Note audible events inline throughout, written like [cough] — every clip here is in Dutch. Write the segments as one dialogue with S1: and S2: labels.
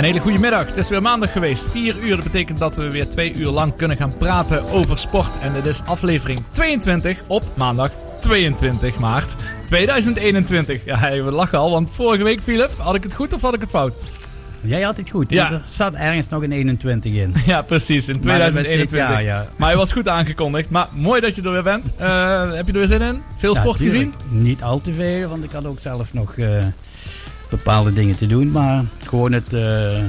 S1: Een hele goede middag. Het is weer maandag geweest. 4 uur. Dat betekent dat we weer twee uur lang kunnen gaan praten over sport. En dit is aflevering 22 op maandag 22 maart 2021. Ja, we lachen al, want vorige week, Philip, had ik het goed of had ik het fout?
S2: Jij had het goed.
S1: Ja.
S2: Er zat ergens nog een 21 in. [laughs]
S1: Ja, precies. In
S2: Maar dat was dit
S1: 2021.
S2: jaar, ja.
S1: Maar hij was goed aangekondigd. Maar mooi dat je er weer bent. Eh, heb je er weer zin in? Veel
S2: Ja,
S1: sport
S2: tuurlijk.
S1: gezien?
S2: Niet al te veel, want ik had ook zelf nog eh, bepaalde dingen te doen. Maar gewoon het eh,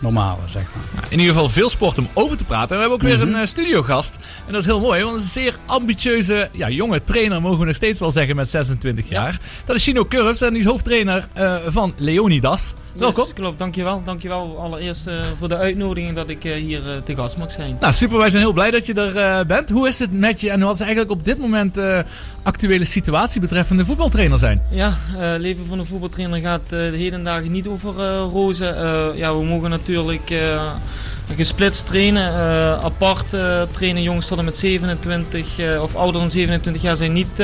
S2: normale, zeg maar.
S1: In ieder geval veel sport om over te praten. En we hebben ook weer
S2: Mhm.
S1: een eh, studiogast. En dat is heel mooi, want een zeer ambitieuze, ja, jonge trainer, mogen we nog steeds wel zeggen, met 26 jaar. Dat is Chino Curves en die is hoofdtrainer eh, van Leonidas. Welkom.
S3: Yes, klopt, dankjewel. Dankjewel allereerst eh, voor de uitnodiging dat ik eh, hier eh, te gast mag zijn.
S1: Nou, super. Wij zijn heel blij dat je er bent. Hoe is het met je en wat is eigenlijk op dit moment de actuele situatie betreffende voetbaltrainer zijn?
S3: Ja, eh leven van een voetbaltrainer gaat de heden dagen niet over rozen. Ja, we mogen natuurlijk gesplitst trainen. apart trainen jongens tot en met 27 eh, of ouder dan 27 jaar zijn niet...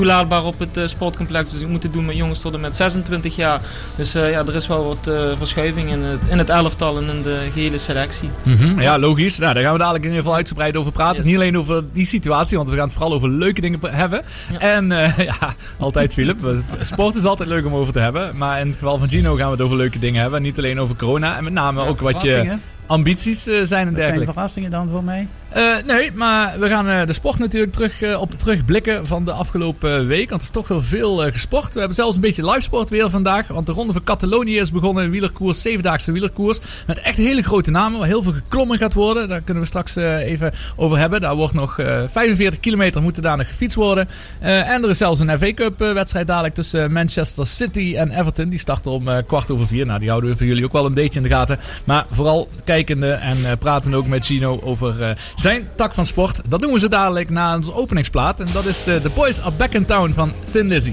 S3: Toelaatbaar op het eh, sportcomplex, dus ik moet het doen met jongens tot en met 26 jaar. Dus eh, ja, er is wel wat eh, verschuiving in het, in het elftal en in de gehele selectie.
S1: Ja, logisch. Nou, daar gaan we dadelijk in ieder geval uitgebreid over praten.
S3: Yes.
S1: Niet alleen over die situatie, want we gaan het vooral over leuke dingen hebben.
S3: Ja.
S1: En [laughs] ja, altijd Philip. Sport is altijd leuk om over te hebben. Maar in het geval van Gino gaan we het over leuke dingen hebben. Niet alleen over corona. En met name ook wat je ambities zijn en
S2: Wat zijn
S1: dergelijke.
S2: verrassingen dan voor mij?
S1: Eh, nee, maar we gaan eh, de sport natuurlijk terug, eh, op terugblikken van de afgelopen week. Want er is toch wel veel gesport. We hebben zelfs een beetje livesport weer vandaag. Want de Ronde van Catalonië is begonnen. Een wielerkoers, zevendaagse wielerkoers. Met echt hele grote namen. Waar heel veel geklommen gaat worden. Daar kunnen we straks even over hebben. Daar wordt nog eh 45 kilometer moeten daar nog gefietst worden. En er is zelfs een FA Cup wedstrijd dadelijk tussen Manchester City en Everton. Die start om kwart over vier. Nou, die houden we voor jullie ook wel een beetje in de gaten. Maar vooral kijkende en praten ook met Gino over zijn tak van sport. Dat doen we zo dadelijk na onze openingsplaat. En dat is eh, The Boys Are Back in Town van Thin Lizzy.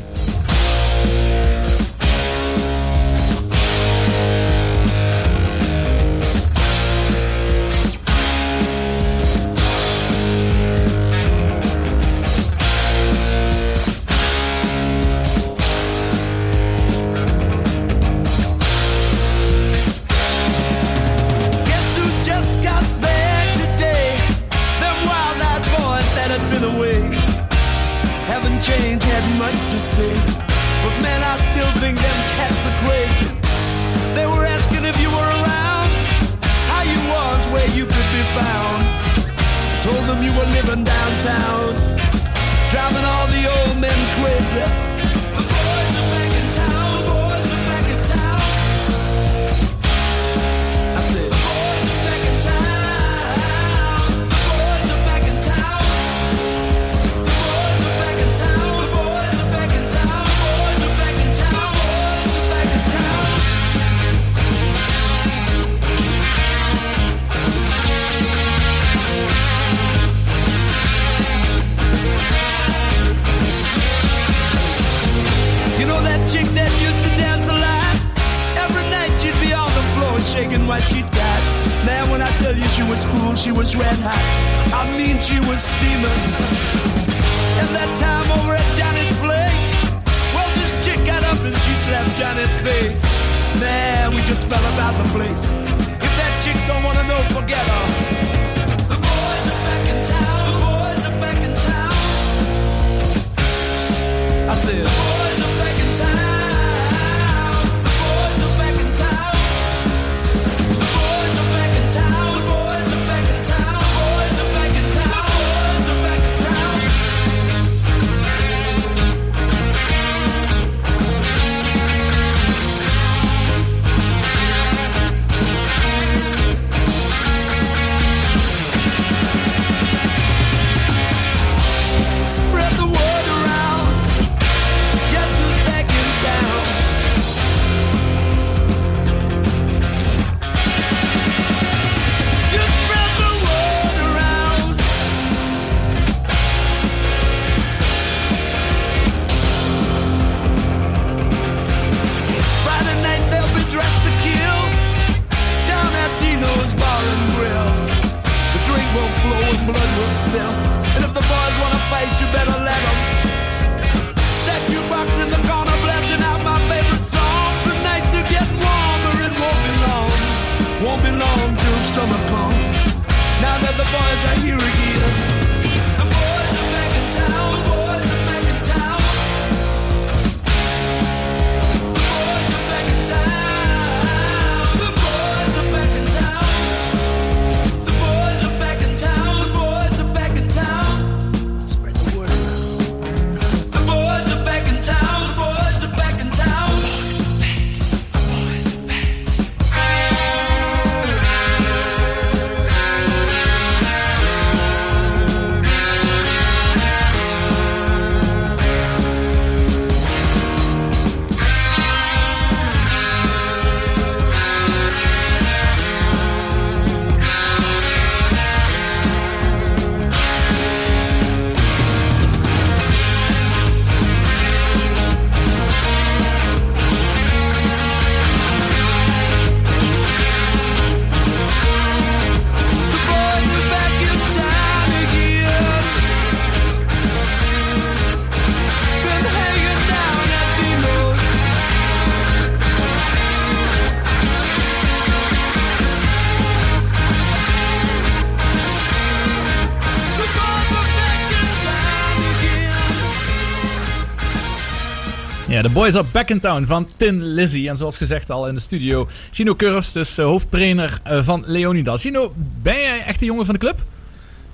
S1: Ja, de Boys Are Back in Town van Tin Lizzy. En zoals gezegd al in de studio, Gino Curves, dus eh, hoofdtrainer eh, van Leonidas. Gino, ben jij echt een jongen van de club?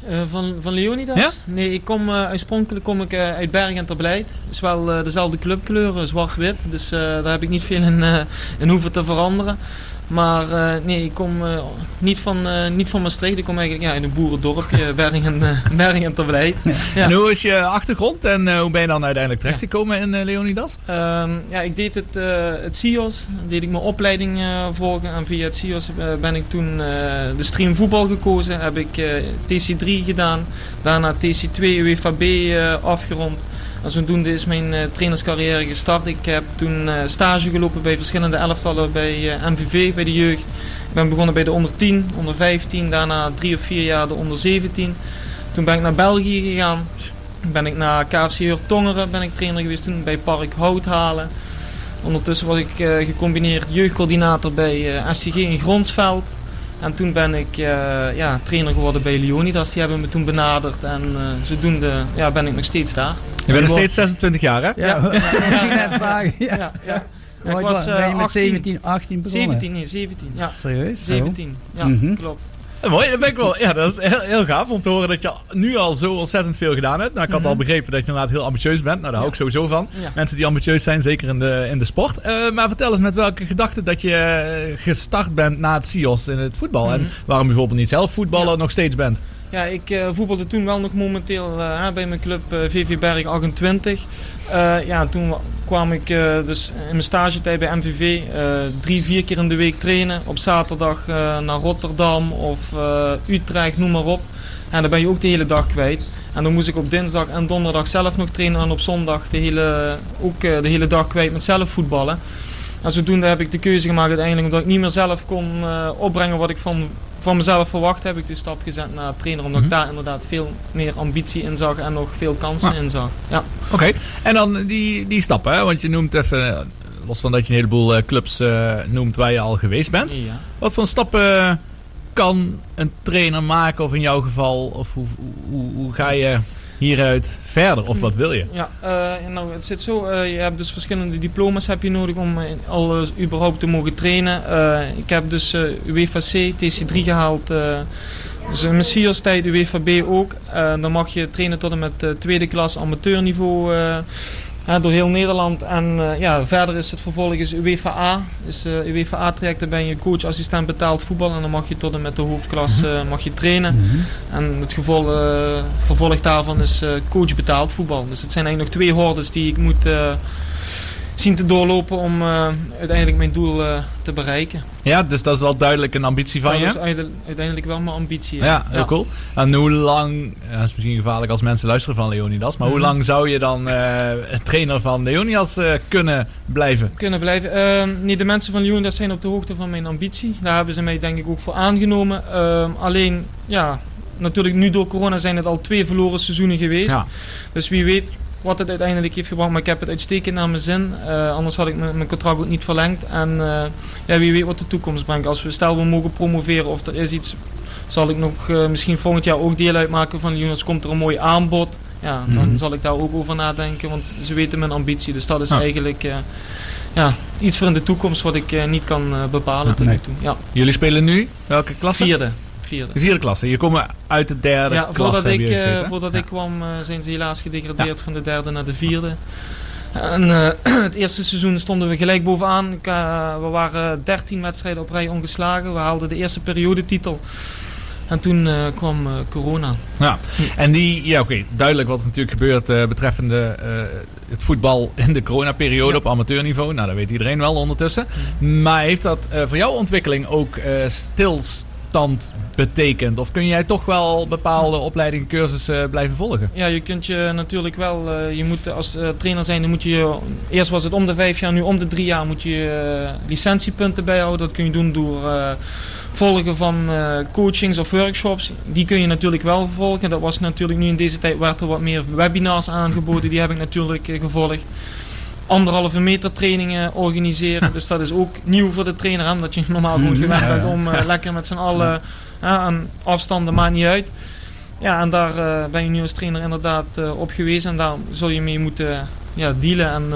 S3: Eh, van, van Leonidas?
S1: Ja?
S3: Nee, ik kom, eh, oorspronkelijk kom ik uit Bergen ter Beleid. Het is wel dezelfde clubkleur, eh, zwart-wit. Dus daar heb ik niet veel in, in hoeven te veranderen. Maar eh, nee, ik kom eh, niet, van, eh, niet van Maastricht. Ik kom eigenlijk ja, in een boerendorpje, [laughs] Bergen, Bergen ter. Ja.
S1: En hoe is je achtergrond en hoe ben je dan uiteindelijk terechtgekomen in eh, Leonidas?
S3: Ehm, ja, ik deed het, het CIOS, Daar deed ik mijn opleiding volgen. En via het CIOS ben ik toen de stream voetbal gekozen. Heb ik eh, TC3 gedaan, daarna TC2 UEFAB eh, afgerond. En zodoende is mijn eh, trainerscarrière gestart. Ik heb toen eh, stage gelopen bij verschillende elftallen bij eh, MVV, bij de jeugd. Ik ben begonnen bij de onder 10, onder 15, daarna drie of vier jaar de onder 17. Toen ben ik naar België gegaan. Ben ik naar KFC Tongeren ben ik trainer geweest. Toen bij Park Houthalen. Ondertussen was ik gecombineerd jeugdcoördinator bij SCG in Gronsveld. En toen ben ik eh, ja, trainer geworden bij Leonidas. Die hebben me toen benaderd. En eh, zodoende ja, ben ik nog steeds daar.
S1: Je bent nog steeds 26 jaar, hè?
S2: Ja. Ja.
S3: Ja, [laughs] ja. Ja, ik was
S2: ben je
S3: eh,
S2: met
S3: 18,
S2: 17, 18 begonnen?
S3: 17, nee, 17. Ja,
S2: Serieus? Zo?
S3: 17. Ja,
S2: Mhm.
S3: klopt.
S1: Mooi, dat ben ik wel. Ja, dat is heel, heel gaaf om te horen dat je nu al zo ontzettend veel gedaan hebt. Nou, ik had
S3: Mhm.
S1: al begrepen dat je inderdaad heel ambitieus bent. Nou, daar hou ik sowieso van. Mensen die ambitieus zijn, zeker in de, in de sport. Eh, maar vertel eens met welke gedachte dat je eh, gestart bent na het CIOS in het voetbal. En
S3: Mhm.
S1: waarom je bijvoorbeeld niet zelf voetballer nog steeds bent.
S3: Ja, ik eh, voetbalde toen wel nog momenteel eh, bij mijn club eh, VV Berg 28. Eh, ja, toen wa- kwam ik eh, dus in mijn stagetijd bij MVV eh, drie, vier keer in de week trainen. Op zaterdag eh, naar Rotterdam of eh, Utrecht, noem maar op. En dan ben je ook de hele dag kwijt. En dan moest ik op dinsdag en donderdag zelf nog trainen. En op zondag de hele, ook eh, de hele dag kwijt met zelf voetballen. En zodoende heb ik de keuze gemaakt uiteindelijk omdat ik niet meer zelf kon eh, opbrengen wat ik van, van mezelf verwacht. Heb ik de stap gezet naar trainer omdat
S1: Mhm.
S3: ik daar inderdaad veel meer ambitie in zag en nog veel kansen
S1: Ja.
S3: in zag. Ja.
S1: Oké, en dan die, die stappen, hè? want je noemt even, eh, los van dat je een heleboel eh, clubs eh, noemt waar je al geweest bent.
S3: Ja.
S1: Wat voor stappen kan een trainer maken, of in jouw geval, of hoe, hoe, hoe ga je hieruit verder, of wat wil je?
S3: Ja, eh, nou, het zit zo. eh, je hebt dus verschillende diploma's heb je nodig om eh, al überhaupt te mogen trainen. Ik heb dus UEFA C, TC3 gehaald. eh dus een Messias tijd, UEFA B ook. Dan mag je trainen tot en met tweede klas amateurniveau. Door heel Nederland. En eh, ja, verder is het vervolgens UEFA A. Dus eh UEFA traject, dan ben je coach, assistent betaald voetbal. En dan mag je tot en met de hoofdklas eh, mag je trainen.
S2: Mhm.
S3: En het gevolg, vervolg daarvan is coach betaald voetbal. Dus het zijn eigenlijk nog twee hordes die ik moet zien te doorlopen om eh, uiteindelijk mijn doel eh, te bereiken.
S1: Ja, dus dat is wel duidelijk een ambitie van
S3: dat
S1: je.
S3: is uiteindelijk- wel mijn ambitie.
S1: Ja, heel cool. En hoe lang, ja, dat is misschien gevaarlijk als mensen luisteren van Leonidas, maar hoe
S3: Mhm.
S1: lang zou je dan eh, trainer van Leonidas kunnen blijven?
S3: Kunnen blijven. Ehm, nee, de mensen van Lyon dat zijn op de hoogte van mijn ambitie. Daar hebben ze mij denk ik ook voor aangenomen. Ehm, alleen, ja, natuurlijk nu door corona zijn het al twee verloren seizoenen geweest. Dus wie weet wat het uiteindelijk heeft gebracht. Maar ik heb het uitstekend naar mijn zin. Eh, anders had ik mijn contract ook niet verlengd. En eh, ja, wie weet wat de toekomst brengt. Als we stel we mogen promoveren of er is iets, zal ik nog eh, misschien volgend jaar ook deel uitmaken van de jongens. Komt er een mooi aanbod. Ja, dan
S1: Mhm.
S3: zal ik daar ook over nadenken. Want ze weten mijn ambitie. Dus dat is
S1: Ah.
S3: eigenlijk ja, iets voor in de toekomst wat ik niet kan bepalen tot
S2: nee.
S3: nu toe. Ja,
S1: Jullie spelen nu welke klasse?
S3: vierde. Vierde.
S1: De vierde klasse. Je komt uit de derde
S3: Ja,
S1: klasse.
S3: voordat ik, eh,
S1: gezeten.
S3: voordat
S1: Ja.
S3: ik kwam eh, zijn ze helaas gedegradeerd van de derde naar de vierde. En eh, [clears throat] het eerste seizoen stonden we gelijk bovenaan. Ik, we waren 13 wedstrijden op rij ongeslagen. We haalden de eerste periodetitel. En toen kwam corona.
S1: Ja, en die, ja oké, duidelijk wat er natuurlijk gebeurt betreffende het voetbal in de coronaperiode
S3: Ja.
S1: op amateurniveau. Nou, dat weet iedereen wel ondertussen. Maar heeft dat voor jouw ontwikkeling ook eh, stilstand betekend? Of kun jij toch wel bepaalde opleidingen, cursussen blijven volgen?
S3: Ja, je kunt je natuurlijk wel, eh, je moet als eh, trainer zijn, dan moet je, eerst was het om de vijf jaar, nu om de drie jaar moet je eh, licentiepunten bijhouden. Dat kun je doen door volgen van coachings of workshops. Die kun je natuurlijk wel volgen. Dat was natuurlijk nu in deze tijd, werd er wat meer webinars aangeboden, die heb ik natuurlijk gevolgd. Anderhalve meter trainingen organiseren. [laughs] Dus dat is ook nieuw voor de trainer. Omdat je normaal gewoon gewend bent om eh, lekker met z'n allen aan afstanden, maakt niet uit. Ja, en daar eh, ben je nu als trainer inderdaad eh, op geweest. En daar zul je mee moeten ja, dealen. En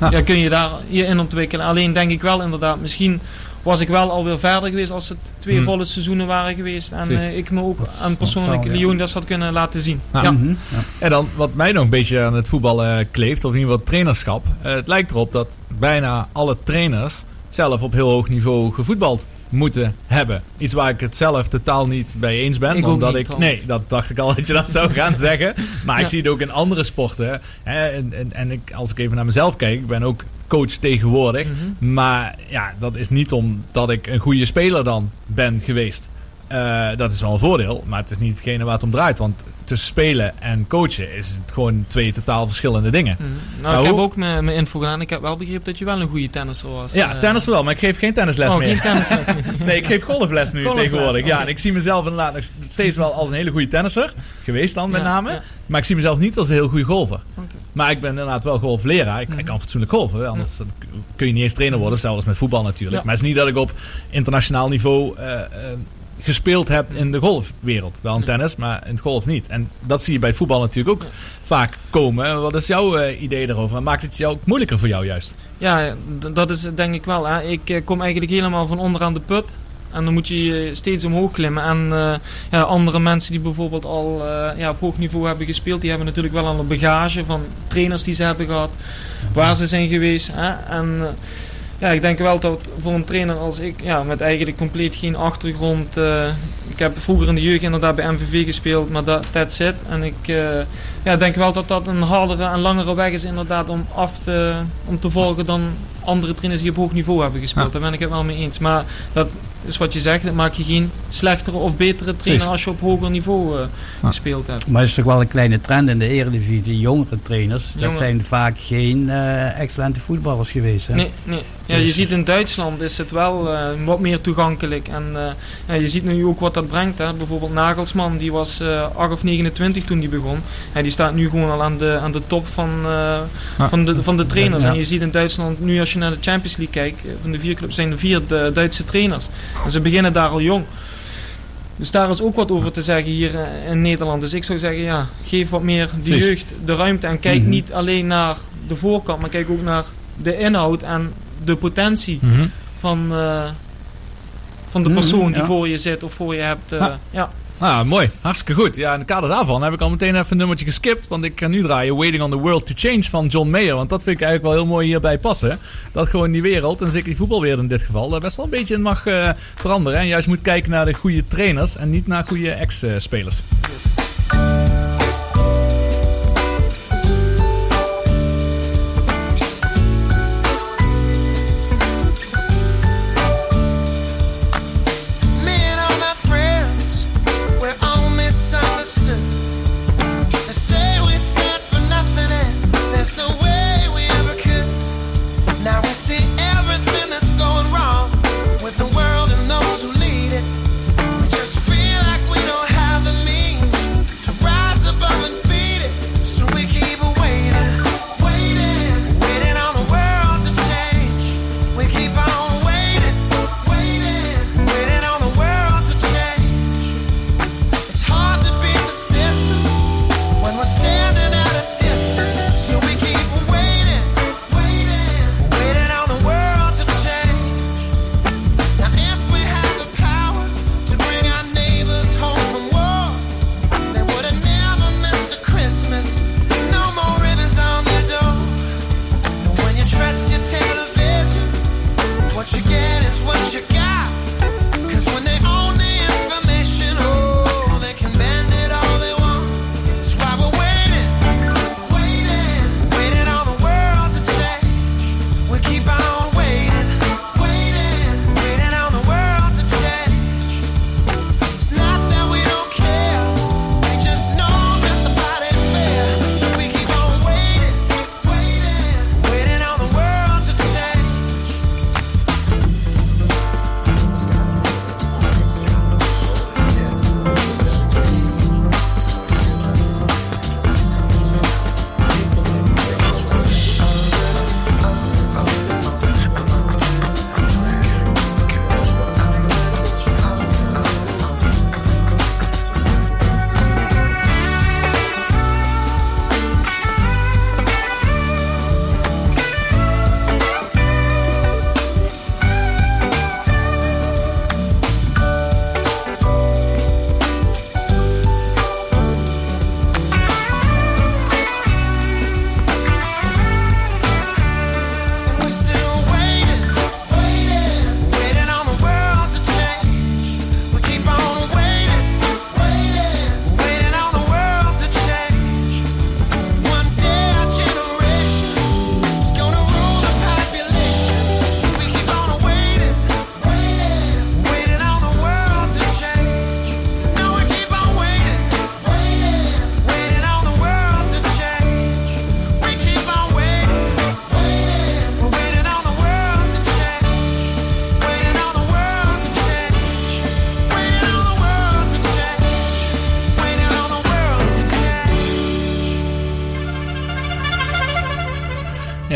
S1: Ja.
S3: ja. kun je daar je in ontwikkelen. Alleen denk ik wel inderdaad, misschien was ik wel alweer verder geweest als het twee
S1: Hmm.
S3: volle seizoenen waren geweest. En eh, ik me ook
S2: Dat
S3: aan persoonlijk. Leonidas had kunnen laten zien.
S1: Ja.
S3: Ja.
S2: Mhm, ja.
S1: En dan wat mij nog een beetje aan het voetballen kleeft, of in ieder geval het trainerschap. eh, het lijkt erop dat bijna alle trainers zelf op heel hoog niveau gevoetbald moeten hebben. Iets waar ik het zelf totaal niet bij eens ben.
S3: Ik
S1: omdat
S3: niet,
S1: ik,
S3: trouwens.
S1: nee, dat dacht ik al [laughs] dat je dat zou gaan zeggen. Maar ik zie het ook in andere sporten. Hè, en en, en ik, als ik even naar mezelf kijk, ik ben ook coach tegenwoordig.
S3: Mhm.
S1: Maar ja, dat is niet omdat ik een goede speler dan ben geweest. Eh, dat is wel een voordeel, maar het is niet hetgene waar het om draait. Want tussen spelen en coachen is het gewoon twee totaal verschillende dingen. Maar
S3: Nou, ik heb ook mijn mijn info gedaan. Ik heb wel begrepen dat je wel een goede tennisser was.
S1: Ja,
S3: Eh,
S1: tennis wel, maar ik geef geen tennisles
S3: oh,
S1: meer.
S3: geen tennisles niet. [laughs]
S1: Nee, ik geef golfles nu [laughs]
S3: Golfles,
S1: tegenwoordig. Ja, en ik zie mezelf inderdaad nog steeds wel als een hele goede tennisser. Geweest dan met
S3: Ja,
S1: name.
S3: ja.
S1: Maar ik zie mezelf niet als een heel goede golfer. Maar ik ben inderdaad wel golfleraar. Ik, ik
S3: Mhm.
S1: kan fatsoenlijk golfen. Anders kun je niet eens trainer worden. Zelfs met voetbal natuurlijk.
S3: Ja.
S1: Maar het is niet dat ik op internationaal niveau eh, gespeeld heb in de golfwereld. Wel in tennis, maar in het golf niet. En dat zie je bij het voetbal natuurlijk ook
S3: Ja.
S1: vaak komen. Wat is jouw eh, idee daarover? Maakt het jou ook moeilijker voor jou juist?
S3: Ja, dat is denk ik wel. Hè. Ik eh, kom eigenlijk helemaal van onderaan de put. En dan moet je steeds omhoog klimmen. En eh, ja, andere mensen die bijvoorbeeld al ja, op hoog niveau hebben gespeeld, die hebben natuurlijk wel al een bagage van trainers die ze hebben gehad, waar ze zijn geweest. Hè. En ja, ik denk wel dat voor een trainer als ik, ja, met eigenlijk compleet geen achtergrond. eh, ik heb vroeger in de jeugd inderdaad bij MVV gespeeld, maar dat that's it. En ik eh, ja, denk wel dat dat een hardere en langere weg is inderdaad om af te, om te volgen dan andere trainers die op hoog niveau hebben gespeeld.
S1: Ja.
S3: Daar ben ik het wel mee eens. Maar dat is wat je zegt, dat maak je geen slechtere of betere trainer
S1: Precies.
S3: als je op hoger niveau eh,
S1: Ja.
S3: gespeeld hebt.
S2: Maar het is toch wel een kleine trend in de eredivisie. Jongere trainers, dat zijn vaak geen eh, excellente voetballers geweest. Hè?
S3: Nee, nee. Ja, je
S2: Dus-
S3: ziet in Duitsland is het wel eh, wat meer toegankelijk. En eh, ja, je ziet nu ook wat dat brengt. Hè. Bijvoorbeeld Nagelsman, die was eh 8 of 29 toen die begon. Ja, die staat nu gewoon al aan de, aan de top van, van, de, van de trainers.
S2: Ja.
S3: En je ziet in Duitsland, nu als je naar de Champions League kijkt, eh, van de vier clubs zijn er vier de Duitse trainers. En ze beginnen daar al jong. Dus daar is ook wat over te zeggen hier eh, in Nederland. Dus ik zou zeggen, ja, geef wat meer de jeugd de ruimte. En kijk
S2: Mhm.
S3: niet alleen naar de voorkant, maar kijk ook naar de inhoud en de potentie van, eh, van de
S2: Mhm,
S3: persoon die
S2: ja.
S3: voor je zit of voor je hebt.
S1: Ja.
S3: ja.
S1: Ah, mooi. Hartstikke goed. Ja, in het kader daarvan heb ik al meteen even een nummertje geskipt. Want ik ga nu draaien Waiting on the World to Change van John Mayer. Want dat vind ik eigenlijk wel heel mooi hierbij passen. Dat gewoon die wereld, en zeker die voetbalwereld in dit geval, eh, best wel een beetje mag eh, veranderen. En juist moet kijken naar de goede trainers en niet naar goede ex-spelers.
S4: Me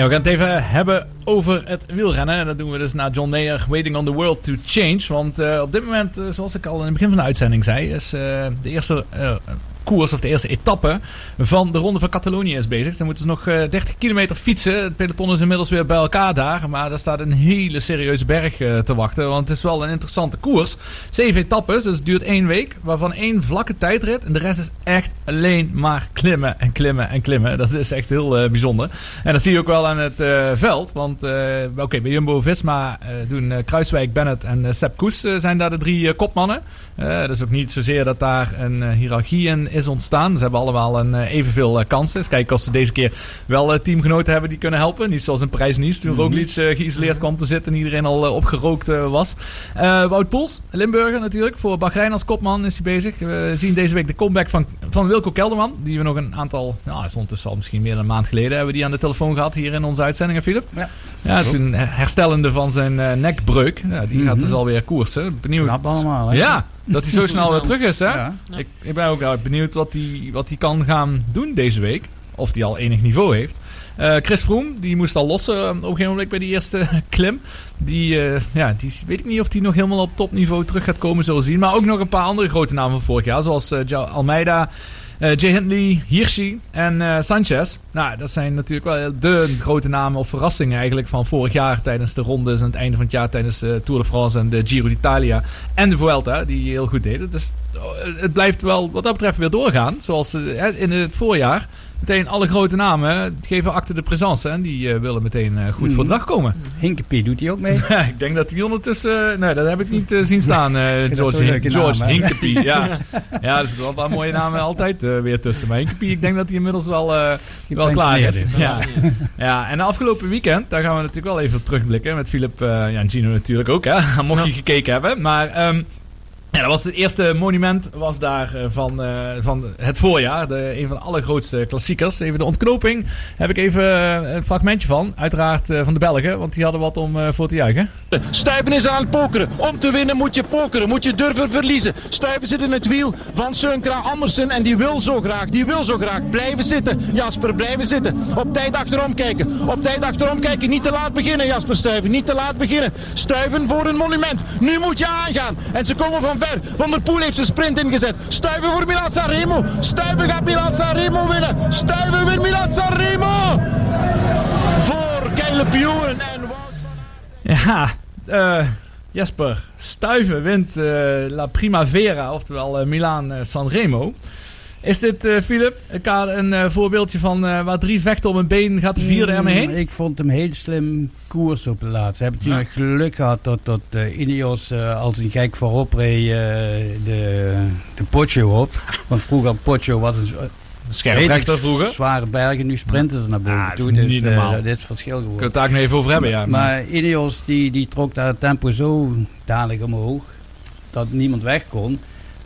S4: we
S1: gaan het even hebben over het wielrennen. En dat doen we dus naar John Mayer, Waiting on the World to Change. Want uh, op dit moment, uh, zoals ik al in het begin van de uitzending zei, is uh, de eerste koers of de eerste etappe van de Ronde van Catalonië is bezig. Ze moeten ze nog 30 kilometer fietsen. Het peloton is inmiddels weer bij elkaar daar. Maar daar staat een hele serieuze berg te wachten. Want het is wel een interessante koers. Zeven etappes, dus het duurt één week. Waarvan één vlakke tijdrit. En de rest is echt alleen maar klimmen en klimmen en klimmen. Dat is echt heel uh, bijzonder. En dat zie je ook wel aan het veld. Want oké, bij Jumbo-Visma doen Kruiswijk, Bennett en Sepp Koes zijn daar de drie kopmannen. Dat is ook niet zozeer dat daar een hiërarchie in is ontstaan. Ze hebben allemaal een, evenveel kansen. Dus kijken of ze deze keer wel teamgenoten hebben die kunnen helpen. Niet zoals in Parijs-Nice toen mm -hmm. Roglic geïsoleerd kwam te zitten en iedereen al opgerookt was. Wout Poels, Limburger natuurlijk. Voor Bahrein als kopman is hij bezig. We zien deze week de comeback van, van Wilco Kelderman. Die we nog een aantal, nou, is ondertussen al misschien meer dan een maand geleden, hebben we die aan de telefoon gehad hier in onze uitzendingen, Philip. Ja, ja toen herstellende van zijn uh, nekbreuk. Ja, die mm -hmm. gaat dus alweer koersen. Benieuwd.
S2: Knap allemaal, hè?
S1: Ja, dat hij zo [laughs] snel weer terug is, hè? Ja. Ik, ik ben ook benieuwd wat hij wat kan gaan doen deze week. Of hij al enig niveau heeft. Uh, Chris Froome, die moest al lossen op een gegeven moment bij die eerste [laughs] klim. Die, uh, ja, die weet ik niet of die nog helemaal op topniveau terug gaat komen, zullen zien. Maar ook nog een paar andere grote namen van vorig jaar, zoals uh, Almeida, uh, Jay Hindley, Hirschi en uh, Sanchez. Nou, dat zijn natuurlijk wel de grote namen of verrassingen eigenlijk van vorig jaar tijdens de rondes en het einde van het jaar tijdens de Tour de France en de Giro d'Italia en de Vuelta, die heel goed deden. Dus het blijft wel wat dat betreft weer doorgaan, zoals in het voorjaar. Meteen alle grote namen geven acte de présence en die uh, willen meteen uh, goed mm. voor de dag komen.
S2: Hinkepie doet hij ook mee? [laughs]
S1: ik denk dat hij ondertussen... nee, dat heb ik niet zien staan. George, Hin George naam, Hinkepie, ja. [laughs] ja, er zitten wel een paar mooie namen altijd weer tussen. Maar Hinkepie, ik denk dat hij inmiddels wel, wel klaar is. Ja. ja, en de afgelopen weekend, daar gaan we natuurlijk wel even op terugblikken. Met Philip ja, en Gino natuurlijk ook, hè. [laughs] Mocht je gekeken hebben. Maar... Um, dat was het eerste monument was daar van, uh, van het voorjaar. De, een van de allergrootste klassiekers. Even de ontknoping heb ik even een fragmentje van. Uiteraard van de Belgen, want die hadden wat om voor te juichen.
S5: Stuyven is aan het pokeren. Om te winnen moet je pokeren. Moet je durven verliezen. Stuyven zit in het wiel van Seunkra Andersen. En die wil zo graag, die wil zo graag blijven zitten. Jasper, blijven zitten. Op tijd achterom kijken. Op tijd achterom kijken. Niet te laat beginnen, Jasper Stuyven. Niet te laat beginnen. Stuyven voor een monument. Nu moet je aangaan. En ze komen van Van der Poel heeft zijn sprint ingezet. Stuiven voor Milan Sanremo. Stuiven gaat Milan Sanremo winnen. Stuiven wint Milan Sanremo. Voor Keile Pioen en Wout
S1: Ja, uh, Jesper. Stuiven wint uh, La Primavera, oftewel uh, Milan Sanremo. Is dit, uh, Philip, een uh, voorbeeldje van uh, waar drie vechten om een been gaat de vierde ermee heen?
S2: Ik vond hem heel slim koers op de laatste. Ze hebben natuurlijk ja. geluk gehad dat, dat Ineos als een gek voorop reed de, de Poggio op. Want vroeger Poggio was een...
S1: Scherprechter vroeger.
S2: Zware bergen, nu sprinten ze naar boven
S1: ah,
S2: toe.
S1: Is niet
S2: dus,
S1: normaal.
S2: dit is het verschil geworden.
S1: Kunnen we het daar nog even over hebben, ja.
S2: Maar Ineos die, die trok daar het tempo zo dadelijk omhoog dat niemand weg kon.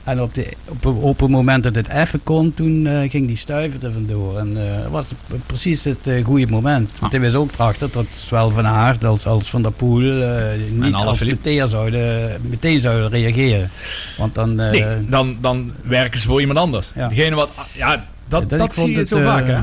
S2: En op, de, op, op het moment dat het even kon, toen uh, ging die stuiver er vandoor. En uh, dat was precies het uh, goede moment. Want hij was ook prachtig dat zowel Van Aert als, als Van der Poel niet als meteen zouden, meteen zouden reageren. Want dan,
S1: nee, dan, dan werken ze voor iemand anders. Ja. Degene wat... Ja, dat, dat, dat zie je het, zo vaak, hè?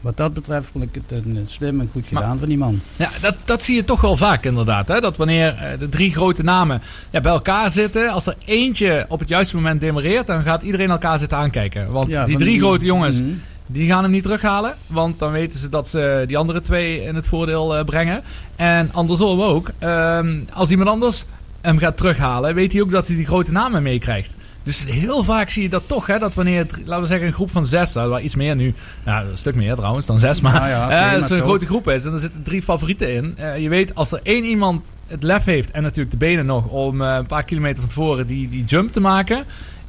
S2: Wat dat betreft vond ik het een slim en goed gedaan maar, van die man.
S1: Ja, dat, dat zie je toch wel vaak inderdaad. Hè? Dat wanneer de drie grote namen ja, bij elkaar zitten, als er eentje op het juiste moment demareert, dan gaat iedereen elkaar zitten aankijken. Want ja, die drie die, grote jongens, mm -hmm. die gaan hem niet terughalen. Want dan weten ze dat ze die andere twee in het voordeel uh, brengen. En andersom ook. Um, als iemand anders hem gaat terughalen, weet hij ook dat hij die grote namen meekrijgt. Dus heel vaak zie je dat toch, hè, dat wanneer, het, laten we zeggen, een groep van zes, waar iets meer nu, nou, een stuk meer trouwens dan zes, maar, nou ja, okay, uh, als een grote groep is en er zitten drie favorieten in. Uh, je weet, als er één iemand het lef heeft en natuurlijk de benen nog om uh, een paar kilometer van tevoren die, die jump te maken,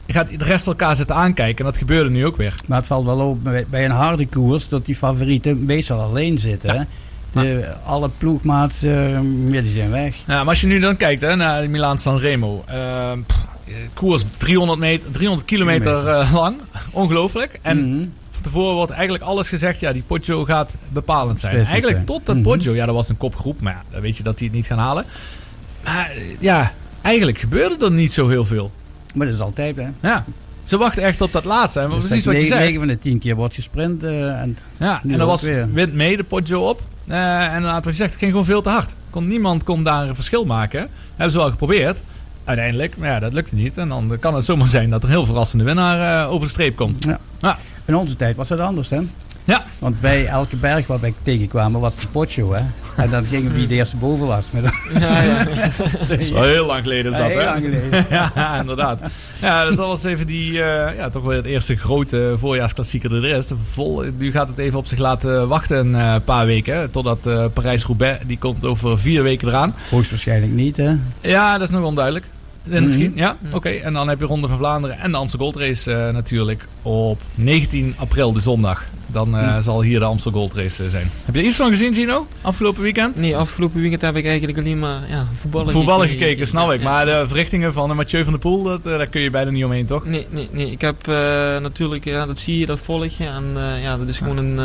S1: gaat de rest elkaar zitten aankijken. En dat gebeurde nu ook weer.
S2: Maar het valt wel op bij een harde koers dat die favorieten meestal alleen zitten. Ja. De, alle ploegmaats, uh, ja, die zijn weg.
S1: Ja, maar als je nu dan kijkt hè, naar Milaan Sanremo. Uh, koers 300, meter, 300 kilometer uh, lang. [laughs] Ongelooflijk. En mm -hmm. van tevoren wordt eigenlijk alles gezegd. Ja, die Poggio gaat bepalend zijn. Eigenlijk tot dat mm -hmm. Poggio. Ja, dat was een kopgroep. Maar ja, dan weet je dat hij het niet gaan halen. Maar ja, eigenlijk gebeurde er niet zo heel veel.
S2: Maar dat is altijd, hè?
S1: Ja. Ze wachten echt op dat laatste. Dus precies wat je zegt.
S2: 9 van de 10 keer wordt gesprint. Uh, en
S1: ja, en dan was wint mee de Poggio op.
S6: Eh, en inderdaad, wat je zegt, het ging gewoon veel te hard. Kon, niemand kon daar een verschil maken. Hebben ze wel geprobeerd. Uiteindelijk, maar ja, dat lukte niet. En dan kan het zomaar zijn dat er een heel verrassende winnaar eh, over de streep komt.
S2: Ja.
S6: Ja.
S2: In onze tijd was dat anders, hè?
S6: Ja.
S2: Want bij elke berg waar wij tegenkwamen was het spotshow, hè? En dan gingen wie de eerste boven was. Met
S3: Ja, ja. [laughs]
S6: Dat is wel heel lang geleden is dat,
S2: Heel
S6: hè?
S2: lang geleden. [laughs]
S6: ja, inderdaad. Ja, dus dat was even die, eh, ja, toch wel het eerste grote voorjaarsklassieker er is. Vol, nu gaat het even op zich laten wachten een eh, paar weken. hè, Totdat eh, Parijs-Roubaix, die komt over vier weken eraan.
S2: Hoogstwaarschijnlijk niet, hè?
S6: Ja, dat is nog onduidelijk.
S2: Mhm.
S6: Misschien, ja. Oké, en dan heb je Ronde van Vlaanderen en de Amstel Gold Race eh, natuurlijk op 19 april, de zondag. Dan eh,
S2: Mhm.
S6: zal hier de Amstel Gold Race eh, zijn. Heb je er iets van gezien, Gino? Afgelopen weekend?
S3: Nee, afgelopen weekend heb ik eigenlijk alleen maar ja, voetballen,
S6: Voetballen gekeken, snap ik.
S3: Ja.
S6: Maar de verrichtingen van Mathieu van der Poel, dat, daar kun je bijna niet omheen, toch?
S3: Nee, nee, nee. Ik heb natuurlijk, ja, dat zie je, dat volg je. En ja, dat is gewoon een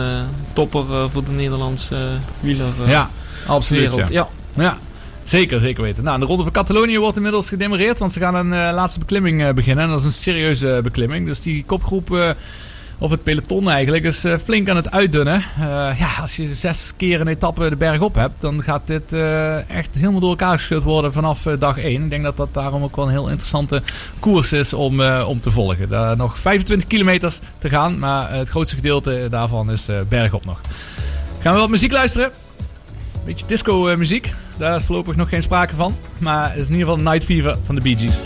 S3: topper voor de Nederlandse wieler
S6: Ja, absoluut. Ja.
S3: Ja.
S6: Zeker, zeker weten. Nou, de Ronde van Catalonië wordt inmiddels gedemareerd, want ze gaan een eh, laatste beklimming eh, beginnen. En dat is een serieuze eh, beklimming. Dus die kopgroep... eh, of het peloton eigenlijk is flink aan het uitdunnen. Ja, als je zes keer een etappe de berg op hebt, dan gaat dit echt helemaal door elkaar geschud worden vanaf dag 1. Ik denk dat dat daarom ook wel een heel interessante koers is om, om te volgen. Daar nog 25 kilometers te gaan, maar het grootste gedeelte daarvan is bergop nog. Gaan we wat muziek luisteren? Beetje disco eh, muziek. Daar is voorlopig nog geen sprake van. Maar het is in ieder geval Night Fever van de Bee Gees.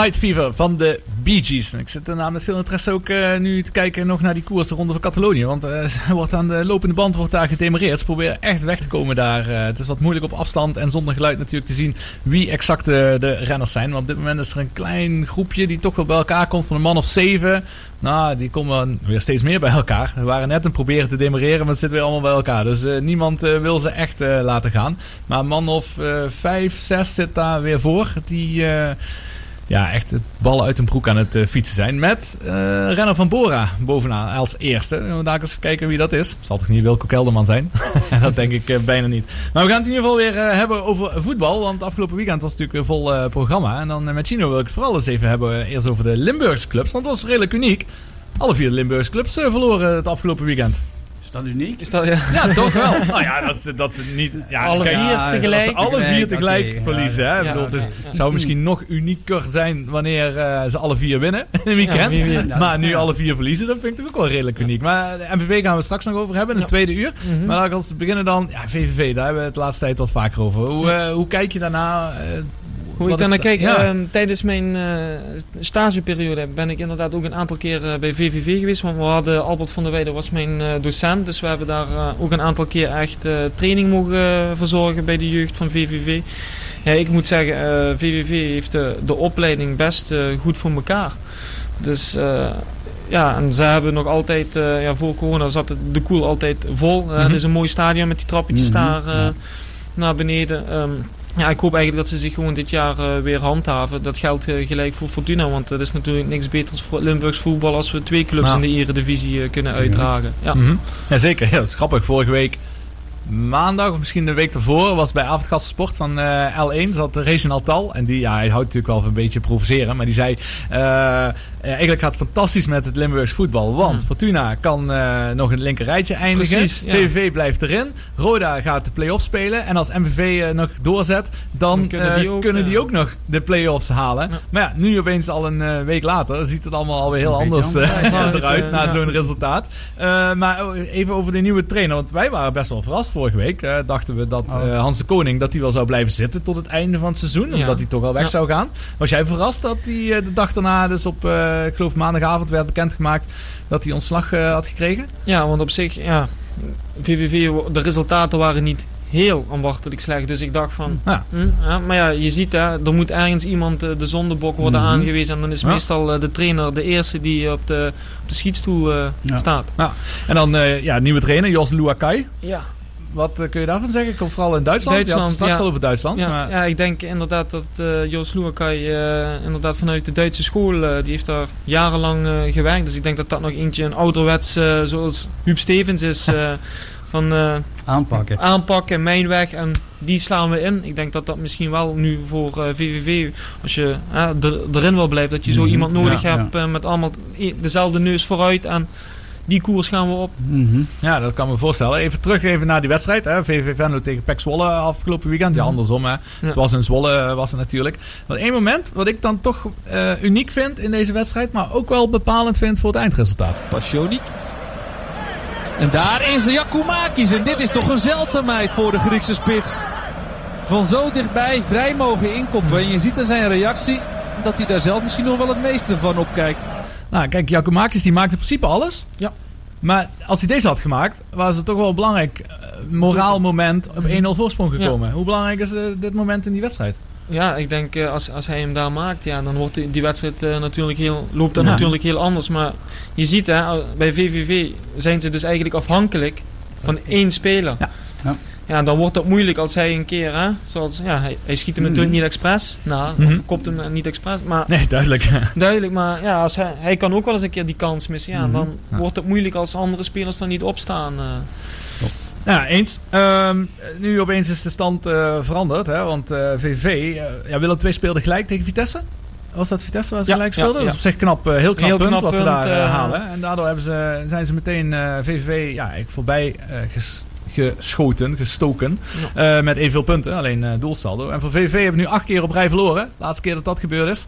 S1: Night Fever
S6: van de Bee
S1: Gees. Ik zit daarna met veel interesse ook eh, nu te kijken nog naar die koers, de Ronde van Catalonië. Want [laughs] er wordt aan de lopende band wordt daar gedemareerd. Ze proberen echt weg te komen daar. Eh, het is wat moeilijk op afstand en zonder geluid natuurlijk te zien wie exact de, renners zijn. Maar op dit moment is er een klein groepje die toch wel bij elkaar komt van een man of zeven. Nou, die komen weer steeds meer bij elkaar. We waren net het proberen te demareren, maar het zit weer allemaal bij elkaar. Dus niemand wil ze echt laten gaan. Maar een man of vijf, zes zit daar weer voor. Die ja, echt het ballen uit een broek aan het eh, fietsen zijn. Met eh renner van Bora bovenaan als eerste. We daar eens kijken wie dat is. Zal toch niet Wilco Kelderman zijn? [laughs] dat denk ik eh, bijna niet. Maar we gaan het in ieder geval weer hebben over voetbal. Want afgelopen weekend was het natuurlijk een vol programma. En dan met Chino wil ik het vooral eens even hebben. eerst over de Limburgse clubs. Want dat was redelijk uniek. Alle vier Limburgse clubs verloren het afgelopen weekend.
S2: Is dat uniek?
S3: Is dat, ja.
S1: Ja, toch wel. [laughs] nou ja, dat ze, dat ze niet... Ja,
S3: Alle
S1: kijk,
S3: vier
S2: ja,
S3: tegelijk.
S1: dat ze alle vier
S2: Tegelijk, oké, ja.
S1: verliezen. Hè?
S3: Ja,
S1: bedoel, het is, zou misschien nog unieker zijn wanneer eh, ze alle vier winnen in een weekend.
S3: Ja, wie weet.
S1: maar nu alle vier verliezen, dat vind ik ook wel redelijk uniek. Maar de MVV gaan we straks nog over hebben in het
S3: Ja.
S1: tweede uur.
S3: Mhm.
S1: Maar laat ik als beginnen dan, ja, VVV, daar hebben we het de laatste tijd wat vaker over. Hoe, eh, hoe kijk je daarna? eh,
S3: Hoe ik daarnaar kijk,
S1: Ja.
S3: ehm, tijdens mijn eh, stageperiode ben ik inderdaad ook een aantal keer bij VVV geweest. Want we hadden Albert van der Weijden was mijn eh, docent. Dus we hebben daar eh, ook een aantal keer echt training mogen verzorgen bij de jeugd van VVV. Ja, ik moet zeggen, VVV heeft de, de opleiding best goed voor elkaar. Dus ja, en ze hebben nog altijd, ja, voor corona zat het, de koel altijd vol.
S1: Mhm.
S3: Het is een mooi stadion met die trappetjes
S2: Mhm,
S3: daar
S2: ja.
S3: naar beneden. Ehm, ja, ik hoop eigenlijk dat ze zich gewoon dit jaar eh, weer handhaven. Dat geldt eh, gelijk voor Fortuna, want het is natuurlijk niks beters voor Limburgs voetbal als we twee clubs in de eredivisie eh, kunnen uitdragen. Ja.
S1: Mhm. Ja, zeker. Ja, dat is grappig. Vorige week maandag, of misschien de week ervoor, was bij Avondgast Sport van eh, L1 zat Reginald Tal. En die, ja, hij houdt natuurlijk wel van een beetje provoceren. Maar die zei, eh, eh, eigenlijk gaat het fantastisch met het Limburgs voetbal. Want
S3: Hmm.
S1: Fortuna kan eh, nog in het linker rijtje eindigen.
S3: Precies, ja.
S1: VVV blijft erin. Roda gaat de play-offs spelen. En als MVV eh, nog doorzet, dan,
S3: Dan kunnen
S1: eh,
S3: die ook,
S1: kunnen die
S3: ja.
S1: ook nog de play-offs halen. Maar ja, nu opeens al een eh, week later ziet het allemaal alweer heel
S2: Een
S1: anders eh, eruit na
S3: eh,
S1: zo'n resultaat. Eh, maar oh, even over de nieuwe trainer. Want wij waren best wel verrast vorige week. Eh, dachten we dat
S2: Oh.
S1: eh, Hans de Koning dat hij wel zou blijven zitten tot het einde van het seizoen. Omdat hij toch al weg zou gaan. Was jij verrast dat hij eh, de dag daarna, dus op, eh, ik geloof maandagavond, werd bekendgemaakt dat hij ontslag eh, had gekregen?
S3: Ja, want op zich, ja, VVV, de resultaten waren niet heel aanwachtelijk slecht. Dus ik dacht van,
S1: Ja.
S3: hm, ja, maar ja, je ziet hè, er moet ergens iemand eh, de zondebok worden
S2: Mhm.
S3: aangewezen. En dan is
S1: Ja.
S3: meestal eh, de trainer de eerste die op de, op de schietstoel eh,
S2: Ja.
S3: staat.
S1: En dan, eh, ja, nieuwe trainer, Jos Luakai.
S3: Ja,
S1: Wat eh, kun je daarvan zeggen? Komt vooral in Duitsland. je had het
S3: Duitsland,
S1: straks
S3: ja.
S1: al over Duitsland.
S3: ja,
S1: maar,
S3: ja, ik denk inderdaad dat eh Joost Luakai eh, inderdaad vanuit de Duitse school, eh, die heeft daar jarenlang gewerkt. Dus ik denk dat dat nog eentje een ouderwets, zoals Huub Stevens is, eh, [laughs] van eh,
S2: Aanpakken.
S3: aanpakken, mijn weg en die slaan we in. Ik denk dat dat misschien wel nu voor eh, VVV, als je erin wil blijven, dat je zo
S2: Mhm,
S3: iemand nodig
S2: ja,
S3: hebt met allemaal dezelfde neus vooruit en die koers gaan we op.
S2: Mhm.
S1: Ja, dat kan me voorstellen. Even terug even naar die wedstrijd. Hè. VV Venlo tegen PEC Zwolle afgelopen weekend. Ja,
S3: Mhm.
S1: andersom. Hè. Het was in Zwolle eh, was het natuurlijk. Maar één moment wat ik dan toch eh, uniek vind in deze wedstrijd. Maar ook wel bepalend vind voor het eindresultaat.
S7: Passionik. En daar is de Jakumakis. En dit is toch een zeldzaamheid voor de Griekse spits. Van zo dichtbij vrij mogen inkoppen. En je ziet aan zijn reactie dat hij daar zelf misschien nog wel het meeste van opkijkt.
S1: Nou, kijk, Jakumakis die maakt in principe alles.
S3: Ja.
S1: Maar als hij deze had gemaakt, was het toch wel een belangrijk eh, moraal moment op 1-0 voorsprong gekomen. Hoe belangrijk is eh, dit moment in die wedstrijd?
S3: Ja, ik denk eh, als, als hij hem daar maakt, ja, dan wordt die, die wedstrijd natuurlijk heel, loopt dat
S1: Ja.
S3: natuurlijk heel anders. Maar je ziet hè, bij VVV zijn ze dus eigenlijk afhankelijk van één speler.
S1: Ja.
S2: Ja.
S3: Ja, dan wordt het moeilijk als hij een keer, hè, zoals, ja, hij, hij schiet hem natuurlijk niet expres. Nou,
S1: Mhm.
S3: of kopt hem niet expres. Maar
S1: Nee, duidelijk.
S3: duidelijk, maar ja, als hij, hij kan ook wel eens een keer die kans missen. Ja,
S2: Mhm.
S3: dan
S1: Ja.
S3: wordt het moeilijk als andere spelers dan niet opstaan. eh.
S1: Ja, eens. Ehm, nu opeens is de stand eh, veranderd. Hè, want eh VV, ja, Willem II speelde gelijk tegen Vitesse. Was dat Vitesse waar ze
S3: Ja,
S1: gelijk
S3: ja,
S1: speelden?
S3: ja.
S1: Dat is op zich knap, heel knap
S3: Heel
S1: punt
S3: knap
S1: wat ze daar halen. En daardoor hebben ze, zijn ze meteen eh, VVV ja, voorbij ges- geschoten, gestoken. eh, met evenveel punten, alleen eh, doelsaldo. En voor VVV hebben we nu acht keer op rij verloren. Laatste keer dat dat gebeurd is.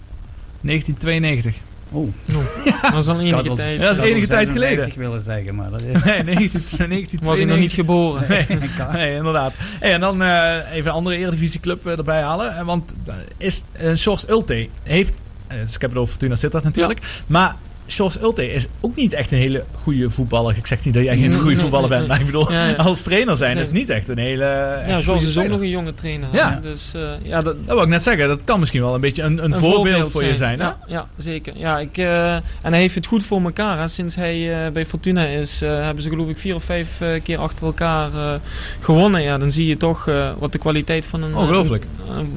S1: 1992.
S2: Oh, [laughs]
S3: Dat is al
S2: ik
S3: enige
S2: wel-
S3: tijd.
S1: Ja, dat is
S2: ik
S1: enige tijd geleden.
S2: 57 willen zeggen, maar dat is... [laughs]
S1: Nee, 19, 1992. [laughs]
S3: Was ik nog niet geboren.
S1: Nee. Nee, inderdaad. Hey, en dan eh, even een andere Eredivisieclub eh, erbij halen. Want eh, is uh, Sjors Ulte heeft Dus ik heb het over Fortuna Sittard natuurlijk. Maar Sjors Ulte is ook niet echt een hele goede voetballer. Ik zeg niet dat jij geen goede voetballer bent. Maar ik bedoel,
S3: Ja, ja.
S1: als trainer zijn is niet echt een hele echt
S3: Ja,
S1: goede
S3: George is ook nog een jonge trainer.
S1: Ja.
S3: Dus eh, ja, dat,
S1: Dat wil ik net zeggen. Dat kan misschien wel een beetje een, een, voorbeeld, voor je zijn.
S3: Ja, ja, zeker. Ja, ik, eh, en hij heeft het goed voor elkaar. Hè. Sinds hij eh, bij Fortuna is, eh, hebben ze geloof ik vier of vijf eh, keer achter elkaar eh, gewonnen. Ja, dan zie je toch eh, wat de kwaliteit van een,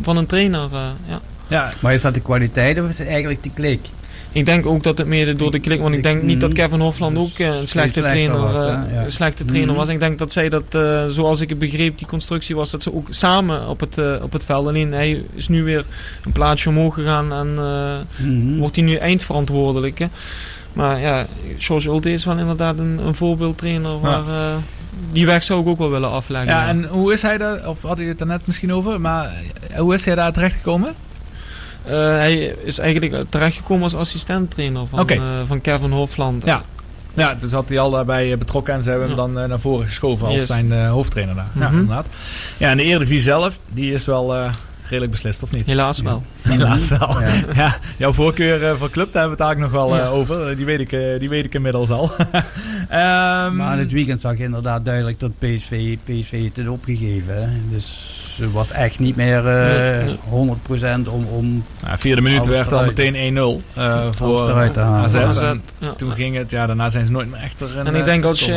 S3: van een trainer. eh, ja.
S1: Ja,
S2: Maar is dat de kwaliteit of is het eigenlijk de klik?
S3: Ik denk ook dat het mede door de klik, want ik denk niet dat Kevin Hofland ook eh, een slechte trainer,
S2: was,
S3: eh, een slechte trainer was. Ik denk dat zij dat, eh, zoals ik het begreep, die constructie was, dat ze ook samen op het, eh, op het veld. Alleen hij is nu weer een plaatsje omhoog gegaan en eh,
S2: Mhm.
S3: wordt hij nu eindverantwoordelijk. Hè? Maar ja, George Ulte is wel inderdaad een, een voorbeeldtrainer waar, eh, die weg zou ik ook wel willen afleggen.
S1: ja,
S3: ja.
S1: en hoe is hij daar, of had je het er net misschien over, maar eh, hoe is hij daar terechtgekomen?
S3: Eh, hij is eigenlijk terechtgekomen als assistent-trainer van, eh, van Kevin Hofland.
S1: Ja. Ja, dus had hij al daarbij eh, betrokken en ze hebben hem
S3: Ja.
S1: dan eh, naar voren geschoven als
S3: Yes.
S1: zijn eh, hoofdtrainer daar. Ja,
S3: Mhm.
S1: inderdaad. Ja, en de Eredivisie zelf, die is wel eh, redelijk beslist, of niet?
S3: Helaas wel.
S1: Helaas wel.
S2: Ja. [laughs]
S1: Ja, jouw voorkeur eh, voor club, daar hebben we het eigenlijk nog wel eh,
S3: Ja.
S1: over. Eh, Die weet, ik, eh, die weet ik inmiddels al. [laughs] Ehm,
S2: Maar dit weekend zag je inderdaad duidelijk dat PSV, PSV het had opgegeven. Dus het was echt niet meer eh,
S3: nee.
S2: 100% om, om
S1: nou, vierde minuut werd al meteen 1-0 eh, voor
S2: eruit te halen.
S1: AZ.
S3: AZ.
S1: Toen ging het, ja, daarna zijn ze nooit meer echt erin.
S3: En ik denk als je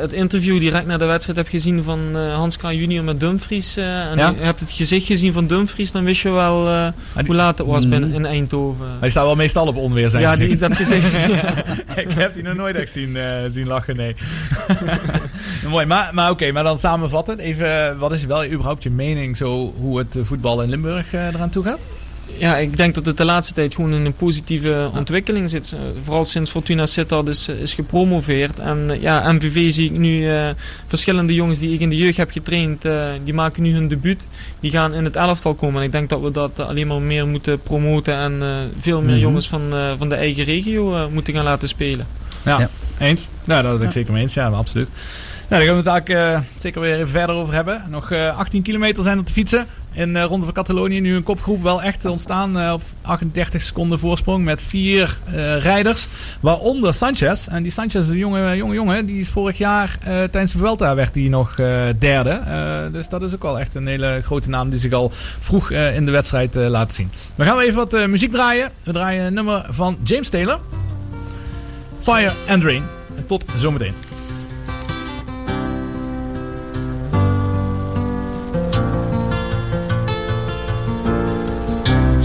S3: het interview direct na de wedstrijd hebt gezien van eh, Hans Kraaij junior met Dumfries. eh, en
S1: Ja.
S3: je hebt het gezicht gezien van Dumfries, dan wist je wel eh,
S1: die-
S3: hoe laat het was binnen in Eindhoven.
S1: Hij staat wel meestal op onweer zijn
S3: ja, die, dat gezicht. [laughs]
S1: ik heb die nog nooit echt zien, eh, zien lachen, nee. [laughs] Mooi, maar, maar oké, maar dan samenvatten. Even, eh, wat is wel überhaupt je mening zo hoe het voetbal in Limburg eh, eraan toe gaat?
S3: Ja, ik denk dat het de laatste tijd gewoon in een positieve ontwikkeling zit. Eh, Vooral sinds Fortuna Sittard is, is gepromoveerd. En eh, ja, MVV zie ik nu eh, verschillende jongens die ik in de jeugd heb getraind, eh, die maken nu hun debuut. Die gaan in het elftal komen. En ik denk dat we dat alleen maar meer moeten promoten en eh, veel meer
S2: Mhm.
S3: jongens van, eh, van de eigen regio moeten gaan laten spelen.
S1: Ja,
S2: Ja.
S1: eens. Nou, dat ben ik
S3: Ja.
S1: zeker mee eens. Ja, absoluut. Nou, daar gaan we het eigenlijk eh, zeker weer even verder over hebben. Nog eh, 18 kilometer zijn er te fietsen. In de Ronde van Catalonië nu een kopgroep wel echt ontstaan eh, op 38 seconden voorsprong met vier eh, rijders. Waaronder Sanchez. En die Sanchez is een jonge, jonge jongen. Die is vorig jaar eh, tijdens de Vuelta werd hij nog eh, derde. Eh, dus dat is ook wel echt een hele grote naam die zich al vroeg eh, in de wedstrijd eh, laat zien. We gaan even wat eh, muziek draaien. We draaien een nummer van James Taylor. Fire and Rain. En tot zometeen.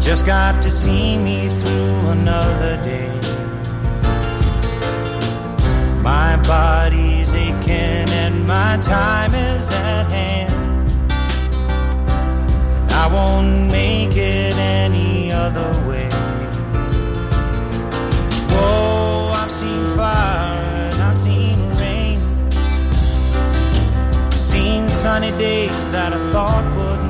S8: Just got to see me through another day. My body's aching and my time is at hand. I won't make it any other way. Whoa, I've seen fire and I've seen rain. I've seen sunny days that I thought would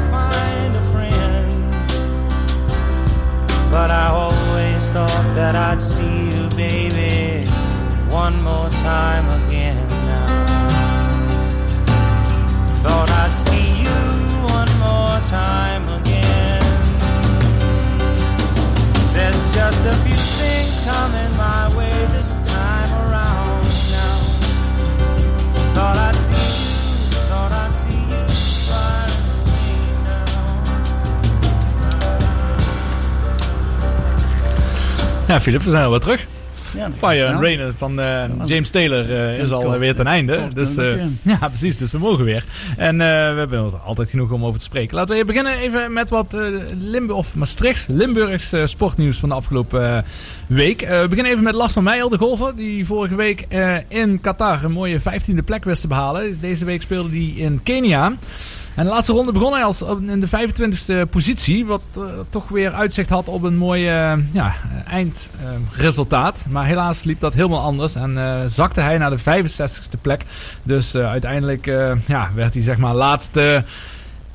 S8: But I always thought that I'd see you, baby, one more time again now. Thought I'd see you one more time again. There's just a few things coming my way this
S1: Ja, Filip, we zijn alweer terug.
S2: Ja,
S1: Fire and. Rain van eh, James Taylor eh, is al eh, weer ten einde. Dus, eh, ja, precies. Dus we mogen weer. En eh, we hebben altijd genoeg om over te spreken. Laten we beginnen even met wat eh Limburg of Maastricht, Limburgs eh, sportnieuws van de afgelopen eh, week. Eh, we beginnen even met Lars van Meijel, de golfer, die vorige week eh, in Qatar een mooie 15e plek wist te behalen. Deze week speelde hij in Kenia. En de laatste ronde begon hij als in de 25e positie. Wat eh, toch weer uitzicht had op een mooi eh, ja, eindresultaat. maar helaas liep dat helemaal anders. En eh, zakte hij naar de 65e plek. Dus eh, uiteindelijk eh, ja, werd hij zeg maar laatste...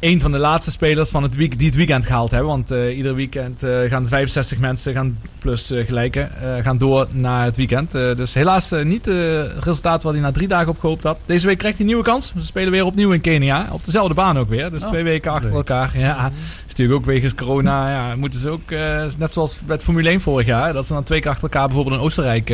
S1: Een van de laatste spelers van het week, die het weekend gehaald hebben. Want eh, ieder weekend eh, gaan 65 mensen gaan, plus eh, gelijke eh, gaan door naar het weekend. Eh, dus helaas niet eh, het resultaat wat hij na drie dagen opgehoopt had. Deze week krijgt hij een nieuwe kans. We spelen weer opnieuw in Kenia. Op dezelfde baan ook weer. Dus
S2: Oh,
S1: twee weken achter
S2: leuk.
S1: elkaar. Ja, is natuurlijk ook wegens corona. Ja, moeten ze ook, eh, net zoals met Formule 1 vorig jaar. Dat ze dan twee keer achter elkaar bijvoorbeeld in Oostenrijk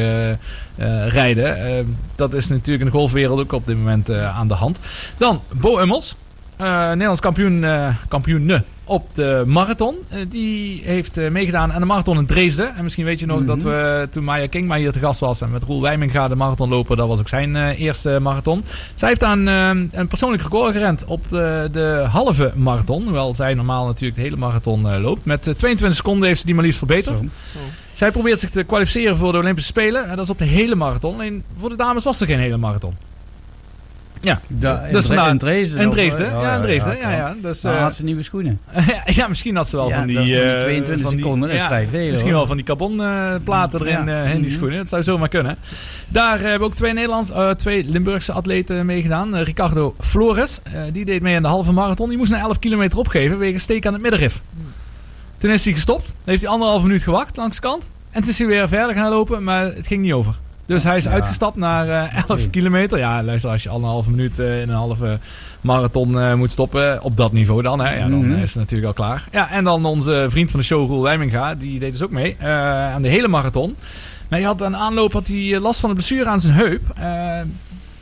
S1: rijden. Dat is natuurlijk in de golfwereld ook op dit moment eh, aan de hand. Dan Bo Ummels. Eh, Nederlands kampioen, eh kampioen op de marathon. Eh, die heeft eh, meegedaan aan de marathon in Dresden. En misschien weet je nog
S2: Mhm.
S1: dat we toen Maya Kingma hier te gast was. En met Roel Wijminga de marathon lopen. Dat was ook zijn eh, eerste marathon. Zij heeft aan een persoonlijk record gerend op de halve marathon. Hoewel zij normaal natuurlijk de hele marathon eh, loopt. Met eh, 22 seconden heeft ze die maar liefst verbeterd.
S2: Zo.
S1: Zij probeert zich te kwalificeren voor de Olympische Spelen. En dat is op de hele marathon. Alleen voor de dames was er geen hele marathon. Ja,
S2: Da, in, Dre-
S1: vandaar-
S2: in Dresden.
S1: in Dresden. Ja, in Dresden. Ja, ja. Dus,
S2: had ze nieuwe schoenen. [laughs]
S1: ja, misschien had ze wel van die...
S2: dat- van die
S1: eh,
S2: 22
S1: van die-
S2: seconden, dat is vrij veel,
S1: Misschien
S2: hoor.
S1: wel van die carbonplaten erin
S2: Ja.
S1: eh, in die
S2: Mhm.
S1: schoenen. Dat zou zomaar kunnen. Daar hebben ook twee Nederlands, twee Limburgse atleten meegedaan. Ricardo Flores, die deed mee aan de halve marathon. Die moest na 11 kilometer opgeven wegens steek aan het middenrif. Toen is hij gestopt. Heeft hij anderhalf minuut gewacht langs de kant. En toen is hij weer verder gaan lopen, maar het ging niet over. Dus hij is
S2: Ja.
S1: uitgestapt naar eh 11
S2: Oké.
S1: kilometer. Ja, luister, als je anderhalve minuut eh, in een halve marathon eh, moet stoppen, op dat niveau dan, hè, ja, dan
S2: Mhm.
S1: is het natuurlijk al klaar. Ja, en dan onze vriend van de show, Roel Wijminga, die deed dus ook mee aan de hele marathon. Maar hij had aan aanloop had hij last van een blessure aan zijn heup.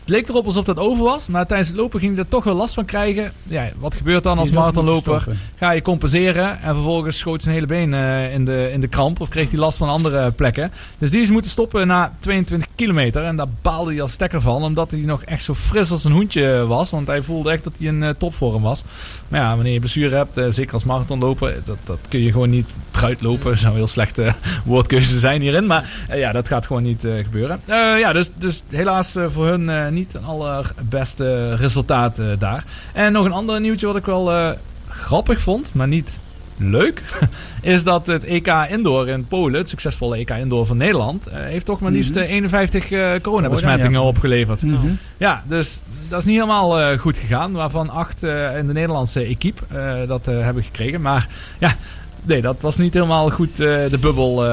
S1: Eh, het leek erop alsof dat over was, maar tijdens het lopen ging hij er toch wel last van krijgen. Ja, wat gebeurt dan als marathonloper? Ga je compenseren en vervolgens schoot zijn hele been eh, in, de, in de kramp of kreeg hij last van andere plekken. Dus die is moeten stoppen na 22 kilometer en daar baalde hij als stekker van, omdat hij nog echt zo fris als een hoentje was. Want hij voelde echt dat hij in eh, topvorm was. Maar ja, wanneer je blessure hebt, eh, zeker als marathonloper, dat, dat kun je gewoon niet eruit lopen. Dat zou een heel slechte woordkeuze zijn hierin, maar eh, ja, dat gaat gewoon niet eh, gebeuren. Eh, ja, dus, dus helaas eh, voor hun eh, niet een allerbeste resultaat daar. En nog een ander nieuwtje wat ik wel eh, grappig vond, maar niet leuk, [laughs] is dat het EK Indoor in Polen, het succesvolle EK Indoor van Nederland, eh, heeft toch maar liefst
S2: Mhm.
S1: eh, 51 eh, coronabesmettingen
S2: Oh, ja.
S1: opgeleverd.
S2: Mhm.
S1: Ja, dus dat is niet helemaal goed gegaan, waarvan acht in de Nederlandse equipe dat hebben gekregen. Maar ja, nee, dat was niet helemaal goed de bubbel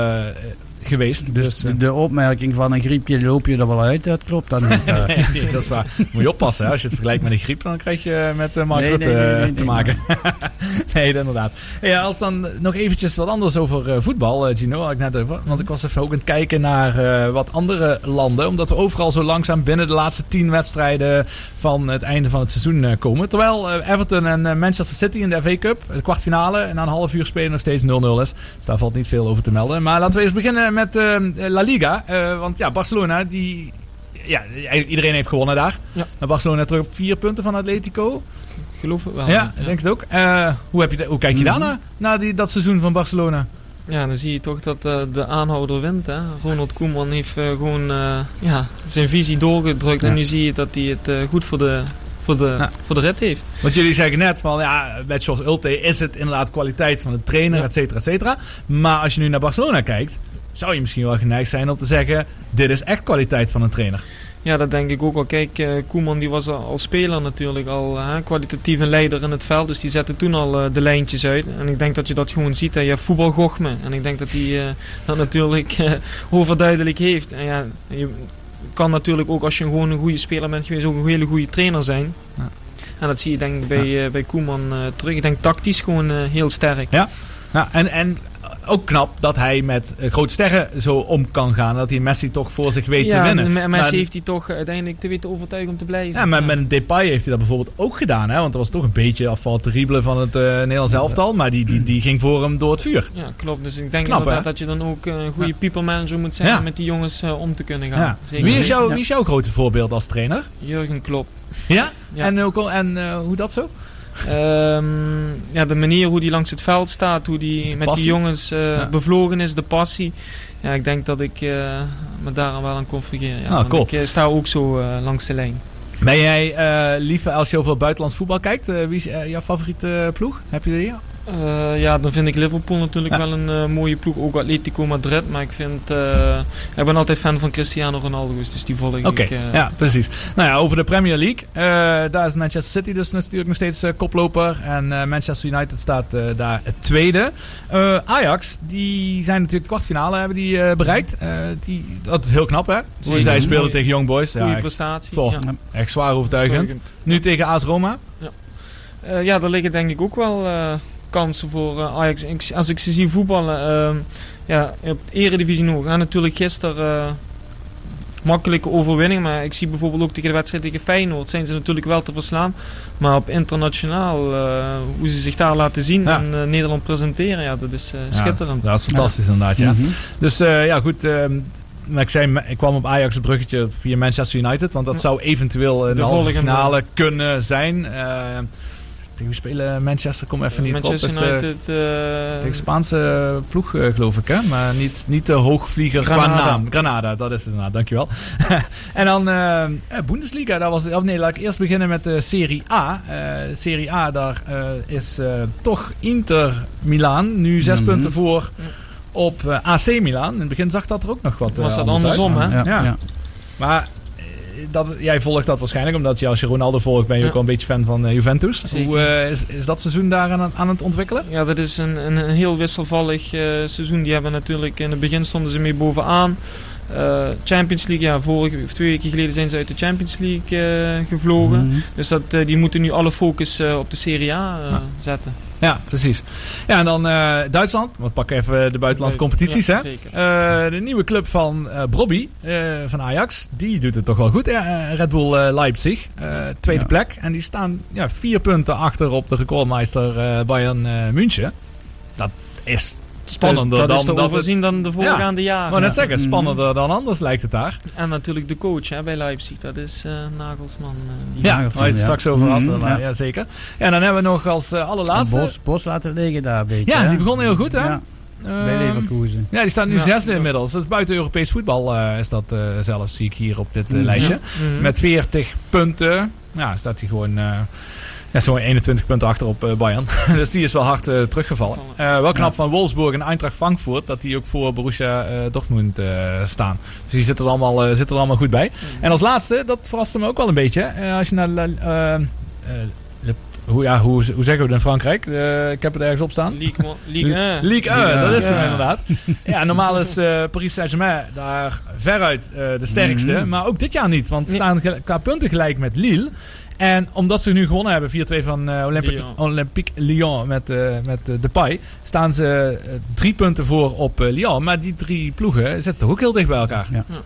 S1: geweest.
S2: Dus
S1: Dus, eh,
S2: de, opmerking van een griepje loop je er wel uit, dat klopt dan niet. [laughs]
S1: nee, nee, dat is waar. Moet je oppassen. Hè? Als je het vergelijkt met een griep, dan krijg je met eh, Mark
S2: Nee,
S1: Rutte
S2: nee, nee,
S1: eh,
S2: nee,
S1: te maken. nee, [laughs] inderdaad. Ja, als dan nog eventjes wat anders over voetbal, Gino, had ik net over. Want ik was even ook aan het kijken naar wat andere landen. Omdat we overal zo langzaam binnen de laatste tien wedstrijden van het einde van het seizoen komen. Terwijl Everton en Manchester City in de FA Cup, de kwartfinale, en na een half uur spelen nog steeds 0-0 is. Dus daar valt niet veel over te melden. Maar laten we eens beginnen met eh, La Liga. Eh, want ja, Barcelona, die ja, iedereen heeft gewonnen daar.
S3: Ja.
S1: Maar Barcelona terug op vier punten van Atletico.
S3: Geloof het wel.
S1: ja, ik denk het ook. Eh, hoe, heb je, hoe kijk je
S2: Mhm.
S1: daarna, naar die, dat seizoen van Barcelona?
S3: Ja, dan zie je toch dat eh, de aanhouder wint. Hè? Ronald Koeman heeft eh, gewoon eh, ja, zijn visie doorgedrukt.
S1: Ja.
S3: En nu zie je dat hij het eh, goed voor de, voor, de,
S1: Ja.
S3: voor de rit heeft.
S1: Want jullie zeggen net van, ja, met Jos Ulte is het inderdaad kwaliteit van de trainer,
S3: Ja.
S1: et cetera, et cetera. Maar als je nu naar Barcelona kijkt, zou je misschien wel geneigd zijn om te zeggen, dit is echt kwaliteit van een trainer.
S3: Ja, dat denk ik ook wel. Kijk, eh, Koeman die was al, al speler natuurlijk, al eh, kwalitatief een leider in het veld. Dus die zette toen al eh, de lijntjes uit. En ik denk dat je dat gewoon ziet. Hè. Je hebt voetbalgochme. En ik denk dat hij eh, dat natuurlijk [laughs] overduidelijk heeft. En ja, je kan natuurlijk ook als je gewoon een goede speler bent geweest, ook een hele goede trainer zijn.
S1: Ja.
S3: En dat zie je denk ik bij, bij Koeman terug. Ik denk tactisch gewoon heel sterk.
S1: Ja, en, en ook knap dat hij met eh, grote sterren zo om kan gaan. Dat hij Messi toch voor zich weet te winnen.
S3: en Messi
S1: Maar-
S3: heeft hij toch uiteindelijk te weten overtuigen om te blijven.
S1: Ja, maar met een Depay heeft hij dat bijvoorbeeld ook gedaan. Hè? Want dat was toch een beetje afval terrible van het eh Nederlands elftal. Maar die, die, die ging voor hem door het vuur.
S3: Ja, klopt. Dus ik denk
S1: Knap,
S3: inderdaad
S1: hè?
S3: dat je dan ook eh, een goede people manager moet zijn om met die jongens om te kunnen gaan. Zeker
S1: Wie, is wie is jouw grote voorbeeld als trainer?
S3: Jurgen Klopp.
S1: Ja? En, ook, al- en hoe dat zo?
S3: Ehm, ja, de manier hoe die langs het veld staat, hoe die met die jongens eh,
S1: Ja.
S3: bevlogen is, de passie. Ja, ik denk dat ik eh, me daar wel aan conformeer. Ja.
S1: Ah, cool.
S3: Ik eh, sta ook zo langs de lijn.
S1: Ben jij liever als je over buitenlands voetbal kijkt? wie is jouw favoriete ploeg? Heb je die?
S3: Eh, ja, dan vind ik Liverpool natuurlijk
S1: Ja.
S3: wel een eh, mooie ploeg. Ook Atletico Madrid. Maar ik vind... eh, ik ben altijd fan van Cristiano Ronaldo. Dus die volg ik.
S1: ja, precies. Nou ja, over de Premier League. daar is Manchester City dus natuurlijk nog steeds koploper. En Manchester United staat daar het tweede. Ajax, die zijn natuurlijk de kwartfinale hebben die, bereikt. Die, dat is heel knap, hè? Hoe zij speelden tegen Young Boys.
S3: Goede
S1: Ja,
S3: prestatie.
S1: Toch.
S3: Ja.
S1: echt zwaar overtuigend. Nu tegen AS Roma.
S3: Eh, ja, daar liggen denk ik ook wel kansen voor eh, Ajax. Ik, als ik ze zie voetballen, ehm, ja, op de eredivisie nog. Ja, natuurlijk gisteren eh, makkelijke overwinning, maar ik zie bijvoorbeeld ook tegen de wedstrijd tegen Feyenoord zijn ze natuurlijk wel te verslaan. Maar op internationaal, eh, hoe ze zich daar laten zien
S1: Ja.
S3: en Nederland presenteren, ja, dat is eh, schitterend.
S1: Ja, dat is fantastisch inderdaad, ja.
S2: Mhm.
S1: Dus eh, ja, goed. ehm, maar ik, zei, ik kwam op Ajax een bruggetje via Manchester United. Want dat zou eventueel een
S3: De
S1: halve finale kunnen zijn. Tegen wie spelen Manchester? Kom even niet
S3: Manchester
S1: op. Is, eh,
S3: United, eh,
S1: tegen Spaanse ploeg, eh, geloof ik, hè? Maar niet, niet de hoogvlieger qua
S3: Granada.
S1: naam. Granada, dat is het inderdaad, dankjewel. [laughs] en dan Bundesliga, daar was, of nee, laat ik eerst beginnen met de Serie A. Eh, Serie A, daar eh, is eh, toch Inter Milaan nu zes
S2: Mhm.
S1: punten voor op AC Milan. In het begin zag dat er ook nog wat
S3: was dat andersom, hè?
S2: Ja,
S1: Ja.
S2: ja.
S1: Maar dat, jij volgt dat waarschijnlijk, omdat je als je Ronaldo volgt, ben je
S3: Ja.
S1: ook wel een beetje fan van eh, Juventus.
S3: Zeker.
S1: Hoe eh, is, is dat seizoen daar aan, aan het ontwikkelen?
S3: Ja, dat is een, een, een heel wisselvallig eh, seizoen. Die hebben natuurlijk in het begin stonden ze mee bovenaan. Champions League, ja, vorige of twee weken geleden zijn ze uit de Champions League gevlogen.
S2: Mhm.
S3: Dus dat, die moeten nu alle focus op de Serie A
S1: Ja.
S3: zetten.
S1: Ja, precies. Ja, en dan eh, Duitsland. Want pak even de buitenlandse competities,
S3: Ja,
S1: hè? Eh, de nieuwe club van eh Brobby van Ajax, die doet het toch wel goed. Red Bull Leipzig, tweede
S2: Ja.
S1: plek. En die staan ja, vier punten achter op de recordmeister Bayern München. Dat is spannender
S3: dat
S1: dan
S3: is te
S1: dat het-
S3: overzien dan de voorgaande
S1: Ik
S3: jaren.
S1: wou net zeggen, spannender dan anders lijkt het daar.
S3: En natuurlijk de coach hè, bij Leipzig, dat is eh, Nagelsman. eh, die
S1: Ja, waar je het straks over had.
S2: Mhm,
S1: maar
S2: ja.
S1: ja. zeker. Ja, en dan hebben we nog als eh, allerlaatste...
S2: Bos, Bos laten liggen daar een beetje.
S1: Ja,
S2: hè?
S1: die begon heel goed, hè?
S2: Ja, bij
S1: Ehm,
S2: Leverkusen.
S1: Ja, die staat nu
S3: Ja,
S1: zesde
S3: ja.
S1: inmiddels. Dat is buiten Europees voetbal is dat eh, zelfs, zie ik hier op dit eh,
S2: Mhm.
S1: lijstje.
S3: Mhm.
S1: Met 40 punten. Ja, staat hij gewoon ja, zo'n 21 punten achter op eh, Bayern. [laughs] dus die is wel hard eh, teruggevallen. Eh, wel knap
S2: Ja.
S1: van Wolfsburg en Eintracht Frankfurt dat die ook voor Borussia Dortmund eh, staan. Dus die zitten er, allemaal, zitten er allemaal goed bij. En als laatste, dat verraste me ook wel een beetje. eh, als je naar... Hoe, ja, hoe, hoe zeggen we het in Frankrijk? Ik heb het ergens op staan.
S3: League 1.
S1: League 1,
S2: Ligue
S1: dat
S2: 1,
S1: is hem
S3: ja.
S1: inderdaad. [laughs] Ja, normaal is eh, Paris Saint-Germain daar veruit eh, de sterkste.
S2: Mhm.
S1: Maar ook dit jaar niet, want ze
S3: Nee.
S1: staan qua punten gelijk met Lille. En omdat ze nu gewonnen hebben, 4-2 van eh, Olympique,
S3: Lyon.
S1: Olympique Lyon met, eh met eh, Depay, staan ze drie punten voor op eh, Lyon. Maar die drie ploegen zitten toch ook heel dicht bij elkaar.
S2: Ja.
S3: Ja,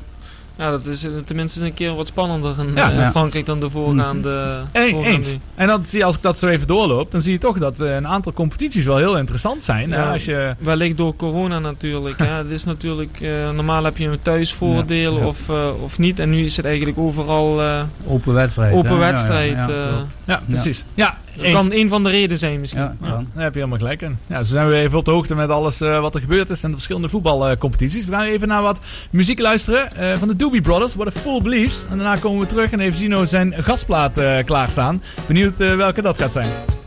S3: dat is eh, tenminste een keer wat spannender in
S1: Ja.
S3: eh,
S2: Ja.
S3: Frankrijk dan de voorgaande.
S1: E-
S3: voorgaande-
S1: eens. En dan zie je, als ik dat zo even doorloop, dan zie je toch dat eh, een aantal competities wel heel interessant zijn.
S3: Ja.
S1: als je,
S3: Wellicht door corona natuurlijk. hè. [laughs] Het is natuurlijk, normaal heb je een thuisvoordeel
S2: Ja.
S3: Of, of niet. En nu is het eigenlijk overal
S2: Open wedstrijd.
S3: open?
S2: Ja, ja,
S3: wedstrijd.
S2: ja,
S1: ja, precies. Ja,
S9: Eens.
S3: kan een van de redenen zijn misschien.
S2: Ja,
S9: Ja, daar heb je helemaal gelijk in. Ja, zo zijn we even op de hoogte met alles eh, wat er gebeurd is in de verschillende voetbalcompetities. we gaan even naar wat muziek luisteren eh, van de Doobie Brothers, What a Fool Believes. En daarna komen we terug en heeft Gino zijn gastplaat eh, klaarstaan. Benieuwd welke dat gaat zijn.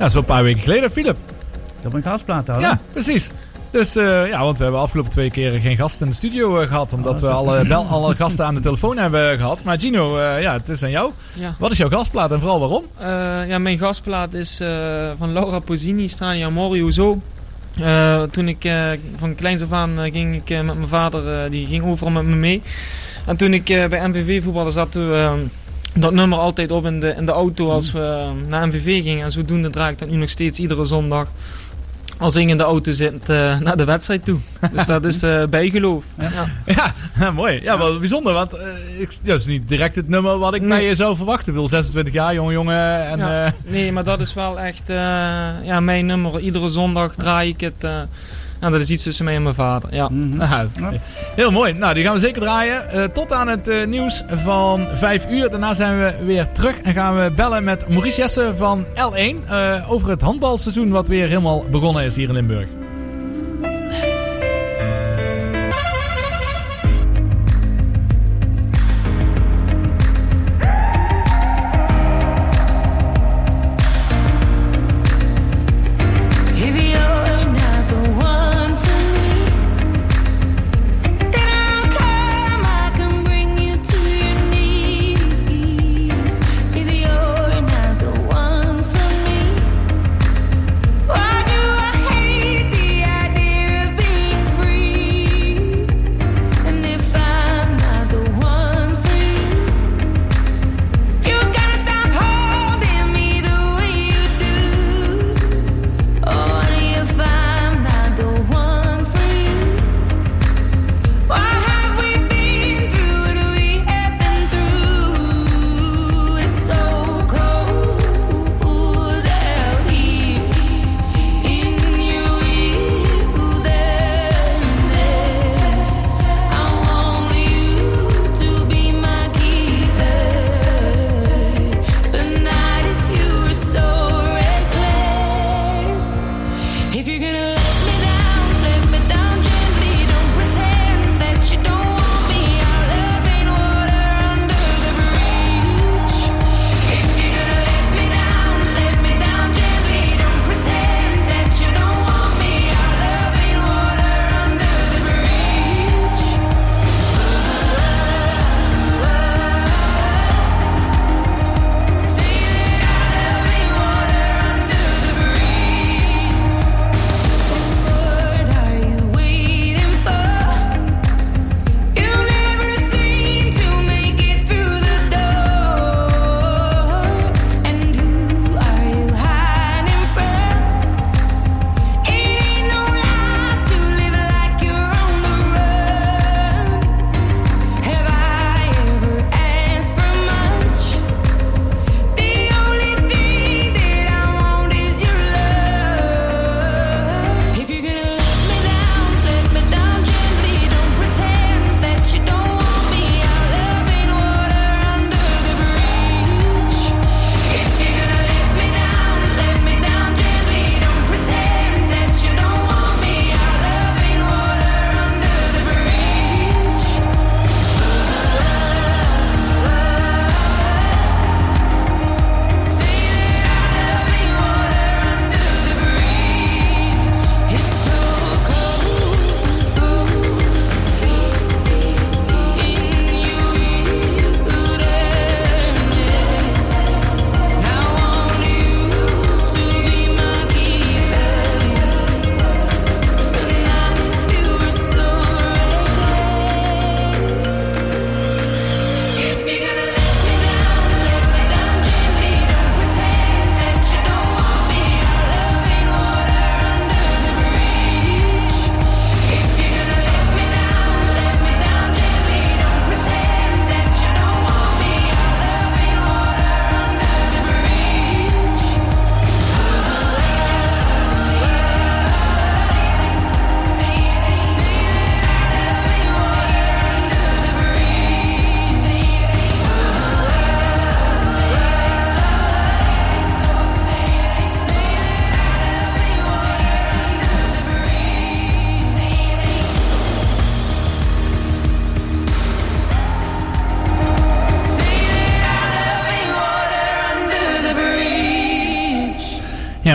S9: Ja, dat is wel een paar weken geleden, Philip.
S2: Dat een gastplaat hadden?
S9: Ja, precies. Dus eh, ja, want we hebben afgelopen twee keren geen gasten in de studio eh, gehad. Omdat
S2: Oh,
S9: we alle, bel, alle gasten aan de telefoon hebben gehad. Maar Gino, eh, ja, het is aan jou.
S3: Ja.
S9: Wat is jouw gastplaat en vooral waarom?
S3: Eh, ja, mijn gastplaat is eh, van Laura Pozzini, Strania Morio Zo. Eh, toen ik eh, van kleins af aan eh, ging ik eh, met mijn vader, eh, die ging overal met me mee. En toen ik eh, bij MVV voetballen zat, toen, eh, dat nummer altijd op in de, in de auto als we eh, naar MVV gingen. En zodoende draai ik dat nu nog steeds iedere zondag. Als ik in de auto zit eh, naar de wedstrijd toe. Dus dat is eh, bijgeloof. Ja.
S9: Ja, [laughs] mooi. Ja, wel bijzonder. Want eh, ik, ja, dat is niet direct het nummer wat ik
S3: Nee.
S9: bij je zou verwachten. Ik bedoel, 26 jaar, jonge jongen. En,
S3: Ja. Nee, maar dat is wel echt ja, mijn nummer. Iedere zondag draai ik het. Nou, dat is iets tussen mij en mijn vader. Ja. [laughs]
S9: Ah, Heel mooi. Nou, die gaan we zeker draaien. Eh, tot aan het eh, nieuws van 5 uur. Daarna zijn we weer terug en gaan we bellen met Maurice Jessen van L1 eh, over het handbalseizoen wat weer helemaal begonnen is hier in Limburg.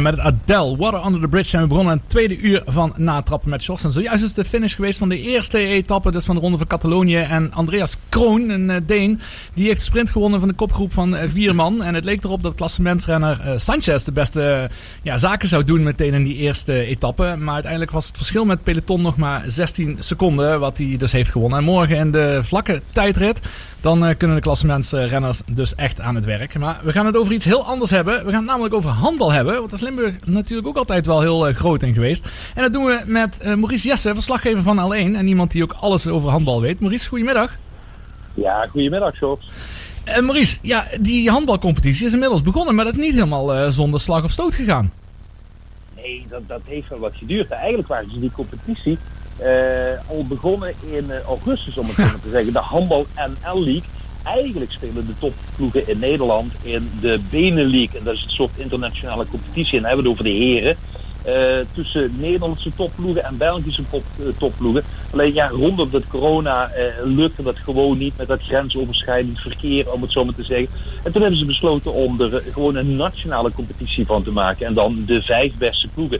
S1: Met het Adele Water Under the Bridge zijn we begonnen aan het tweede uur van Natrappen met Jos. En zojuist is de finish geweest van de eerste etappe, dus van de Ronde van Catalonië. En Andreas Kroon, een eh, Deen, die heeft de sprint gewonnen van de kopgroep van eh, vier man. En het leek erop dat klassementsrenner eh, Sanchez de beste ja, zaken zou doen meteen in die eerste etappe. Maar uiteindelijk was het verschil met peloton nog maar 16 seconden, wat hij dus heeft gewonnen. En morgen in de vlakke tijdrit, dan kunnen de klassementsrenners dus echt aan het werk. Maar we gaan het over iets heel anders hebben. We gaan het namelijk over handbal hebben, want daar is Limburg natuurlijk ook altijd wel heel groot in geweest. En dat doen we met Maurice Jesse, verslaggever van L1 en iemand die ook alles over handbal weet. Maurice, goedemiddag.
S10: Ja, goedemiddag, Sjors.
S1: Eh Maurice, ja, die handbalcompetitie is inmiddels begonnen, maar dat is niet helemaal eh, zonder slag of stoot gegaan.
S10: Nee, dat, dat heeft wel wat geduurd. Eigenlijk waren ze die competitie eh, al begonnen in augustus, om het zo te zeggen. De Handbal NL League. Eigenlijk spelen de topploegen in Nederland in de Benen League. En dat is een soort internationale competitie. En dan hebben we het over de heren. Eh, tussen Nederlandse topploegen en Belgische top, eh, topploegen. Alleen ja, rondom het corona eh, lukte dat gewoon niet met dat grensoverschrijdend verkeer, om het zo maar te zeggen. En toen hebben ze besloten om er gewoon een nationale competitie van te maken. En dan de vijf beste ploegen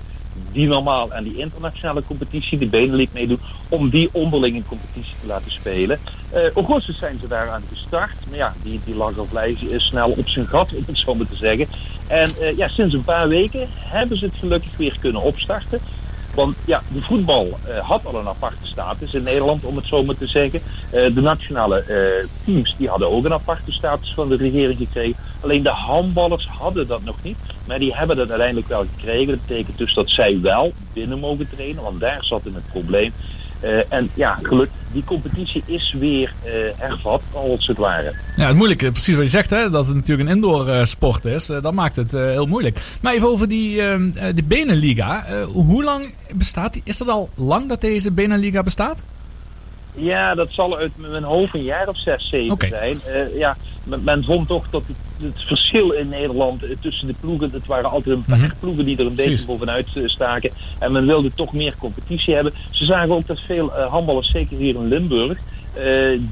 S10: die normaal aan die internationale competitie, de Benelux meedoen, om die onderling in competitie te laten spelen. Eh augustus zijn ze daaraan gestart. Maar ja, die, die lag al snel op zijn gat, om het zo maar te zeggen. En eh, ja, sinds een paar weken hebben ze het gelukkig weer kunnen opstarten. Want ja, de voetbal eh, had al een aparte status in Nederland, om het zo maar te zeggen. Eh, de nationale eh, teams die hadden ook een aparte status van de regering gekregen. Alleen de handballers hadden dat nog niet. Maar die hebben dat uiteindelijk wel gekregen. Dat betekent dus dat zij wel binnen mogen trainen, want daar zat in het probleem. Eh, en ja, gelukkig, die competitie is weer eh hervat, als het ware.
S1: Ja, het moeilijke, precies wat je zegt, hè, dat het natuurlijk een indoor eh, sport is, dat maakt het heel moeilijk. Maar even over die eh, eh, de Benenliga. Hoe lang bestaat die? Is dat al lang dat deze Benenliga bestaat?
S10: Ja, dat zal uit mijn hoofd een jaar of zes, zeven
S1: Oké.
S10: zijn. Ja, men, vond toch dat het, het verschil in Nederland eh, tussen de ploegen, het waren altijd een paar
S1: Mhm.
S10: ploegen die er een
S1: Precies.
S10: beetje bovenuit eh, staken. En men wilde toch meer competitie hebben. Ze zagen ook dat veel eh, handballers, zeker hier in Limburg,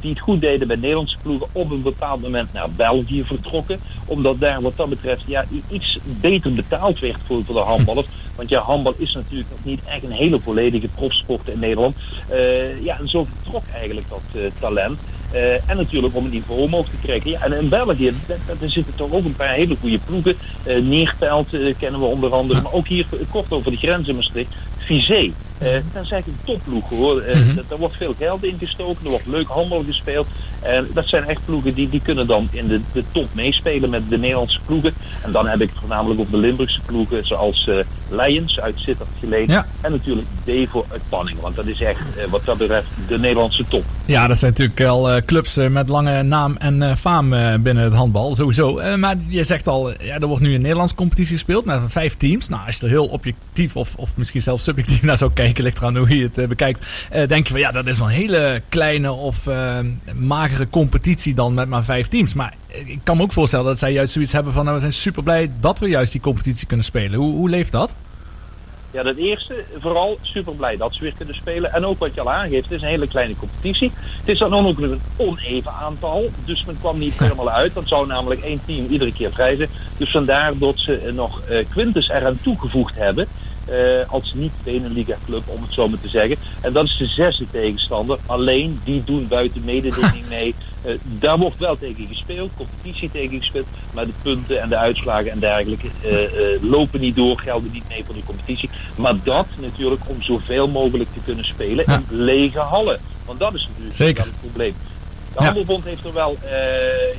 S10: die het goed deden bij Nederlandse ploegen, op een bepaald moment naar België vertrokken. Omdat daar wat dat betreft ja, iets beter betaald werd voor, voor de handballers. Want ja, handbal is natuurlijk nog niet echt een hele volledige profsport in Nederland. Ja, en zo vertrok eigenlijk dat talent. Eh, en natuurlijk om een niveau omhoog te krijgen. Ja, en in België, daar, zitten toch ook een paar hele goede ploegen. Eh, kennen we onder andere. Maar ook hier kort over de grens in Maastricht. Vizé. Eh, dat is eigenlijk een topploeg hoor. Daar wordt veel geld in gestoken. Er wordt leuk handbal gespeeld. En dat zijn echt ploegen die, die kunnen dan in de, de top meespelen met de Nederlandse ploegen. En dan heb ik het voornamelijk op de Limburgse ploegen. Zoals eh Lions uit Sittard geleden.
S1: Ja.
S10: En natuurlijk Devo uit Panning. Want dat is echt wat dat betreft de Nederlandse top.
S1: Ja, dat zijn natuurlijk al clubs met lange naam en faam binnen het handbal, sowieso. Maar je zegt al, ja, er wordt nu een Nederlandse competitie gespeeld met vijf teams. Nou, als je er heel objectief of, of misschien zelfs subjectief [laughs] naar zou kijken, ligt eraan hoe je het eh, bekijkt. eh, denk je van, ja, dat is wel een hele kleine of eh, magere competitie dan met maar vijf teams. Maar ik kan me ook voorstellen dat zij juist zoiets hebben van, nou, we zijn super blij dat we juist die competitie kunnen spelen. Hoe, hoe leeft dat?
S10: Ja, dat eerste, vooral super blij dat ze weer kunnen spelen. En ook wat je al aangeeft, het is een hele kleine competitie. Het is dan ook nog een oneven aantal. Dus men kwam niet [laughs] helemaal uit. Dat zou namelijk één team iedere keer vrij zijn. Dus vandaar dat ze nog eh Quintus eraan toegevoegd hebben. Eh, als niet-Beneliga club, om het zo maar te zeggen. En dat is de zesde tegenstander. Alleen, die doen buiten mededinging mee. [laughs] Eh, daar wordt wel tegen gespeeld, competitie tegen gespeeld. Maar de punten en de uitslagen en dergelijke eh, lopen niet door, gelden niet mee voor de competitie. Maar dat natuurlijk om zoveel mogelijk te kunnen spelen
S1: Ja.
S10: in lege hallen. Want dat is natuurlijk
S1: Zeker.
S10: wel het probleem. De
S1: Ja.
S10: Handelbond heeft er wel,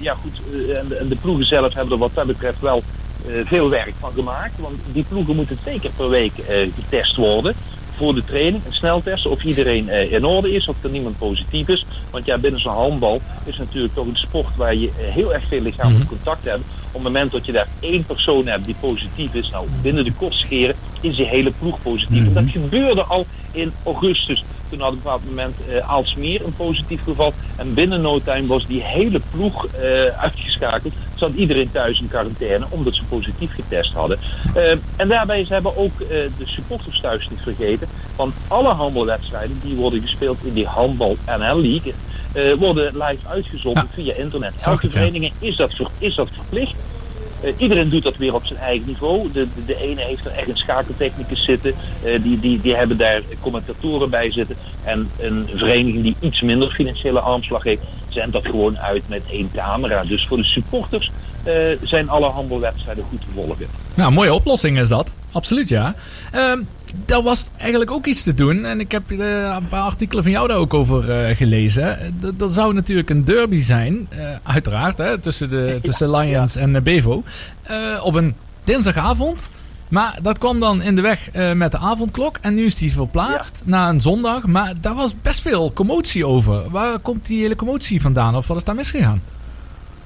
S10: ja goed, en, de, en de ploegen zelf hebben er wat dat betreft wel veel werk van gemaakt. Want die ploegen moeten twee keer per week eh, getest worden. Voor de training, een sneltest, of iedereen eh, in orde is, of er niemand positief is. Want ja, binnen zo'n handbal is natuurlijk toch een sport waar je eh, heel erg veel lichamelijk contact hebt. Op het moment dat je daar één persoon hebt die positief is, nou binnen de kostscheren is die hele ploeg positief. En dat gebeurde al in augustus. Toen had op een bepaald moment eh Aalsmeer een positief geval. En binnen no time was die hele ploeg eh, uitgeschakeld. Zat iedereen thuis in quarantaine omdat ze positief getest hadden. Eh, en daarbij ze hebben ook de supporters thuis niet vergeten. Want alle handbalwedstrijden die worden gespeeld in die handbal NL League. worden live uitgezonden
S1: Ja.
S10: via internet. Elke vereniging is dat, is dat verplicht. Eh, iedereen doet dat weer op zijn eigen niveau. De, de, de ene heeft er echt een schakeltechnicus zitten. Eh, die, die, die hebben daar commentatoren bij zitten. En een vereniging die iets minder financiële armslag heeft, zendt dat gewoon uit met één camera. Dus voor de supporters eh, zijn alle handbalwedstrijden goed te volgen.
S1: Nou, mooie oplossing is dat. Absoluut, ja. Ehm daar was eigenlijk ook iets te doen. En ik heb eh, een paar artikelen van jou daar ook over eh, gelezen. Eh, d- Er zou natuurlijk een derby zijn, eh, uiteraard, hè, tussen, de, [laughs] tussen Lions en Bevo. op een dinsdagavond. Maar dat kwam dan in de weg met de avondklok. En nu is die verplaatst naar een zondag. Maar daar was best veel commotie over. Waar komt die hele commotie vandaan? Of wat is daar misgegaan?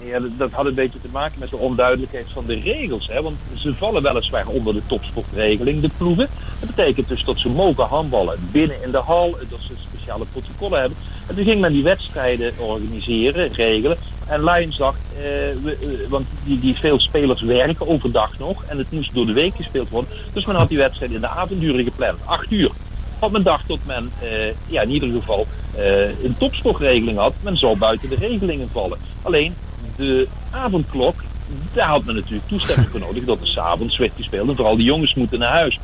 S10: Ja, dat, had een beetje te maken met de onduidelijkheid van de regels. Hè? Want ze vallen weliswaar onder de topsportregeling, de ploegen. Dat betekent dus dat ze mogen handballen binnen in de hal, dat ze speciale protocollen hebben. En toen ging men die wedstrijden organiseren, regelen. En Lions dacht, eh, eh, want die, die veel spelers werken overdag nog en het moest door de week gespeeld worden. Dus men had die wedstrijd in de avonduren gepland, acht uur. Want men dacht dat men eh, ja, in ieder geval eh, een topsportregeling had. Men zou buiten de regelingen vallen. Alleen de avondklok, daar had men natuurlijk toestemming voor nodig dat er s'avonds werd gespeeld. En vooral de jongens moeten naar huis.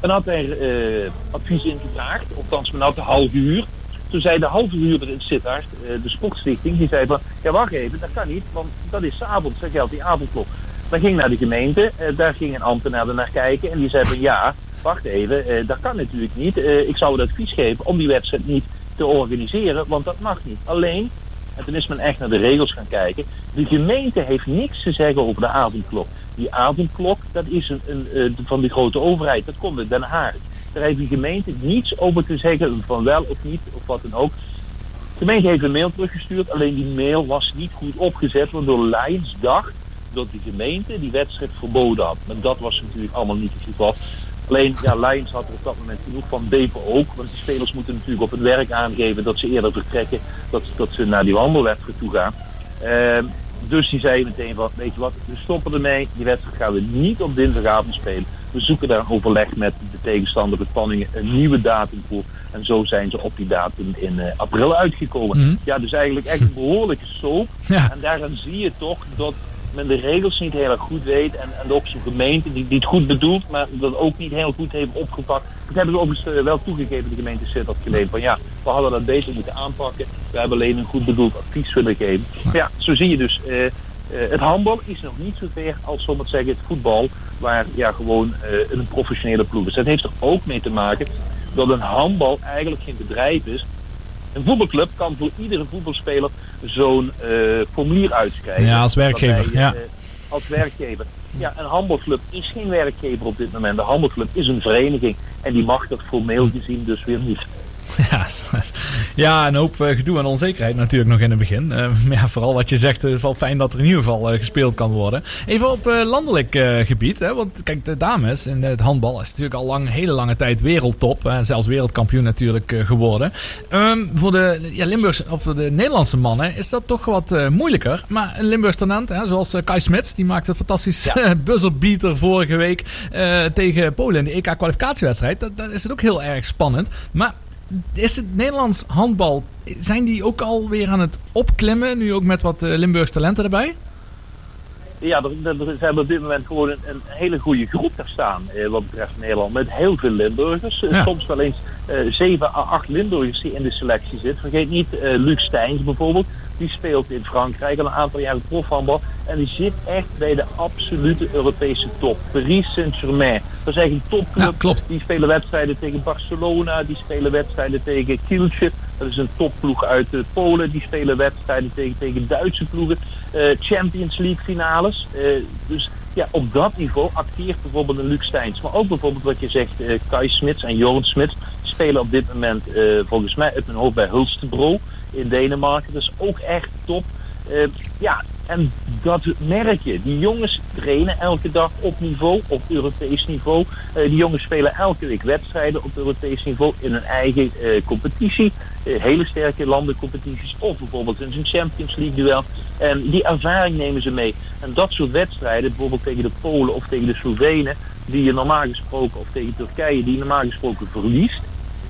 S10: Men had er eh, advies ingevraagd, althans men had een half uur. Toen zei de halve huurder in Sittard, eh, de sportstichting, die zei van, ja wacht even, dat kan niet, want dat is 's avonds, dat geldt die avondklok. Dan ging naar de gemeente, eh, daar ging een ambtenaar naar kijken en die zei van, ja, wacht even, eh, dat kan natuurlijk niet. Ik zou het advies geven om die wedstrijd niet te organiseren, want dat mag niet. Alleen, en toen is men echt naar de regels gaan kijken. De gemeente heeft niks te zeggen over de avondklok. Die avondklok, dat is een, eh, van de grote overheid. Dat komt uit Den Haag. Daar heeft de gemeente niets over te zeggen, van wel of niet, of wat dan ook. De gemeente heeft een mail teruggestuurd, alleen die mail was niet goed opgezet, waardoor Lions dacht dat de gemeente die wedstrijd verboden had. Maar dat was natuurlijk allemaal niet het geval. Alleen, ja, Lions had er op dat moment genoeg van, Bevo ook. Want de spelers moeten natuurlijk op het werk aangeven dat ze eerder vertrekken, dat, dat ze naar die wandelwedstrijd toe gaan. Ehm, dus die zei meteen van, weet je wat, we stoppen ermee. Die wedstrijd gaan we niet op dinsdagavond spelen. We zoeken daar overleg met de tegenstander de Panningen een nieuwe datum voor. En zo zijn ze op die datum in eh, april uitgekomen.
S1: Mhm.
S10: Ja, dus eigenlijk echt een behoorlijke soap.
S1: Ja.
S10: En daaraan zie je toch dat men de regels niet heel erg goed weet. En, en ook zo'n gemeente die, die het goed bedoelt, maar dat ook niet heel goed heeft opgepakt. Dat hebben ze overigens eh, wel toegegeven, de gemeente Sittard geleden. Van ja, we hadden dat beter moeten aanpakken. We hebben alleen een goed bedoeld advies willen geven. Maar ja, zo zie je dus. eh, eh, het handbal is nog niet zo ver als, zal ik maar zeggen, het voetbal. Waar ja, gewoon een professionele ploeg is. Dat heeft er ook mee te maken dat een handbal eigenlijk geen bedrijf is. Een voetbalclub kan voor iedere voetbalspeler zo'n eh, formulier uitschrijven.
S1: Ja, als werkgever, ja.
S10: eh, als werkgever. Ja, een handbalclub is geen werkgever op dit moment. De handbalclub is een vereniging. En die mag dat formeel gezien dus weer niet. [laughs]
S1: Ja, ja, een hoop eh, gedoe en onzekerheid natuurlijk nog in het begin. Eh, [laughs] maar ja, vooral wat je zegt, het is wel fijn dat er in ieder geval eh, gespeeld kan worden. Even op eh, landelijk eh, gebied, hè, want kijk, de dames in het handbal is natuurlijk al lang, hele lange tijd wereldtop. en zelfs wereldkampioen natuurlijk eh, geworden. Ehm, voor de ja, Limburgse, of de Nederlandse mannen is dat toch wat eh, moeilijker. Maar een Limburgs talent, hè, zoals eh, Kai Smits, die maakte een fantastisch
S10: Ja. [laughs]
S1: buzzerbeater vorige week eh, tegen Polen in de EK-kwalificatiewedstrijd. Dat, dat is het ook heel erg spannend. Maar is het Nederlands handbal, zijn die ook alweer aan het opklimmen? Nu ook met wat eh, Limburgs talenten erbij?
S10: Ja, er, er, ze hebben op dit moment gewoon een, een hele goede groep daar staan. Eh, wat betreft Nederland. Met heel veel Limburgers. Eh,
S1: Ja.
S10: Soms wel eens eh, zeven à acht Limburgers die in de selectie zitten. Vergeet niet eh Luc Steins bijvoorbeeld. Die speelt in Frankrijk al een aantal jaren profhandbal. En die zit echt bij de absolute Europese top. Paris Saint-Germain. Dat is echt een topclub.
S1: Ja.
S10: Die spelen wedstrijden tegen Barcelona. Die spelen wedstrijden tegen Kielce. Dat is een topploeg uit eh, Polen. Die spelen wedstrijden tegen, tegen Duitse ploegen. Eh, Champions League finales. Eh, dus ja, op dat niveau acteert bijvoorbeeld een Luc Steins. Maar ook bijvoorbeeld wat je zegt, eh, Kai Smits en Jorn Smits spelen op dit moment volgens mij uit mijn hoofd bij Hulstebro in Denemarken. Is ook echt top. Eh, ja, en dat merk je. Die jongens trainen elke dag op niveau, op Europees niveau. Eh, die jongens spelen elke week wedstrijden op Europees niveau in hun eigen eh, competitie. Hele sterke landencompetities of bijvoorbeeld in een Champions League duel. En die ervaring nemen ze mee. En dat soort wedstrijden, bijvoorbeeld tegen de Polen of tegen de Slovenen, die je normaal gesproken, of tegen Turkije, die je normaal gesproken verliest,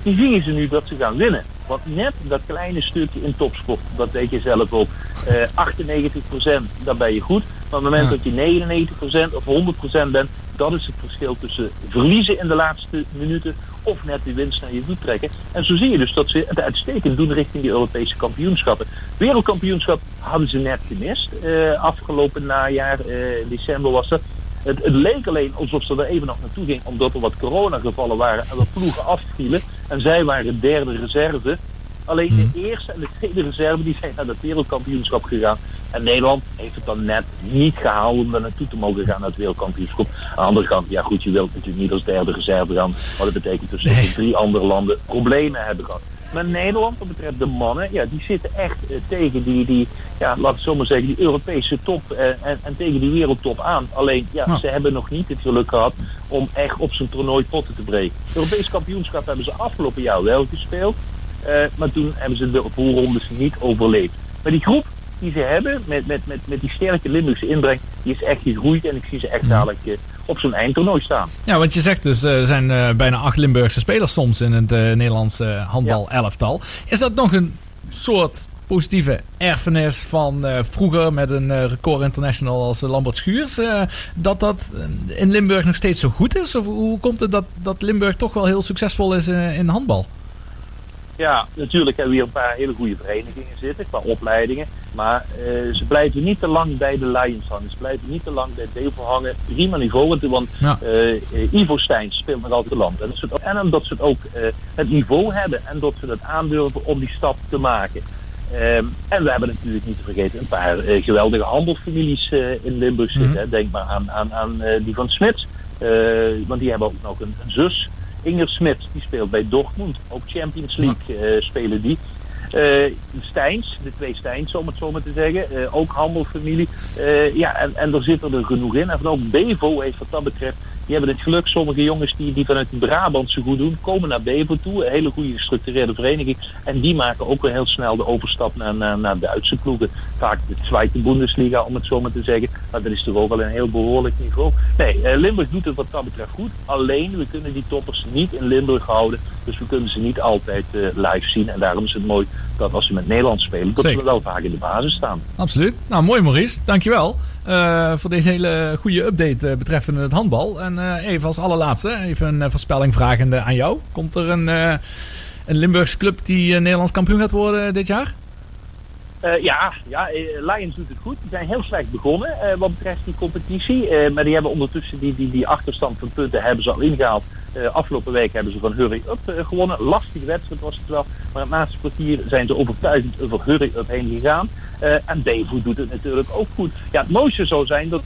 S10: die zien ze nu dat ze gaan winnen. Want net dat kleine stukje in topsport, dat weet je zelf ook. eh 98% daar ben je goed. Maar op het moment
S1: Ja.
S10: dat je 99% of 100% bent, dat is het verschil tussen verliezen in de laatste minuten of net die winst naar je toe trekken. En zo zie je dus dat ze het uitstekend doen richting die Europese kampioenschappen. Wereldkampioenschap hadden ze net gemist. eh, afgelopen najaar, in december was dat. Het, het leek alleen alsof ze er even nog naartoe ging, omdat er wat coronagevallen waren en wat ploegen afvielen. En zij waren derde reserve. Alleen de eerste en de tweede reserve die zijn naar het wereldkampioenschap gegaan. En Nederland heeft het dan net niet gehaald om daar naartoe te mogen gaan naar het wereldkampioenschap. Aan de andere kant, ja goed, je wilt natuurlijk niet als derde reserve gaan. Maar dat betekent dus dat
S1: Nee.
S10: de drie andere landen problemen hebben gehad. Maar Nederland, wat betreft de mannen, ja, die zitten echt eh, tegen die, die, ja, laat ik zo maar zeggen, die Europese top eh, en, en tegen die wereldtop aan. Alleen, ja,
S1: Ja.
S10: ze hebben nog niet het geluk gehad om echt op zijn toernooi potten te breken. Het Europees kampioenschap hebben ze afgelopen jaar wel gespeeld. eh, maar toen hebben ze de voorrondes niet overleefd. Maar die groep die ze hebben, met, met, met, met die sterke Limburgse inbreng, die is echt gegroeid. En ik zie ze echt dadelijk eh, op zo'n eindtoernooi staan.
S1: Ja, want je zegt dus, eh, er zijn eh, bijna acht Limburgse spelers soms in het Nederlandse handbal-elftal. Is dat nog een soort positieve erfenis van vroeger met een record international als Lambert Schuurs? dat dat in Limburg nog steeds zo goed is? Of hoe komt het dat, dat Limburg toch wel heel succesvol is in handbal?
S10: Ja, natuurlijk hebben we hier een paar hele goede verenigingen zitten qua opleidingen. Maar eh, ze blijven niet te lang bij de Lions hangen. Ze blijven niet te lang bij Devel hangen. Prima niveau, want-
S1: Ja.
S10: eh, eh, Ivo Steins speelt nog altijd land. En, dat ze het, en omdat ze het ook het niveau hebben en dat ze het aandurven om die stap te maken. Ehm, en we hebben natuurlijk niet te vergeten een paar geweldige handelsfamilies in Limburg zitten.
S1: Mhm.
S10: Denk maar aan, aan, aan die van Smits. Want die hebben ook nog een, een zus. Inger Smit, die speelt bij Dortmund. Ook Champions League eh, spelen die. Eh Steins, de twee Steins om het zo maar te zeggen. eh, ook handelfamilie. Eh, ja, en, en er zitten er genoeg in. En ook Bevo heeft wat dat betreft. Die hebben het geluk, sommige jongens die, die vanuit Brabant zo goed doen, komen naar Bevo toe. Een hele goede gestructureerde vereniging. En die maken ook weer heel snel de overstap naar, naar, naar Duitse ploegen. Vaak de Tweede Bundesliga, om het zo maar te zeggen. Maar dat is toch ook wel een heel behoorlijk niveau. Nee, eh, Limburg doet het wat dat betreft goed. Alleen, we kunnen die toppers niet in Limburg houden. Dus we kunnen ze niet altijd eh, live zien. En daarom is het mooi dat als ze met Nederland spelen, dat we wel vaak in de basis staan.
S1: Absoluut. Nou, mooi Maurice. Dankjewel voor deze hele goede update eh, betreffende het handbal. En eh, even als allerlaatste, even een eh, voorspelling vragende aan jou. Komt er een, eh, een Limburgse club die eh, Nederlands kampioen gaat worden dit jaar?
S10: Eh, ja, ja eh, Lions doet het goed. Die zijn heel slecht begonnen eh, wat betreft die competitie. Maar die hebben ondertussen die, die, die achterstand van punten hebben ze al ingehaald. Eh, afgelopen week hebben ze van Hurry Up gewonnen. Lastige wedstrijd was het wel. Maar het laatste kwartier zijn ze overtuigend over Hurry Up heen gegaan. En Bevo doet het natuurlijk ook goed. Ja, het mooiste zou zijn dat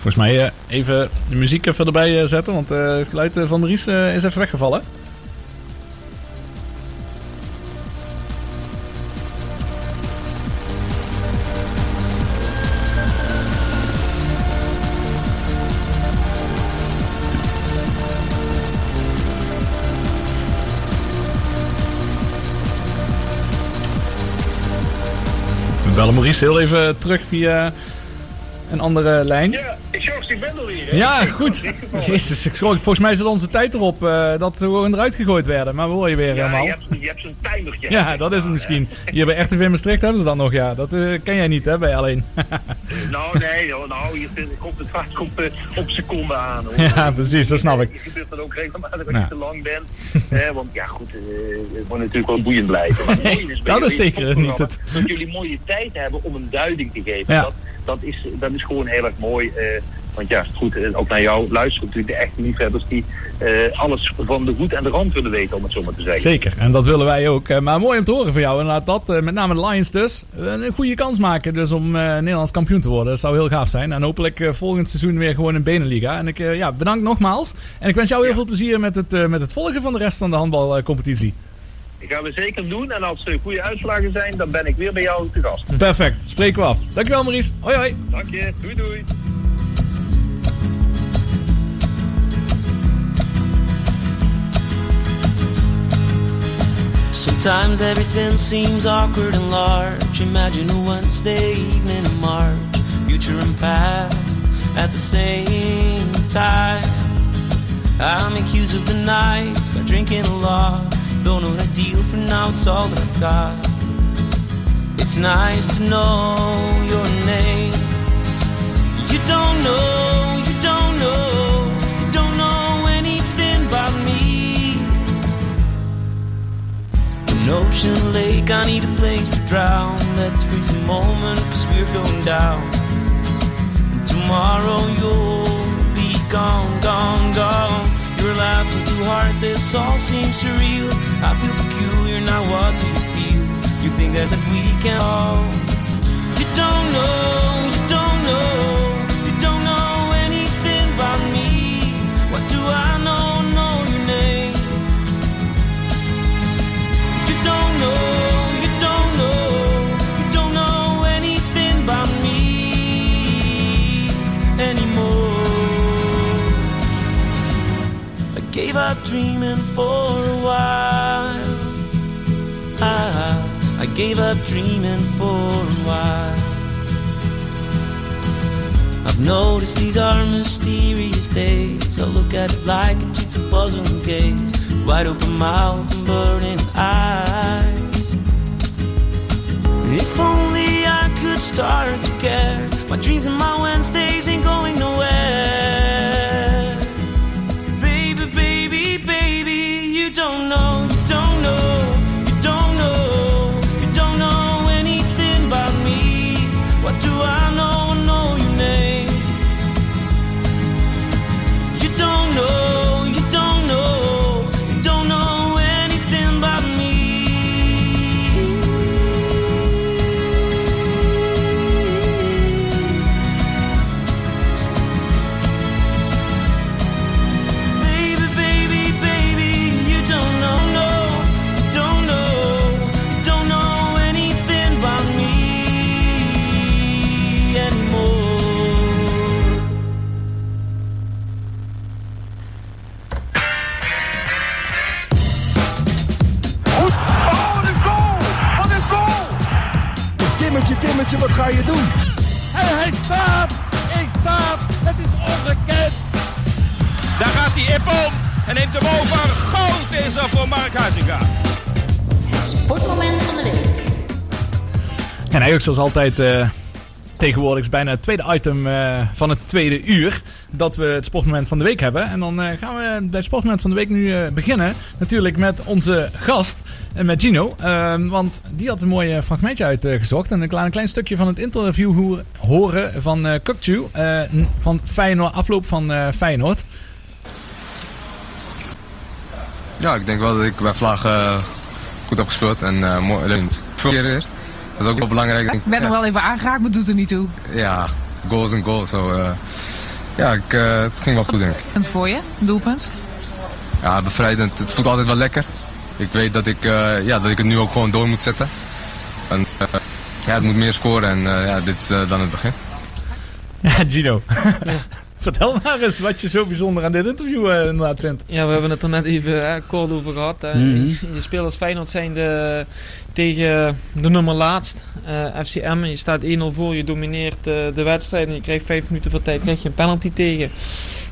S1: Volgens mij eh, even de muziek even erbij eh, zetten, want eh, het geluid van Maurice is even weggevallen. We bellen Maurice heel even terug via een andere lijn.
S11: Ja, Joost, ik ben er weer. hè?
S1: Ja, goed. Jezus, ik schrok. Volgens mij zit onze tijd erop eh, dat we gewoon eruit gegooid werden. Maar we horen je weer
S11: Ja,
S1: helemaal.
S11: je hebt, je hebt zo'n timertje.
S1: Ja, dat is het misschien. Hier bij RTV Maastricht hebben ze dat nog, ja. Dat eh, ken jij niet, hè, bij alleen. [laughs]
S11: Nou, nee, hoor, nou, zit- komt het vaak op, eh, op seconde aan. Hoor. [laughs]
S1: Ja, precies, dat snap ik.
S11: Je gebeurt dat ook regelmatig als
S1: Ja.
S11: je te lang bent. [laughs] Eh, want ja, goed, eh, het moet natuurlijk wel boeiend blijven. Maar is
S1: Dat is zeker niet het.
S11: Dat jullie mooie tijd hebben om een duiding te geven.
S1: Ja.
S11: Dat, dat, is, dat is gewoon heel erg mooi. eh, want ja, goed, eh, ook naar jou luisteren natuurlijk de echte liefhebbers die eh, alles van de goed en de rand willen weten, om het zo maar te zeggen.
S1: Zeker, en dat willen wij ook. Maar mooi om te horen van jou. En laat dat, met name de Lions dus, een goede kans maken dus om Nederlands kampioen te worden. Dat zou heel gaaf zijn. En hopelijk volgend seizoen weer gewoon in Beneliga. En ik ja, bedank nogmaals. En ik wens jou heel veel plezier met het, met het volgen van de rest van de handbalcompetitie.
S11: Dat gaan we zeker doen. En als er goede uitslagen zijn, dan ben ik weer bij jou te gast.
S1: Perfect, spreken we af. Dankjewel Maurice. Hoi hoi.
S11: Dank je. Doei doei.
S12: Sometimes everything seems awkward and large. Imagine a Wednesday evening in March, future and past at the same time. I make use of the night, start drinking a lot. Don't know what I deal for now, it's all that I've got. It's nice to know your name. You don't know, you don't know, you don't know anything about me. An ocean lake, I need a place to drown. Let's freeze a moment, cause we're going down. And tomorrow you'll be gone, gone, gone. You're laughing too hard, this all seems surreal. I feel peculiar, now what do you feel? You think that, that we can all. You don't know, you don't know, gave up dreaming for a while. I, I gave up dreaming for a while. I've noticed these are mysterious days. I look at it like a jigsaw puzzle and gaze. Wide open mouth and burning eyes. If only I could start to care. My dreams and my Wednesdays ain't going nowhere.
S9: Wat ga je doen? En hij staat! Ik staat! Het is ongekend!
S13: Daar gaat hij Ippon en neemt hem over. Goud is er voor Mark Huizinga.
S14: Het sportmoment van de week.
S1: En eigenlijk zoals altijd eh, tegenwoordig is bijna het tweede item eh, van het tweede uur dat we het sportmoment van de week hebben. En dan eh, gaan we bij het sportmoment van de week nu eh, beginnen. Natuurlijk met onze gast, en met Gino. Ehm, want die had een mooi fragmentje uitgezocht. en ik laat een klein stukje van het interview horen van uh, van Feyenoord, afloop van Feyenoord.
S15: Ja, ik denk wel dat ik bij Vlag eh, goed heb gespeeld en mooi. Veel keer. Dat is ook wel belangrijk.
S16: Ik ben nog wel even aangeraakt, maar doet er niet toe.
S15: Ja, goals en goals. Zo, eh. ja, ik, eh, het ging wel goed denk ik.
S16: En voor je, een doelpunt?
S15: Ja, bevrijdend. Het voelt altijd wel lekker. Ik weet dat ik, eh, ja, dat ik het nu ook gewoon door moet zetten. En, eh, ja, het moet meer scoren en eh, ja, dit is dan het begin.
S1: Ja, Gino. [laughs] Vertel maar eens wat je zo bijzonder aan dit interview inderdaad vindt.
S3: Ja, we hebben het er net even hè, kort over gehad. hè.
S1: Mhm.
S3: Je speelt als Feyenoord zijn de, tegen de nummer laatst, eh, FCM. Je staat 1-0 voor, je domineert eh, de wedstrijd en je krijgt 5 minuten voor tijd, krijg je een penalty tegen.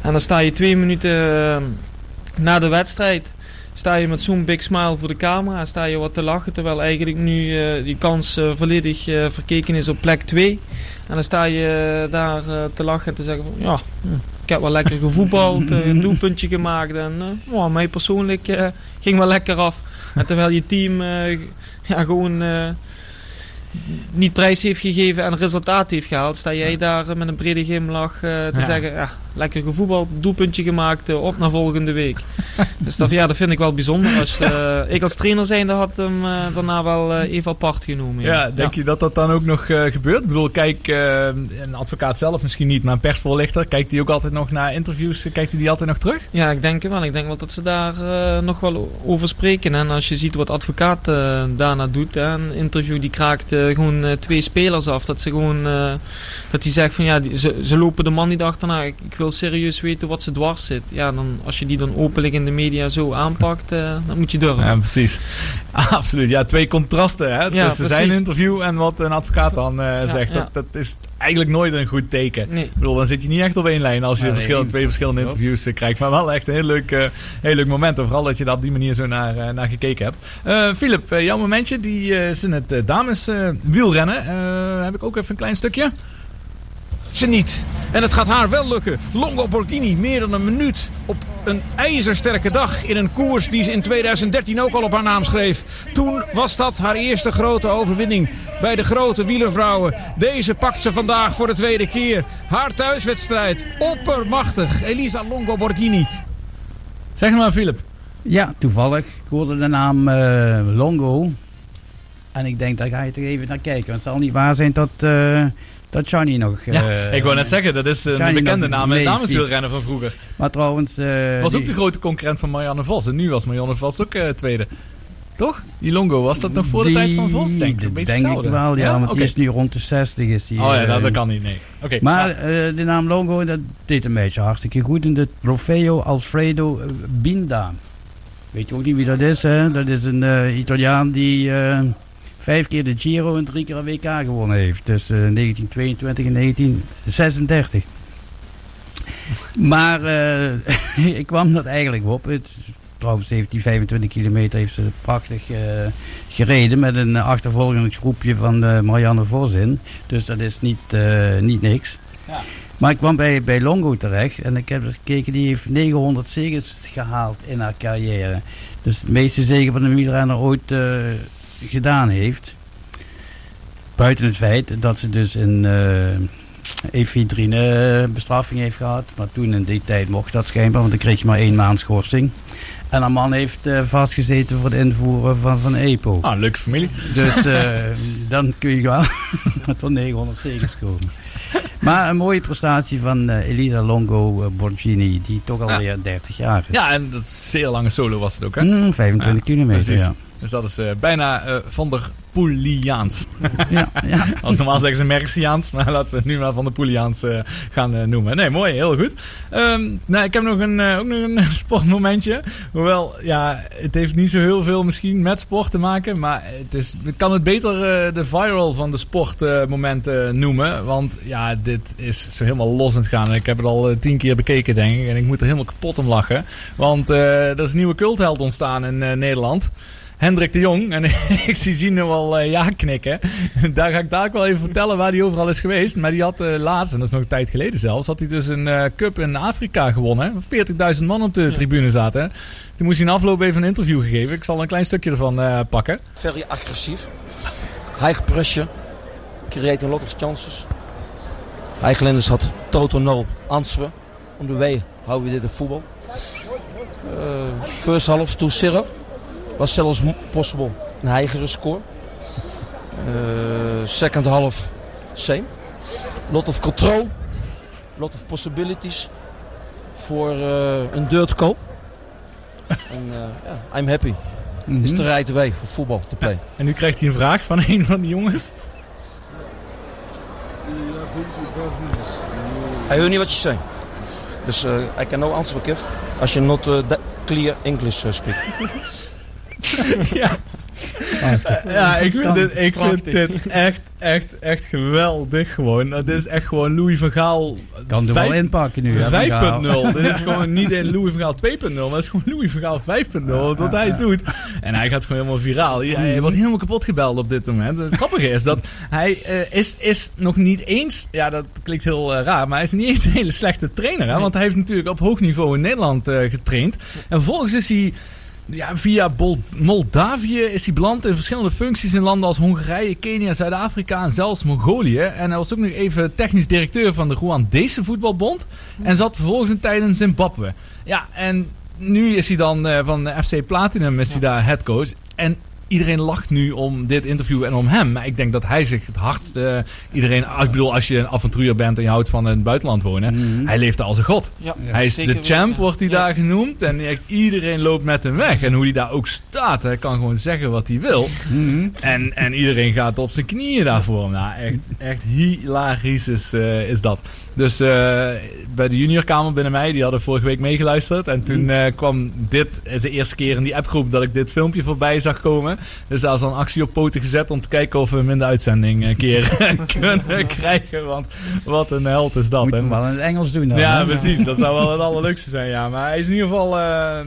S3: En dan sta je 2 minuten na de wedstrijd, sta je met zo'n big smile voor de camera, sta je wat te lachen. Terwijl eigenlijk nu eh, die kans eh, volledig eh, verkeken is op plek 2. En dan sta je daar te lachen en te zeggen van ja, hm, ik heb wel lekker gevoetbald, een doelpuntje gemaakt en ja, mij persoonlijk ging wel lekker af. En terwijl je team ja, gewoon niet prijs heeft gegeven en resultaat heeft gehaald, sta jij daar met een brede glimlach te
S1: Ja.
S3: zeggen, ja, lekker gevoetbald, doelpuntje gemaakt, eh, op naar volgende week. [laughs] dus dat, ja, dat vind ik wel bijzonder. Als, [laughs] eh, ik als trainer zijnde had hem eh, daarna wel even apart genomen.
S1: Ja, denk je dat dat dan ook nog gebeurt? Ik bedoel, kijk, een advocaat zelf misschien niet, maar een persvoorlichter, kijkt hij ook altijd nog naar interviews, kijkt hij die altijd nog terug?
S3: Ja, ik denk wel. Ik denk wel dat ze daar nog wel over spreken. En als je ziet wat advocaat daarna doet, hè, een interview die kraakt gewoon twee spelers af. Dat ze gewoon, dat hij zegt van ja, die- ze, ze lopen de man niet achterna. Ik, ik wil wel serieus weten wat ze dwars zit. Ja, dan, als je die dan openlijk in de media zo aanpakt, eh, dan moet je durven.
S1: Ja, precies. [laughs] Absoluut. Ja, twee contrasten hè,
S3: Ja,
S1: tussen zijn interview en wat een advocaat dan eh, zegt.
S3: ja.
S1: Dat, dat is eigenlijk nooit een goed teken.
S3: Nee.
S1: Ik bedoel, dan zit je niet echt op één lijn als je
S2: Nee,
S1: verschillende, twee verschillende interviews eh, krijgt. Maar wel echt een heel leuk, eh, heel leuk moment. En vooral dat je daar op die manier zo naar, naar gekeken hebt. Eh Philip, eh, jouw momentje, die eh, is in het dames eh, wielrennen. Eh, heb ik ook even een klein stukje.
S5: Ze niet. En het gaat haar wel lukken. Longo Borghini meer dan een minuut op een ijzersterke dag in een koers die ze in 2013 ook al op haar naam schreef. Toen was dat haar eerste grote overwinning bij de grote wielervrouwen. Deze pakt ze vandaag voor de tweede keer. Haar thuiswedstrijd. Oppermachtig. Elisa Longo Borghini.
S1: Zeg maar, Philip.
S2: Ja, toevallig. Ik hoorde de naam eh, Longo. En ik denk, daar ga je toch even naar kijken. Want het zal niet waar zijn dat, eh dat Johnny nog...
S1: Ja,
S2: eh,
S1: ik wou net zeggen, dat is een bekende naam in dameswielrennen van vroeger.
S2: Maar trouwens... eh,
S1: was ook de grote concurrent van Marianne Vos. En nu was Marianne Vos ook eh, tweede. Toch? Die Longo, was dat nog voor de
S2: die-
S1: tijd van Vos? Denk ik. Een beetje
S2: Denk ik wel, ja. want
S1: Oké.
S2: die is nu rond de 60. Is die,
S1: Oh ja,
S2: eh,
S1: dat, kan niet, nee. Oké.
S2: Maar
S1: nou,
S2: de naam Longo, dat deed een beetje hartstikke goed. In de Trofeo Alfredo Binda. Weet je ook niet wie dat is, hè? Dat is een Italiaan die vijf keer de Giro en drie keer een WK gewonnen heeft. Tussen 1922 en 1936. Maar eh, [laughs] ik kwam dat eigenlijk op. Het, trouwens heeft die 25 kilometer heeft ze prachtig eh, gereden met een achtervolgingsgroepje van eh, Marianne Vos in. Dus dat is niet, eh, niet niks.
S1: Ja.
S2: Maar ik kwam bij, bij Longo terecht en ik heb gekeken, die heeft 900 zegens gehaald in haar carrière. Dus de meeste zegen van een wielrenner ooit eh, gedaan heeft. Buiten het feit dat ze dus een efedrine bestraffing heeft gehad. Maar toen in die tijd mocht dat schijnbaar, want dan kreeg je maar één maand schorsing. En haar man heeft eh, vastgezeten voor het invoeren van, van EPO.
S1: Ah, leuke familie.
S2: Dus [laughs] eh, dan kun je wel [laughs] tot 900 zegens komen. Maar een mooie prestatie van Elisa Longo Borgini, die toch alweer 30 jaar is.
S1: ja, en dat is zeer lange solo was het ook, hè?
S2: Mm, 25 kilometer,
S1: precies.
S2: ja.
S1: Dus dat is eh, bijna eh, Van der Poeliaans. [laughs]
S2: Ja, ja.
S1: Want normaal zeggen ze Merciaans, maar laten we het nu maar Van der Poeliaans eh, gaan noemen. Nee, mooi, heel goed. Ehm, nou, ik heb nog een, ook nog een [laughs] sportmomentje. Hoewel, ja, het heeft niet zo heel veel misschien met sport te maken. Maar het is, ik kan het beter de viral van de sportmomenten noemen. Want ja, dit is zo helemaal los aan het gaan. Ik heb het al tien keer bekeken, denk ik. En ik moet er helemaal kapot om lachen. Want er is een nieuwe cultheld ontstaan in Nederland. Hendrik de Jong. En [laughs] ik zie Gino al eh, ja knikken. [laughs] Daar ga ik daar ook wel even vertellen waar hij overal is geweest. Maar die had eh, laatst, en dat is nog een tijd geleden zelfs, had hij dus een eh, cup in Afrika gewonnen. 40.000 man op de tribune zaten. Toen moest hij in afloop even een interview gegeven. Ik zal een klein stukje ervan eh, pakken.
S17: very agressief. High pressure. Create a lot of chances. Eigenlanders had total no answer on the way how we did the football. Uh, first half 2-0 was zelfs possible een higher score. Uh, second half same. Lot of control. Lot of possibilities for uh, een dirt goal. Uh, yeah, I'm happy. It's the right way for football to play.
S1: En nu krijgt hij een vraag van [laughs] een van die jongens.
S17: I heard niet wat je zei. Dus uh, I can no answer give als je not uh, that clear English uh, speak. [laughs] [laughs]
S1: ja. Ja, ik vind, dit, ik vind dit echt, echt, echt geweldig gewoon. Het is echt gewoon Louis van Gaal...
S2: Kan er wel inpakken nu, hè, Van Gaal.
S1: 5.0. Dit is gewoon niet in Louis van Gaal 2.0, maar het is gewoon Louis van Gaal 5.0. Wat hij doet. En hij gaat gewoon helemaal viraal. Hij, wordt helemaal kapot gebeld op dit moment. Het grappige is dat hij eh, is, is nog niet eens... Ja, dat klinkt heel eh, raar, maar hij is niet eens een hele slechte trainer. Hè? Want hij heeft natuurlijk op hoog niveau in Nederland eh, getraind. En vervolgens is hij... Ja, via Bol- Moldavië is hij beland in verschillende functies in landen als Hongarije, Kenia, Zuid-Afrika en zelfs Mongolië. En hij was ook nog even technisch directeur van de Rwandese voetbalbond. En zat vervolgens een tijd in Zimbabwe. Ja, en nu is hij dan eh, van de FC Platinum is hij daar headcoach. En iedereen lacht nu om dit interview en om hem. Maar ik denk dat hij zich het hardst... eh, iedereen, ah, ik bedoel, als je een avonturier bent en je houdt van in het buitenland wonen. Hij leeft daar als een god.
S3: Ja,
S1: hij is
S3: zeker
S1: de champ,
S3: weten.
S1: wordt hij daar genoemd. En echt iedereen loopt met hem weg. En hoe hij daar ook staat, hij kan gewoon zeggen wat hij wil. En, en iedereen gaat op zijn knieën daarvoor. Nou, echt, echt hilarisch is, eh, is dat. Dus eh, bij de juniorkamer binnen mij, die hadden vorige week meegeluisterd. En toen eh, kwam dit, het is de eerste keer in die appgroep dat ik dit filmpje voorbij zag komen. Dus daar is dan actie op poten gezet om te kijken of we hem in de uitzending een keer [laughs] kunnen krijgen. Want wat een held is dat.
S2: Moet je wel in het Engels doen dan.
S1: Ja,
S2: hè?
S1: precies. Dat zou wel [laughs] het allerleukste zijn, ja. Maar hij is in ieder geval... eh,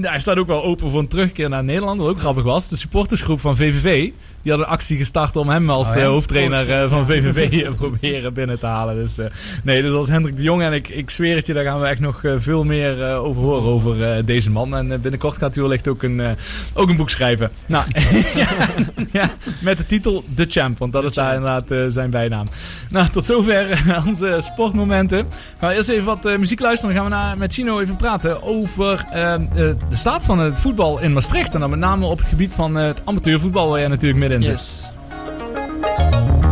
S1: hij staat ook wel open voor een terugkeer naar Nederland. Wat ook grappig was. De supportersgroep van VVV... Die had een actie gestart om hem als
S2: Oh ja,
S1: eh, hoofdtrainer
S2: coach,
S1: eh, van. VVV eh, proberen binnen te halen. Dus nee, dus als Hendrik de Jong en ik, ik zweer het je, daar gaan we echt nog veel meer over horen over deze man. En binnenkort gaat hij wellicht ook een, ook een boek schrijven. Nou, [laughs] ja, ja, met de titel The Champ, want dat is daar inderdaad zijn bijnaam. Nou, tot zover onze sportmomenten. Gaan we eerst even wat muziek luisteren. Dan gaan we naar, met Chino even praten over de staat van het voetbal in Maastricht. En dan met name op het gebied van het amateurvoetbal, waar jij natuurlijk middenin zit.
S3: Yes.
S6: Got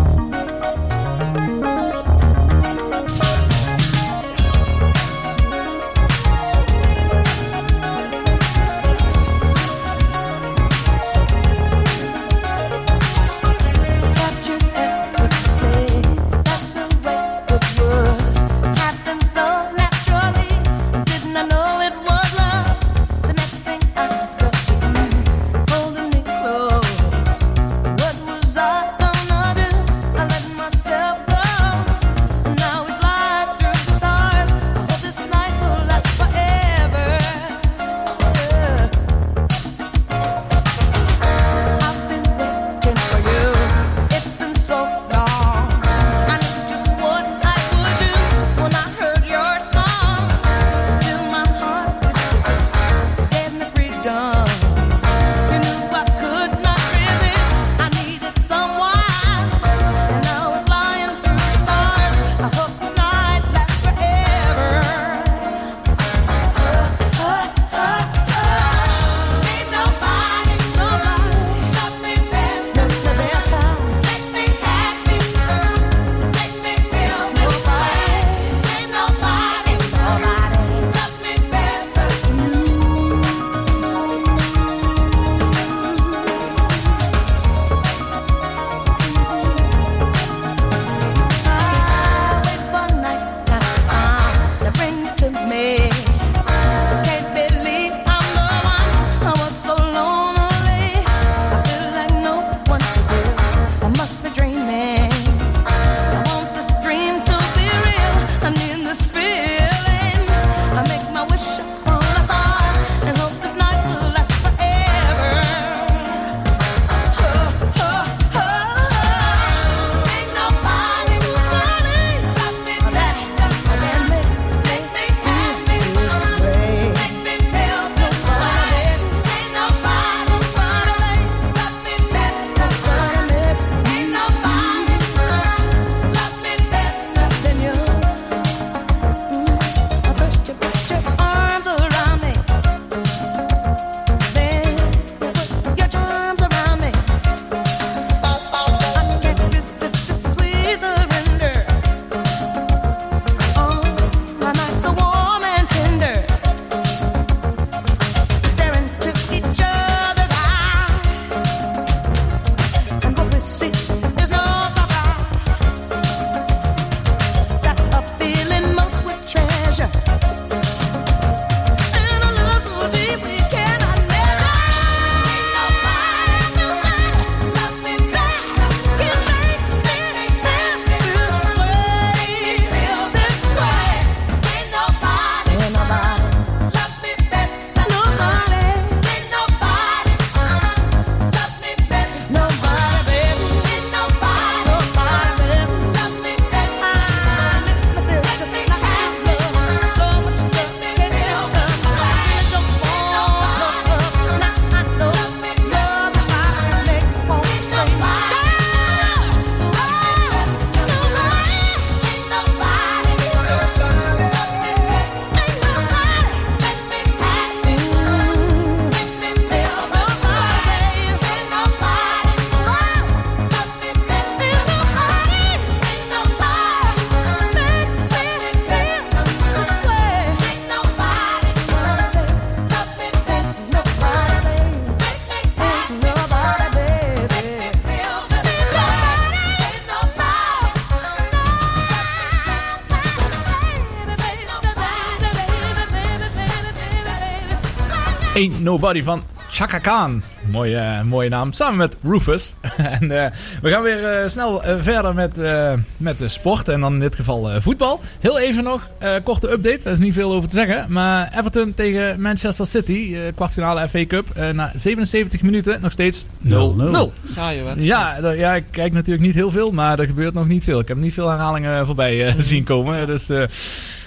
S1: Nobody van Chaka Khan. Mooie, eh, mooie naam. Samen met Rufus. [laughs] en eh, we gaan weer eh, snel verder met, eh, met de sport. En dan in dit geval eh, voetbal. Heel even nog, eh, korte update. Daar is niet veel over te zeggen. Maar Everton tegen Manchester City. eh, kwartfinale FA Cup. eh, na 77 minuten nog steeds 0-0.
S3: Saaie wedstrijd.
S1: Ja, ja, ik kijk natuurlijk niet heel veel. Maar er gebeurt nog niet veel. Ik heb niet veel herhalingen voorbij eh, zien komen. Dus eh,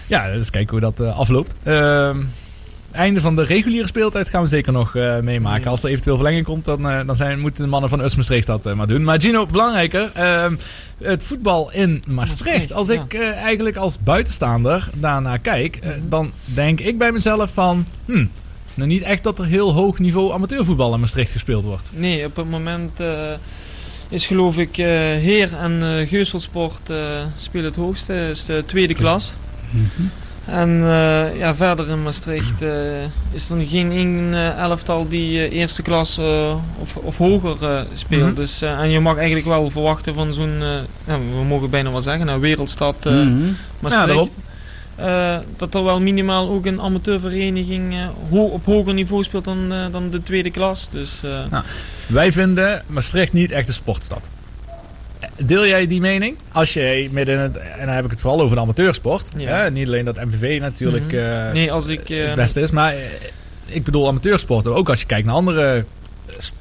S1: ja, dus kijken hoe dat eh, afloopt. Ehm einde van de reguliere speeltijd gaan we zeker nog eh, meemaken. Als er eventueel verlenging komt, dan, eh, dan zijn, moeten de mannen van US Maastricht dat eh, maar doen. Maar Gino, belangrijker. ehm, het voetbal in Maastricht. Als ik eigenlijk als buitenstaander daarnaar kijk, eh, dan denk ik bij mezelf van... Hmm, nou niet echt dat er heel hoog niveau amateurvoetbal in Maastricht gespeeld wordt.
S3: Nee, op het moment is geloof ik Heer en Geuselsport spelen het hoogste. is de tweede klas. En eh, ja, verder in Maastricht eh, is er geen één eh, elftal die eerste klas of, of hoger speelt.
S1: Mhm.
S3: dus, en je mag eigenlijk wel verwachten van zo'n, ja, we mogen bijna wel zeggen, een wereldstad
S2: Mhm.
S3: Maastricht.
S1: Ja,
S3: dat er wel minimaal ook een amateurvereniging ho- op hoger niveau speelt dan, dan de tweede klas. Dus,
S1: Nou, wij vinden Maastricht niet echt een sportstad. Deel jij die mening? Als je midden in het, en dan heb ik het vooral over de amateursport.
S3: Ja.
S1: Hè? Niet alleen dat MVV natuurlijk
S3: Mhm.
S1: eh,
S3: Nee, als ik, eh,
S1: het beste is. Maar eh, ik bedoel amateursport. Ook als je kijkt naar andere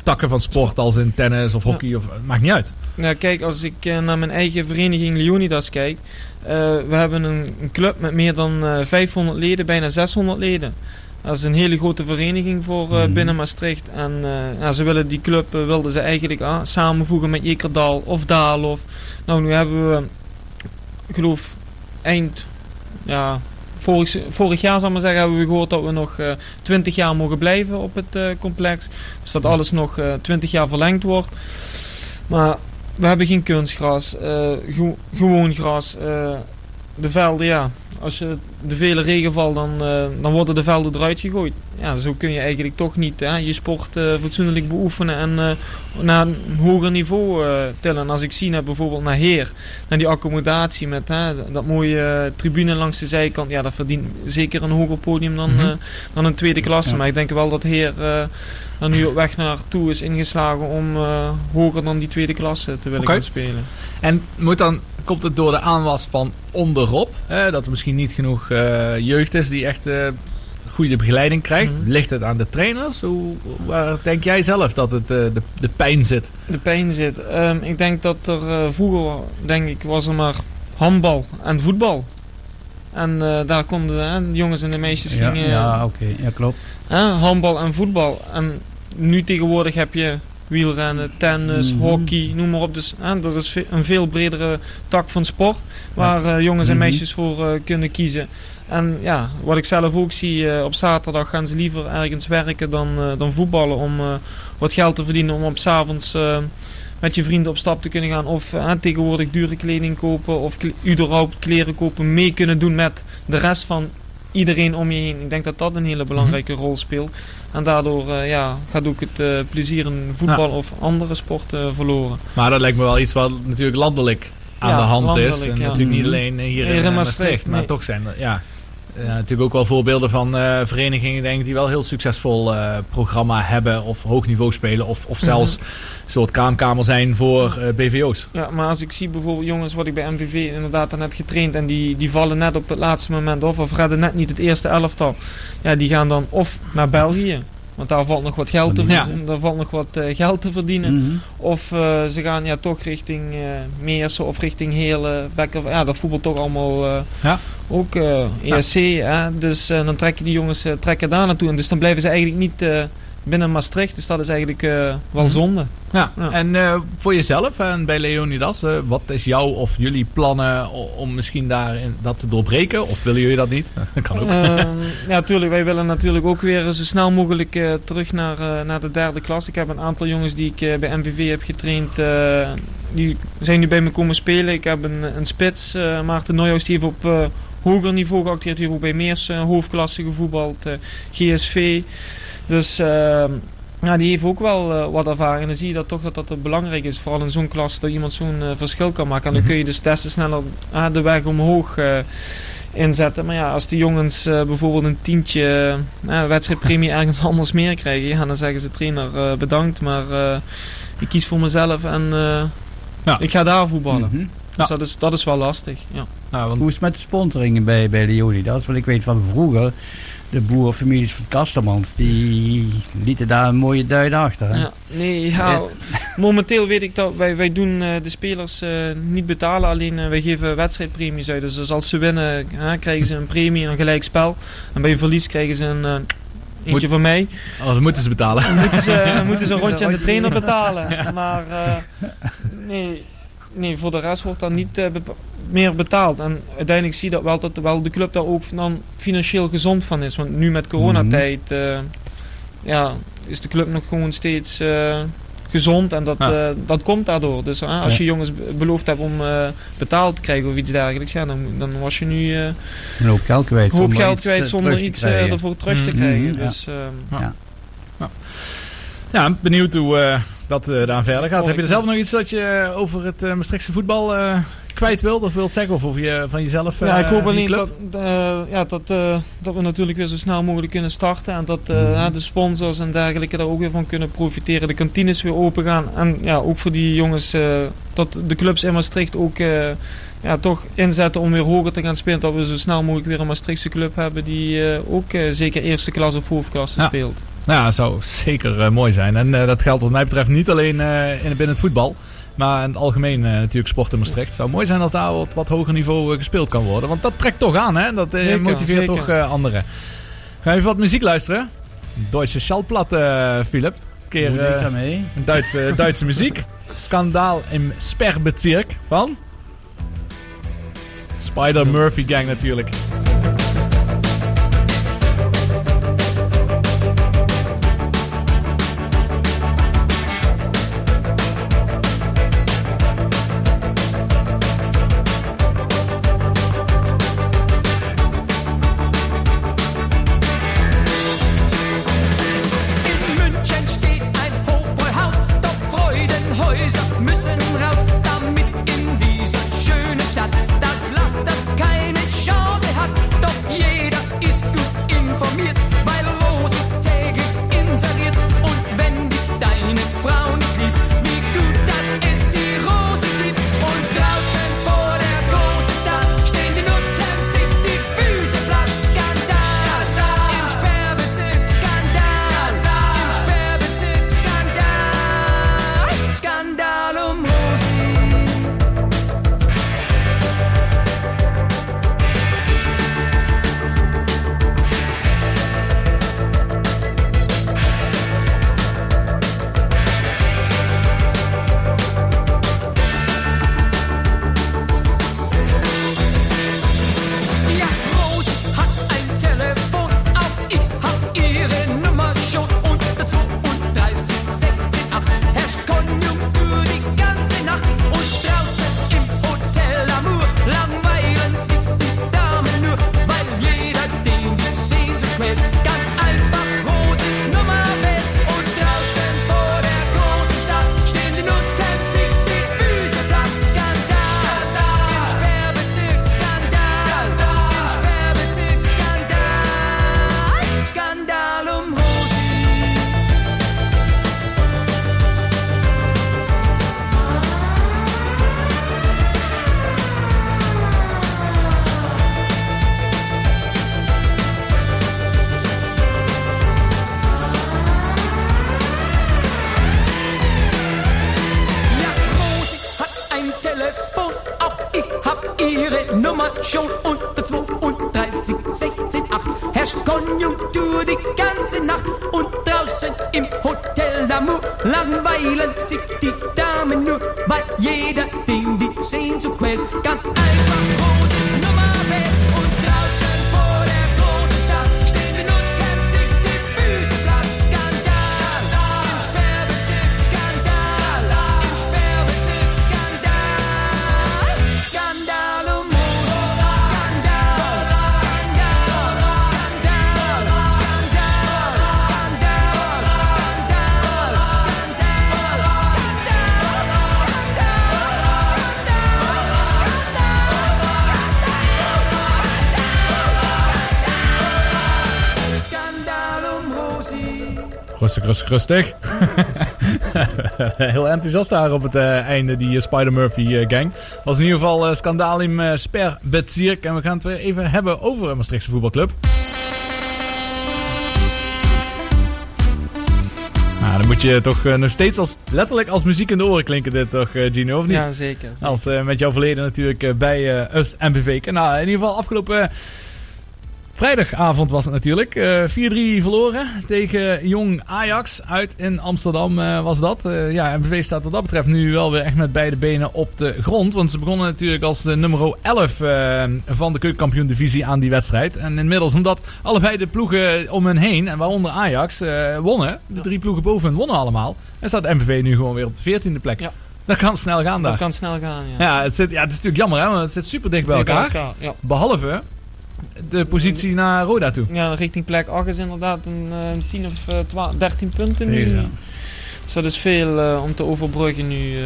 S1: takken van sport als in tennis of hockey. Of, maakt niet uit.
S3: Nou, kijk, als ik eh, naar mijn eigen vereniging Leonidas kijk. eh, we hebben een, een club met meer dan eh, 500 leden, bijna 600 leden. Dat is een hele grote vereniging voor eh,
S2: Mhm.
S3: binnen Maastricht. En eh, ja, ze willen die club eh, wilden ze eigenlijk ah, samenvoegen met Jekerdal of Daalhof. Nou, nu hebben we, ik geloof, eind, ja, vorig, vorig jaar zal ik maar zeggen, hebben we gehoord dat we nog eh 20 jaar mogen blijven op het complex. Dus dat alles nog eh 20 jaar verlengd wordt. Maar we hebben geen kunstgras, gewo- gewoon gras. de velden, ja. Als je de vele regen valt, dan, eh, dan worden de velden eruit gegooid. Ja, zo kun je eigenlijk toch niet hè, je sport eh, fatsoenlijk beoefenen en eh, naar een hoger niveau tillen. En als ik zie naar bijvoorbeeld naar Heer, naar die accommodatie met hè, dat mooie tribune langs de zijkant. Ja, dat verdient zeker een hoger podium dan,
S1: Mhm.
S3: dan een tweede klasse.
S2: Ja.
S3: Maar ik denk wel dat Heer nu op weg naartoe is ingeslagen om eh, hoger dan die tweede klasse te willen gaan spelen.
S1: En moet dan, komt het door de aanwas van onderop? Hè, dat er misschien niet genoeg eh, jeugd is die echt eh, goede begeleiding krijgt.
S3: Mhm.
S1: Ligt het aan de trainers? Hoe, waar denk jij zelf dat het, de, de pijn zit?
S3: de pijn zit. Ehm, ik denk dat er vroeger, denk ik, was er maar handbal en voetbal. En daar konden de jongens en de meisjes
S2: Ja,
S3: gingen
S2: ja oké. Ja, klopt.
S3: hè, handbal en voetbal. En nu tegenwoordig heb je wielrennen, tennis,
S2: Mhm.
S3: hockey, noem maar op. Dus hè, er is een veel bredere tak van sport waar eh, jongens en
S2: Mhm.
S3: meisjes voor eh, kunnen kiezen. En ja, wat ik zelf ook zie, eh, op zaterdag gaan ze liever ergens werken dan, dan voetballen om wat geld te verdienen om op s'avonds met je vrienden op stap te kunnen gaan. Of eh, tegenwoordig dure kleding kopen of überhaupt kleren kopen. Mee kunnen doen met de rest van iedereen om je heen. Ik denk dat dat een hele belangrijke rol speelt. En daardoor eh, ja, gaat ook het eh, plezier in voetbal of andere sporten verloren.
S1: Maar dat lijkt me wel iets wat natuurlijk landelijk aan
S3: Ja,
S1: de hand is. En natuurlijk niet
S3: Mhm.
S1: alleen hier, in,
S3: in
S1: eh,
S3: Maastricht,
S1: Maastricht. Maar
S3: nee.
S1: toch zijn er ja, natuurlijk ook wel voorbeelden van eh, verenigingen denk ik, die wel heel succesvol eh, programma hebben. Of hoog niveau spelen. Of, of zelfs
S3: Mhm.
S1: een soort kraamkamer zijn voor eh, BVO's.
S3: Ja, maar als ik zie bijvoorbeeld jongens wat ik bij MVV inderdaad dan heb getraind en die, die vallen net op het laatste moment of of redden net niet het eerste elftal. Ja, die gaan dan of naar België, want daar valt nog wat geld te
S1: Ja.
S3: Daar valt nog wat eh, geld te verdienen.
S2: Mhm.
S3: Of eh, ze gaan ja, toch richting eh Meersen of richting Heerlen. Bekker. Ja, dat voetbal toch allemaal
S1: Ja.
S3: ook ESC. Hè? Dus dan trekken die jongens trekken daar naartoe. En dus dan blijven ze eigenlijk niet binnen Maastricht. Dus dat is eigenlijk eh, wel
S1: Mhm.
S3: zonde.
S1: Ja,
S3: Ja.
S1: en eh, voor jezelf en bij Leonidas, eh, wat is jouw of jullie plannen om misschien daar in, dat te doorbreken? Of willen jullie dat niet? [laughs] Dat kan ook.
S3: Ehm, [laughs] ja, natuurlijk. Wij willen natuurlijk ook weer zo snel mogelijk terug naar, naar de derde klas. Ik heb een aantal jongens die ik bij MVV heb getraind. die zijn nu bij me komen spelen. Ik heb een, een spits, Maarten Neuhaus, die heeft op hoger niveau geacteerd. Die heeft ook bij Meers hoofdklasse gevoetbald. GSV. Dus ehm, ja, die heeft ook wel eh, wat ervaring. En dan zie je dat toch dat dat belangrijk is. Vooral in zo'n klas dat iemand zo'n eh, verschil kan maken. En dan
S1: Mhm.
S3: kun je dus testen sneller ah, de weg omhoog eh, inzetten. Maar ja, als die jongens eh, bijvoorbeeld een tientje uh, wedstrijdpremie [laughs] ergens anders meer krijgen, ja, dan zeggen ze trainer eh, bedankt, maar eh, ik kies voor mezelf en eh,
S6: Ja.
S3: ik ga daar voetballen.
S2: Mhm.
S3: Dus dat, is, dat is wel lastig. Ja.
S2: Hoe is het met de sponsoringen bij, bij de Joli? Dat is wat ik weet van vroeger. De boerenfamilies van Kastelmans, die lieten daar een mooie duit achter. Hè?
S3: Ja, nee, ja, momenteel weet ik dat wij, wij doen eh, de spelers eh, niet betalen, alleen eh, wij geven wedstrijdpremies uit. Dus als ze winnen, hè, krijgen ze een premie en een gelijk spel. En bij een verlies krijgen ze een, eentje
S6: Moet-
S3: van mij.
S6: Oh, dan moeten ze betalen.
S3: Dan moeten ze, moeten ze een [laughs] rondje aan de trainer betalen. Maar nee, nee, voor de rest wordt dan niet eh, meer betaald. En uiteindelijk zie je dat wel dat wel de club daar ook dan financieel gezond van is. Want nu met coronatijd eh, ja, is de club nog gewoon steeds eh, gezond. En dat,
S6: Ja.
S3: eh, dat komt daardoor. Dus als
S2: Ja.
S3: je jongens be- beloofd hebt om eh, betaald te krijgen of iets dergelijks, ja, dan, dan was je nu eh,
S2: Een hoop geld kwijt.
S3: een hoop
S2: zonder
S3: geld
S2: iets,
S3: kwijt zonder
S2: terug te
S3: iets
S2: krijgen.
S3: ervoor terug te
S2: Mhm,
S3: krijgen.
S2: ja.
S3: Dus, ehm,
S2: Ja.
S6: Ja, benieuwd hoe eh, dat eh daar verder gaat. Heb je er zelf nog iets dat je eh, over het uh, Maastrichtse voetbal eh, kwijt wilt of wilt zeggen? Of over je, van jezelf?
S3: Ja, ik
S6: eh,
S3: hoop alleen dat, eh, ja, dat, eh, dat we natuurlijk weer zo snel mogelijk kunnen starten. En dat eh, ja, de sponsors en dergelijke daar ook weer van kunnen profiteren. De kantines weer open gaan. En ja, ook voor die jongens, eh, dat de clubs in Maastricht ook eh, ja, toch inzetten om weer hoger te gaan spelen. Dat we zo snel mogelijk weer een Maastrichtse club hebben die eh, ook eh, zeker eerste klas of hoofdklasse
S6: Ja.
S3: speelt.
S6: Nou, dat zou zeker eh, mooi zijn. En eh, dat geldt wat mij betreft niet alleen eh, in, binnen het voetbal. Maar in het algemeen natuurlijk sport in Maastricht. Het zou mooi zijn als daar op wat hoger niveau gespeeld kan worden. Want dat trekt toch aan, hè? Dat
S3: Zeker,
S6: motiveert
S3: zeker.
S6: toch anderen. Ga even wat muziek luisteren? Duitse Schallplatte, Philip. Een keer een Duitse, Duitse muziek. [laughs] Skandaal im Sperrbezirk van... Spider Murphy Gang natuurlijk.
S1: Rustig. Heel enthousiast daar op het eh, einde, die eh, Spider-Murphy-gang. Was in ieder geval eh, skandaal in uh, Sper Betzierk. En we gaan het weer even hebben over een Maastrichtse voetbalclub. Nou, dan moet je toch eh, nog steeds als, letterlijk als muziek in de oren klinken dit toch, eh, Gino, of niet?
S3: Ja, zeker. zeker.
S1: Als eh, met jouw verleden natuurlijk eh, bij eh US MVV. Nou, in ieder geval afgelopen... eh, Vrijdagavond was het natuurlijk. Eh 4-3 verloren tegen Jong Ajax uit in Amsterdam eh, was dat. Eh, ja, MVV staat wat dat betreft nu wel weer echt met beide benen op de grond. Want ze begonnen natuurlijk als de nummer 11 eh, van de keukenkampioen divisie aan die wedstrijd. En inmiddels omdat allebei de ploegen om hen heen, en waaronder Ajax, eh, wonnen. De drie ploegen boven hen wonnen allemaal. En staat MVV nu gewoon weer op de 14e plek. Dat kan snel gaan daar.
S3: Dat kan snel gaan, ja.
S1: Ja, het, zit, ja, het is natuurlijk jammer hè, want het zit super dicht bij
S3: Dicht bij
S1: elkaar.
S3: elkaar, ja.
S1: Behalve de positie naar Roda toe.
S3: Ja, richting plek 8 is inderdaad een, eh, een 10 of eh, 12, 13 punten nu.
S1: Ja.
S3: Dus dat is veel eh, om te overbruggen nu.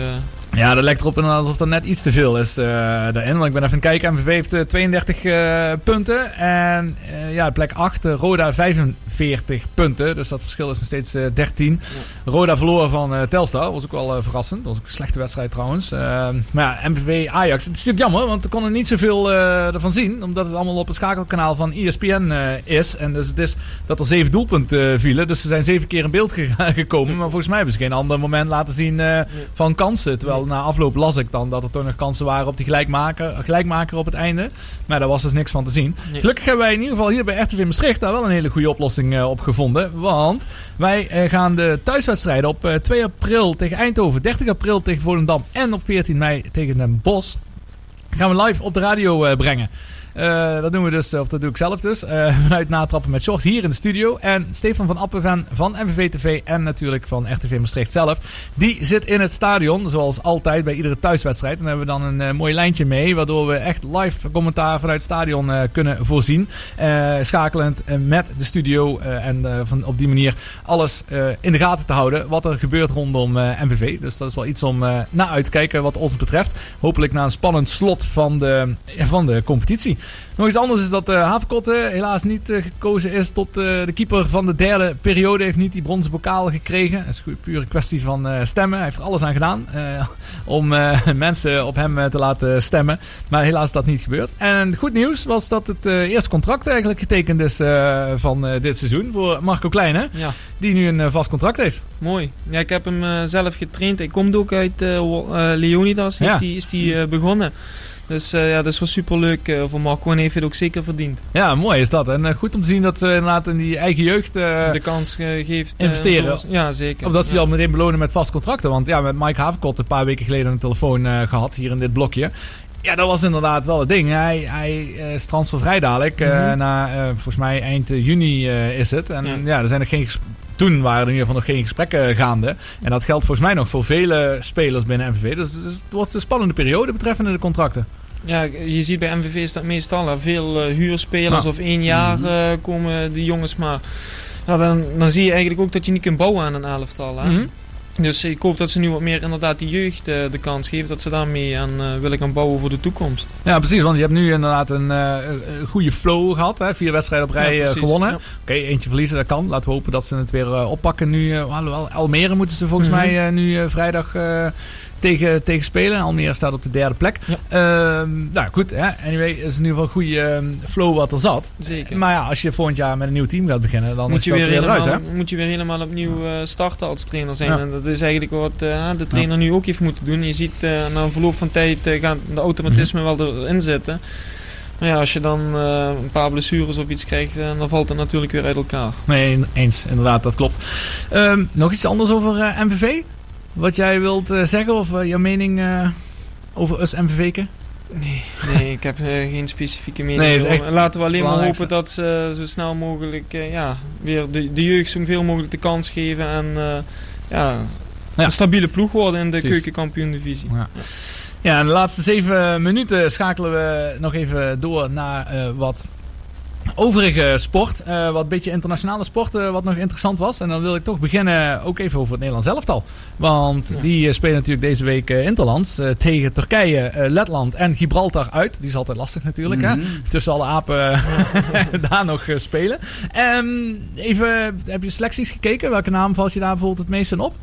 S3: Eh.
S1: Ja, dat lijkt erop inderdaad alsof dat net iets te veel is eh, daarin. Want ik ben even aan het kijken. MVV heeft eh, 32 eh, punten. En eh, ja, plek 8, eh, Roda 45 punten. Dus dat verschil is nog steeds eh, 13. Roda verloren van eh, Telstar. was ook wel eh, verrassend. Dat was ook een slechte wedstrijd trouwens. Eh, maar ja, MVV Ajax. Het is natuurlijk jammer, want we konden niet zoveel eh, ervan zien. Omdat het allemaal op het schakelkanaal van ESPN eh, is. En dus het is dat er zeven doelpunten eh, vielen. Dus ze zijn zeven keer in beeld ge- [laughs] gekomen. Maar volgens mij hebben ze geen ander moment laten zien eh, van kansen. Terwijl na afloop las ik dan dat er toch nog kansen waren op die gelijkmaker, gelijkmaker op het einde. Maar daar was dus niks van te zien.
S3: Nee.
S1: Gelukkig hebben wij in ieder geval hier bij RTV Maastricht daar wel een hele goede oplossing eh, op gevonden. Want wij eh, gaan de thuiswedstrijden op eh, 2 april tegen Eindhoven, 30 april tegen Volendam en op 14 mei tegen Den Bosch gaan we live op de radio eh, brengen. Eh, dat doen we dus, of dat doe ik zelf dus, eh, [laughs] vanuit Natrappen met Shorts hier in de studio. En Stefan van Appenven van MVV TV en natuurlijk van RTV Maastricht zelf. Die zit in het stadion, zoals altijd bij iedere thuiswedstrijd. En hebben we dan een eh, mooi lijntje mee, waardoor we echt live commentaar vanuit het stadion kunnen voorzien. Schakelend met de studio en van op die manier alles in de gaten te houden wat er gebeurt rondom MVV. Dus dat is wel iets om naar uit te kijken wat ons betreft. Hopelijk na een spannend slot van de, van de competitie. Nog iets anders is dat uh, helaas niet eh, gekozen is tot eh, de keeper van de derde periode. Heeft niet die bronzen bokaal gekregen. Het is puur een kwestie van stemmen. Hij heeft er alles aan gedaan om [laughs] mensen op hem te laten stemmen. Maar helaas is dat niet gebeurd. En goed nieuws was dat het eerste contract eigenlijk getekend is van dit seizoen voor Marco Kleine.
S3: Ja.
S1: Die nu een vast contract heeft.
S3: Mooi. Ja, ik heb hem zelf getraind. Hij komt ook uit Leonidas. Heeft
S1: Ja.
S3: die, is die begonnen. Dus eh, ja, dat is wel super leuk voor Marco en heeft het ook zeker verdiend.
S1: Ja, mooi is dat. En eh, goed om te zien dat ze inderdaad in die eigen jeugd eh,
S3: De kans eh, geeft. eh,
S1: investeren.
S3: ja, zeker.
S1: Of dat ze die
S3: Ja.
S1: al meteen belonen met vast contracten. Want ja, met Mike Haverkot een paar weken geleden een telefoon eh, gehad hier in dit blokje. Ja, dat was inderdaad wel het ding. Hij, hij eh, is transfervrij dadelijk. eh,
S3: Mhm.
S1: na, eh, volgens mij eind eh, juni eh, is het. En
S3: Ja.
S1: ja. er zijn nog geen toen waren er in ieder geval nog geen gesprekken gaande. En dat geldt volgens mij nog voor vele spelers binnen MVV. Dus, dus het wordt een spannende periode betreffende de contracten.
S3: Ja, je ziet bij MVV is dat meestal veel eh, huurspelers of één jaar
S1: Mhm.
S3: eh, komen die jongens maar. Dan, dan zie je eigenlijk ook dat je niet kunt bouwen aan een elftal. Hè?
S1: Mhm.
S3: Dus ik hoop dat ze nu wat meer inderdaad die jeugd eh, de kans geven. Dat ze daarmee aan eh, willen gaan bouwen voor de toekomst.
S1: Ja, precies. Want je hebt nu inderdaad een, eh, goede flow gehad. Hè? Vier wedstrijden op rij
S3: Ja,
S1: gewonnen.
S3: Ja.
S1: Oké, eentje verliezen, dat kan. Laten we hopen dat ze het weer oppakken nu. Almere moeten ze volgens
S3: Mhm.
S1: mij nu vrijdag tegen, tegen spelen. Almere staat op de derde plek. Ehm, nou goed, hè. anyway, het is in ieder geval een goede ehm, flow wat er zat.
S3: Zeker.
S1: Maar ja, als je volgend jaar met een nieuw team gaat beginnen, dan
S3: moet
S1: is
S3: je,
S1: dat
S3: weer
S1: weer eruit.
S3: helemaal,
S1: Hè?
S3: moet je weer helemaal opnieuw eh, starten als trainer zijn.
S1: Ja.
S3: En dat is eigenlijk wat eh, de trainer nu ook heeft moeten doen. Je ziet eh, na een verloop van tijd gaan de automatismen
S1: Mhm.
S3: wel erin zitten. Maar ja, als je dan een paar blessures of iets krijgt, dan valt het natuurlijk weer uit elkaar.
S1: Nee, eens. Inderdaad, dat klopt. Ehm, nog iets anders over MVV? Wat jij wilt eh, zeggen of eh, jouw mening eh, over us MVV'ken?
S3: Nee, nee [laughs] ik heb geen specifieke mening.
S1: Nee, echt
S3: Laten we alleen maar hopen dat ze zo snel mogelijk ja, weer de, de jeugd zoveel mogelijk de kans geven. En ja, een stabiele ploeg worden in de
S1: Precies.
S3: keukenkampioen divisie.
S1: Ja. Ja, in de laatste zeven minuten schakelen we nog even door naar wat overige sport, eh, wat een beetje internationale sport, eh, wat nog interessant was. En dan wil ik toch beginnen ook even over het Nederlands elftal. Want die eh, spelen natuurlijk deze week interlands tegen Turkije, Letland en Gibraltar uit. Die is altijd lastig natuurlijk,
S2: Mhm.
S1: hè? Tussen alle apen [laughs] daar nog spelen. Ehm, even, heb je selecties gekeken? Welke naam valt je daar bijvoorbeeld het meest in op?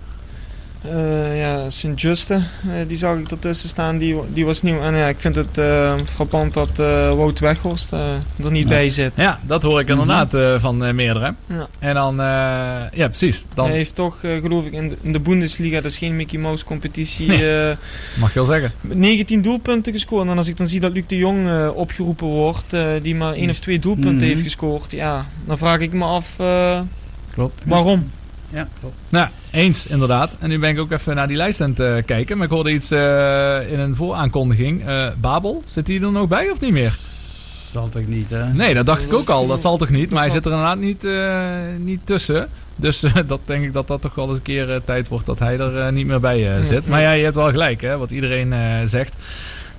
S3: Eh, ja, Sint-Juste, eh, die zag ik ertussen staan, die, die was nieuw. En ja, ik vind het eh, frappant dat Wout Weghorst er niet bij zit.
S1: Ja, dat hoor ik inderdaad eh, van meerdere.
S3: Ja.
S1: En dan, ja precies. Dan
S3: Hij heeft toch, geloof ik, in de, in de Bundesliga, dat is geen Mickey Mouse competitie,
S1: Nee. mag je wel zeggen.
S3: 19 doelpunten gescoord. En als ik dan zie dat Luc de Jong opgeroepen wordt, die maar één of twee doelpunten
S2: Mhm.
S3: heeft gescoord, ja, dan vraag ik me af
S1: Klopt.
S3: waarom.
S2: Ja, klopt.
S1: Nou, eens inderdaad. En nu ben ik ook even naar die lijst aan het eh, kijken. Maar ik hoorde iets eh, in een vooraankondiging. Eh, Babel, zit hij er nog bij of niet meer?
S2: Zal toch niet, hè?
S1: Nee, dat dacht ik ook al. Dat zal toch niet. Maar hij zit er inderdaad niet, niet tussen. Dus [laughs] dat denk ik dat dat toch wel eens een keer tijd wordt dat hij er niet meer bij zit. Maar ja, je hebt wel gelijk. Hè, wat iedereen zegt.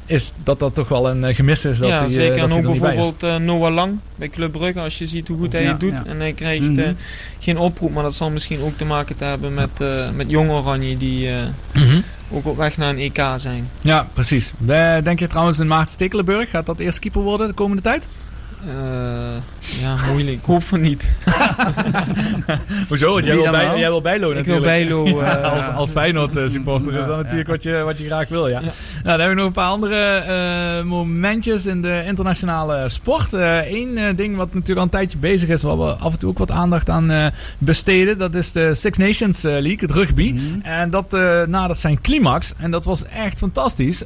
S1: Is dat dat toch wel een eh, gemis is dat
S3: ja,
S1: hij, eh,
S3: zeker.
S1: dat
S3: en ook bijvoorbeeld eh, Noah Lang bij Club Brugge. Als je ziet hoe goed hij
S2: Ja,
S3: het doet.
S2: ja.
S3: En hij krijgt
S2: Mhm.
S3: geen oproep. Maar dat zal misschien ook te maken te hebben met, met Jong Oranje. Die
S1: Mhm.
S3: ook op weg naar een EK zijn.
S1: Ja, precies. Eh, denk je trouwens in Maarten Stekelenburg? Gaat dat eerst keeper worden de komende tijd?
S3: Eh, ja, [laughs] moeilijk. Ik hoop van niet. [laughs]
S1: Hoezo? Want jij wil, bij, jij wil Bijlo
S3: Ik wil
S1: natuurlijk. Ja, [laughs]
S3: eh,
S1: als, als Feyenoord eh, supporter is dat natuurlijk wat, je, wat je graag wil, ja. Nou, dan hebben we nog een paar andere momentjes in de internationale sport. Eén ding wat natuurlijk al een tijdje bezig is, waar we af en toe ook wat aandacht aan besteden. Dat is de Six Nations League, het rugby.
S2: Mhm.
S1: En dat nadert zijn climax. En dat was echt fantastisch.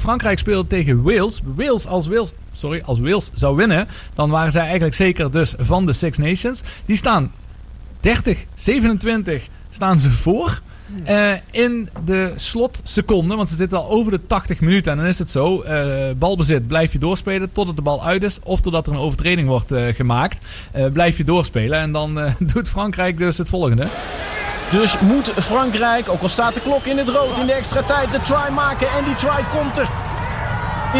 S1: Frankrijk speelde tegen Wales. Wales als Wales, sorry, als Wales zou winnen, dan waren zij eigenlijk zeker dus van de Six Nations. Die staan 30, 27 staan ze voor. eh, in de slotseconden, want ze zitten al over de 80 minuten. En dan is het zo: eh, balbezit blijf je doorspelen totdat de bal uit is. Of totdat er een overtreding wordt eh, gemaakt. Eh, blijf je doorspelen. En dan eh, [laughs] doet Frankrijk dus het volgende.
S5: Dus moet Frankrijk, ook al staat de klok in het rood, in de extra tijd de try maken. En die try komt er.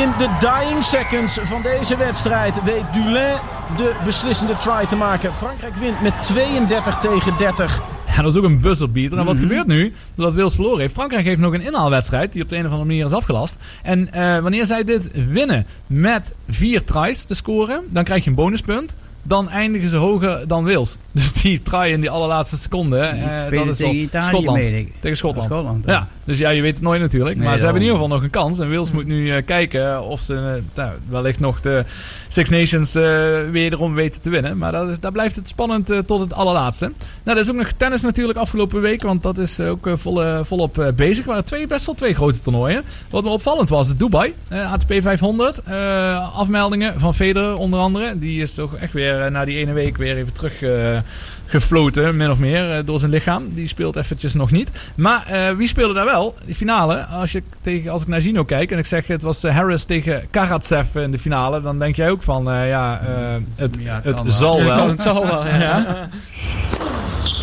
S5: In de dying seconds van deze wedstrijd weet Dulin de beslissende try te maken. Frankrijk wint met 32 tegen 30.
S1: Ja, dat is ook een buzzerbeater. En wat
S2: Mhm.
S1: gebeurt nu? Doordat Wales verloren heeft. Frankrijk heeft nog een inhaalwedstrijd. Die op de een of andere manier is afgelast. En eh, wanneer zij dit winnen met vier tries te scoren. Dan krijg je een bonuspunt. Dan eindigen ze hoger dan Wales. [laughs] Dus die try in die allerlaatste seconde.
S2: Die
S1: eh, dat is
S2: tegen Italië
S1: Schotland. Tegen Schotland.
S2: Schotland,
S1: ja.
S2: ja.
S1: dus ja, je weet het nooit natuurlijk.
S2: Nee,
S1: maar ze hebben in ieder geval nog een kans. En. Wales moet nu eh, kijken of ze eh, nou, wellicht nog de Six Nations eh, wederom weten te winnen. Maar dat is, daar blijft het spannend tot het allerlaatste. Nou, er is ook nog tennis natuurlijk afgelopen week. Want dat is ook volle, volop bezig. Er waren twee, best wel twee grote toernooien. Wat me opvallend was, Dubai. ATP 500. eh, afmeldingen van Federer onder andere. Die is toch echt weer eh, na die ene week weer even terug... eh, gefloten, min of meer, eh, door zijn lichaam. Die speelt eventjes nog niet. Maar eh, wie speelde daar wel? Die finale. Als, je tegen, als ik naar Gino kijk en ik zeg het was Harris tegen Karatsev in de finale. Dan denk jij ook van, ja, het,
S2: Ja,
S1: het zal wel.
S3: het zal wel, ja. [laughs] [laughs]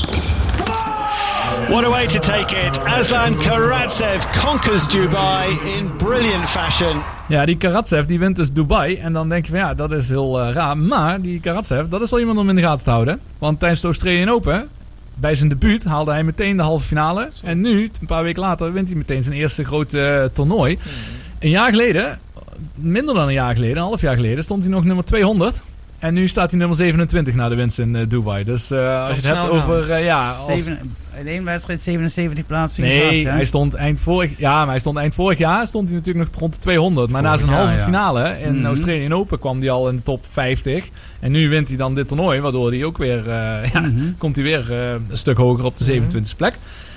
S18: What a way to take it. Aslan Karatsev conquers Dubai in brilliant fashion.
S1: Ja, die Karatsev die wint dus Dubai. En dan denk je van ja, dat is heel eh, raar. Maar die Karatsev, dat is wel iemand om in de gaten te houden. Want tijdens de Australian Open, bij zijn debuut, haalde hij meteen de halve finale. En nu, een paar weken later, wint hij meteen zijn eerste grote eh, toernooi. Een jaar geleden, minder dan een jaar geleden, een half jaar geleden, stond hij nog nummer 200. En nu staat hij nummer 27 na de winst in eh, Dubai. Dus eh, als je het hebt over, eh, ja... Als,
S2: Zeven, in één wedstrijd 77 plaatsen
S1: Nee, hij stond eind vorig, ja, maar hij stond eind vorig jaar stond hij natuurlijk nog rond de 200. Maar na zijn
S2: jaar,
S1: halve
S2: ja.
S1: finale in
S2: Mhm.
S1: Australian Open kwam hij al in de top 50. En nu wint hij dan dit toernooi, waardoor hij ook weer, eh, [laughs] ja,
S2: Mhm.
S1: komt hij weer een stuk hoger op de 27e plek.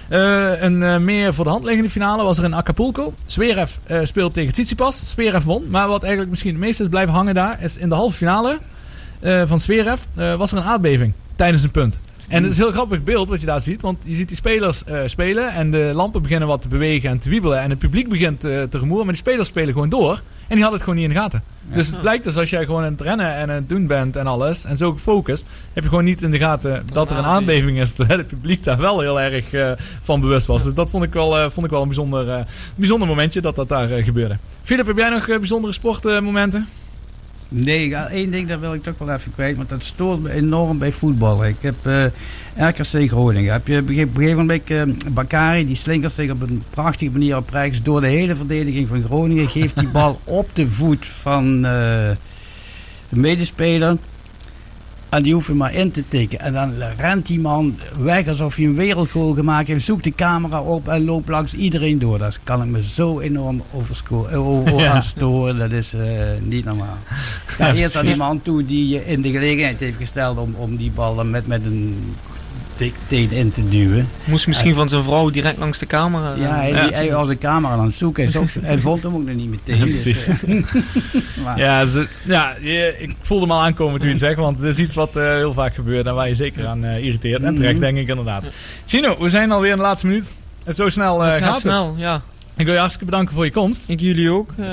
S1: Eh, een eh, meer voor de hand liggende finale was er in Acapulco. Zverev eh, speelt tegen Tsitsipas. Zverev won. Maar wat eigenlijk misschien het meeste is blijven hangen daar, is in de halve finale eh, van Zverev eh, was er een aardbeving tijdens een punt. En het is een heel grappig beeld wat je daar ziet. Want je ziet die spelers eh, spelen. En de lampen beginnen wat te bewegen en te wiebelen. En het publiek begint te rumoeren. Maar die spelers spelen gewoon door. En die hadden het gewoon niet in de gaten. Dus het blijkt dus als jij gewoon aan het rennen en aan het doen bent en alles. En zo gefocust. Heb je gewoon niet in de gaten dat er een aardbeving is. [laughs] Terwijl het publiek daar wel heel erg van bewust was. Dus dat vond ik wel, vond ik wel een bijzonder, bijzonder momentje dat dat daar gebeurde. Philip, heb jij nog bijzondere sportmomenten?
S2: Nee, één ding dat wil ik toch wel even kwijt, want dat stoort me enorm bij voetballen. Ik heb eh RKC Groningen. Heb je op een gegeven moment eh, Bakari, die slinkert zich op een prachtige manier op rechts door de hele verdediging van Groningen. Geeft die bal [laughs] op de voet van eh, de medespeler. En die hoeft hem maar in te tikken. En dan rent die man weg alsof hij een wereldgoal gemaakt heeft. Zoekt de camera op en loopt langs iedereen door. Daar kan ik me zo enorm eh, over [laughs]
S1: Ja.
S2: aan storen. Dat is eh, niet normaal. Ga eerst aan
S1: precies.
S2: iemand toe die je in de gelegenheid heeft gesteld om, om die bal dan met, met een dictate in te duwen.
S3: Moest misschien
S2: En-
S3: van zijn vrouw direct langs de camera.
S2: Ja, hij, die- hij was de camera aan het zoeken. Hij, vond hem ook nog niet meteen.
S1: Ja,
S2: dus,
S1: precies.
S2: eh, [laughs] maar-
S1: Ja, ze, ja je- ik voelde hem al aankomen toen je het zegt, want het is iets wat eh, heel vaak gebeurt en waar je zeker aan eh, irriteert. En terecht,
S3: Mhm.
S1: denk ik inderdaad. Gino, we zijn alweer in de laatste minuut. Het zo snel eh,
S3: Het gaat
S1: gaat
S3: snel,
S1: het.
S3: ja.
S1: Ik wil je hartstikke bedanken voor je komst.
S3: Ik jullie ook. eh,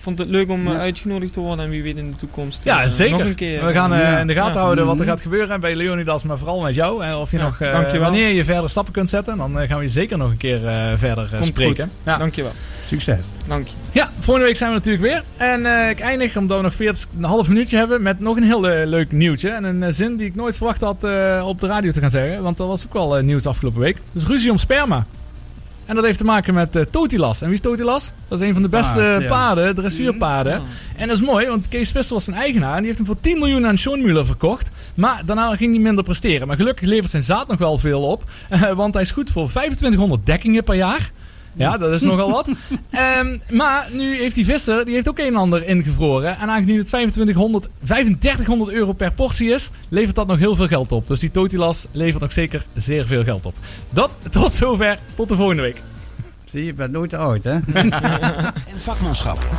S3: vond het leuk om eh, uitgenodigd te worden en wie weet in de toekomst.
S1: Ja,
S3: eh,
S1: zeker.
S3: Nog een keer.
S1: We gaan eh, in de gaten
S3: Ja.
S1: houden wat er
S3: Mhm.
S1: gaat gebeuren bij Leonidas, maar vooral met jou. En of je
S3: Ja,
S1: nog, eh, wanneer je verder stappen kunt zetten, dan gaan we je zeker nog een keer eh, verder
S3: Komt
S1: spreken.
S3: goed.
S1: Ja.
S3: Dankjewel.
S2: Succes.
S3: Dank je.
S1: Ja, volgende week zijn we natuurlijk weer. En eh, ik eindig, omdat we nog 40, een half minuutje hebben, met nog een heel leuk nieuwtje. En een zin die ik nooit verwacht had eh, op de radio te gaan zeggen. Want dat was ook wel nieuws afgelopen week. Dus ruzie om sperma. En dat heeft te maken met eh, Totilas. En wie is Totilas? Dat is een van de beste
S2: ja.
S1: paarden, dressuurpaarden. En dat is mooi, want Kees Visser was zijn eigenaar. En die heeft hem voor 10 miljoen aan Sean Muller verkocht. Maar daarna ging hij minder presteren. Maar gelukkig levert zijn zaad nog wel veel op. [laughs] want hij is goed voor 2500 dekkingen per jaar. Ja, dat is nogal wat. [laughs] Ehm, maar nu heeft die visser, die heeft ook een en ander ingevroren. En aangezien het 2500, 3500 euro per portie is, levert dat nog heel veel geld op. Dus die Totilas levert nog zeker zeer veel geld op. Dat tot zover, tot de volgende week.
S2: Zie je, je bent nooit te oud, hè? [laughs] [laughs]
S19: En vakmanschap.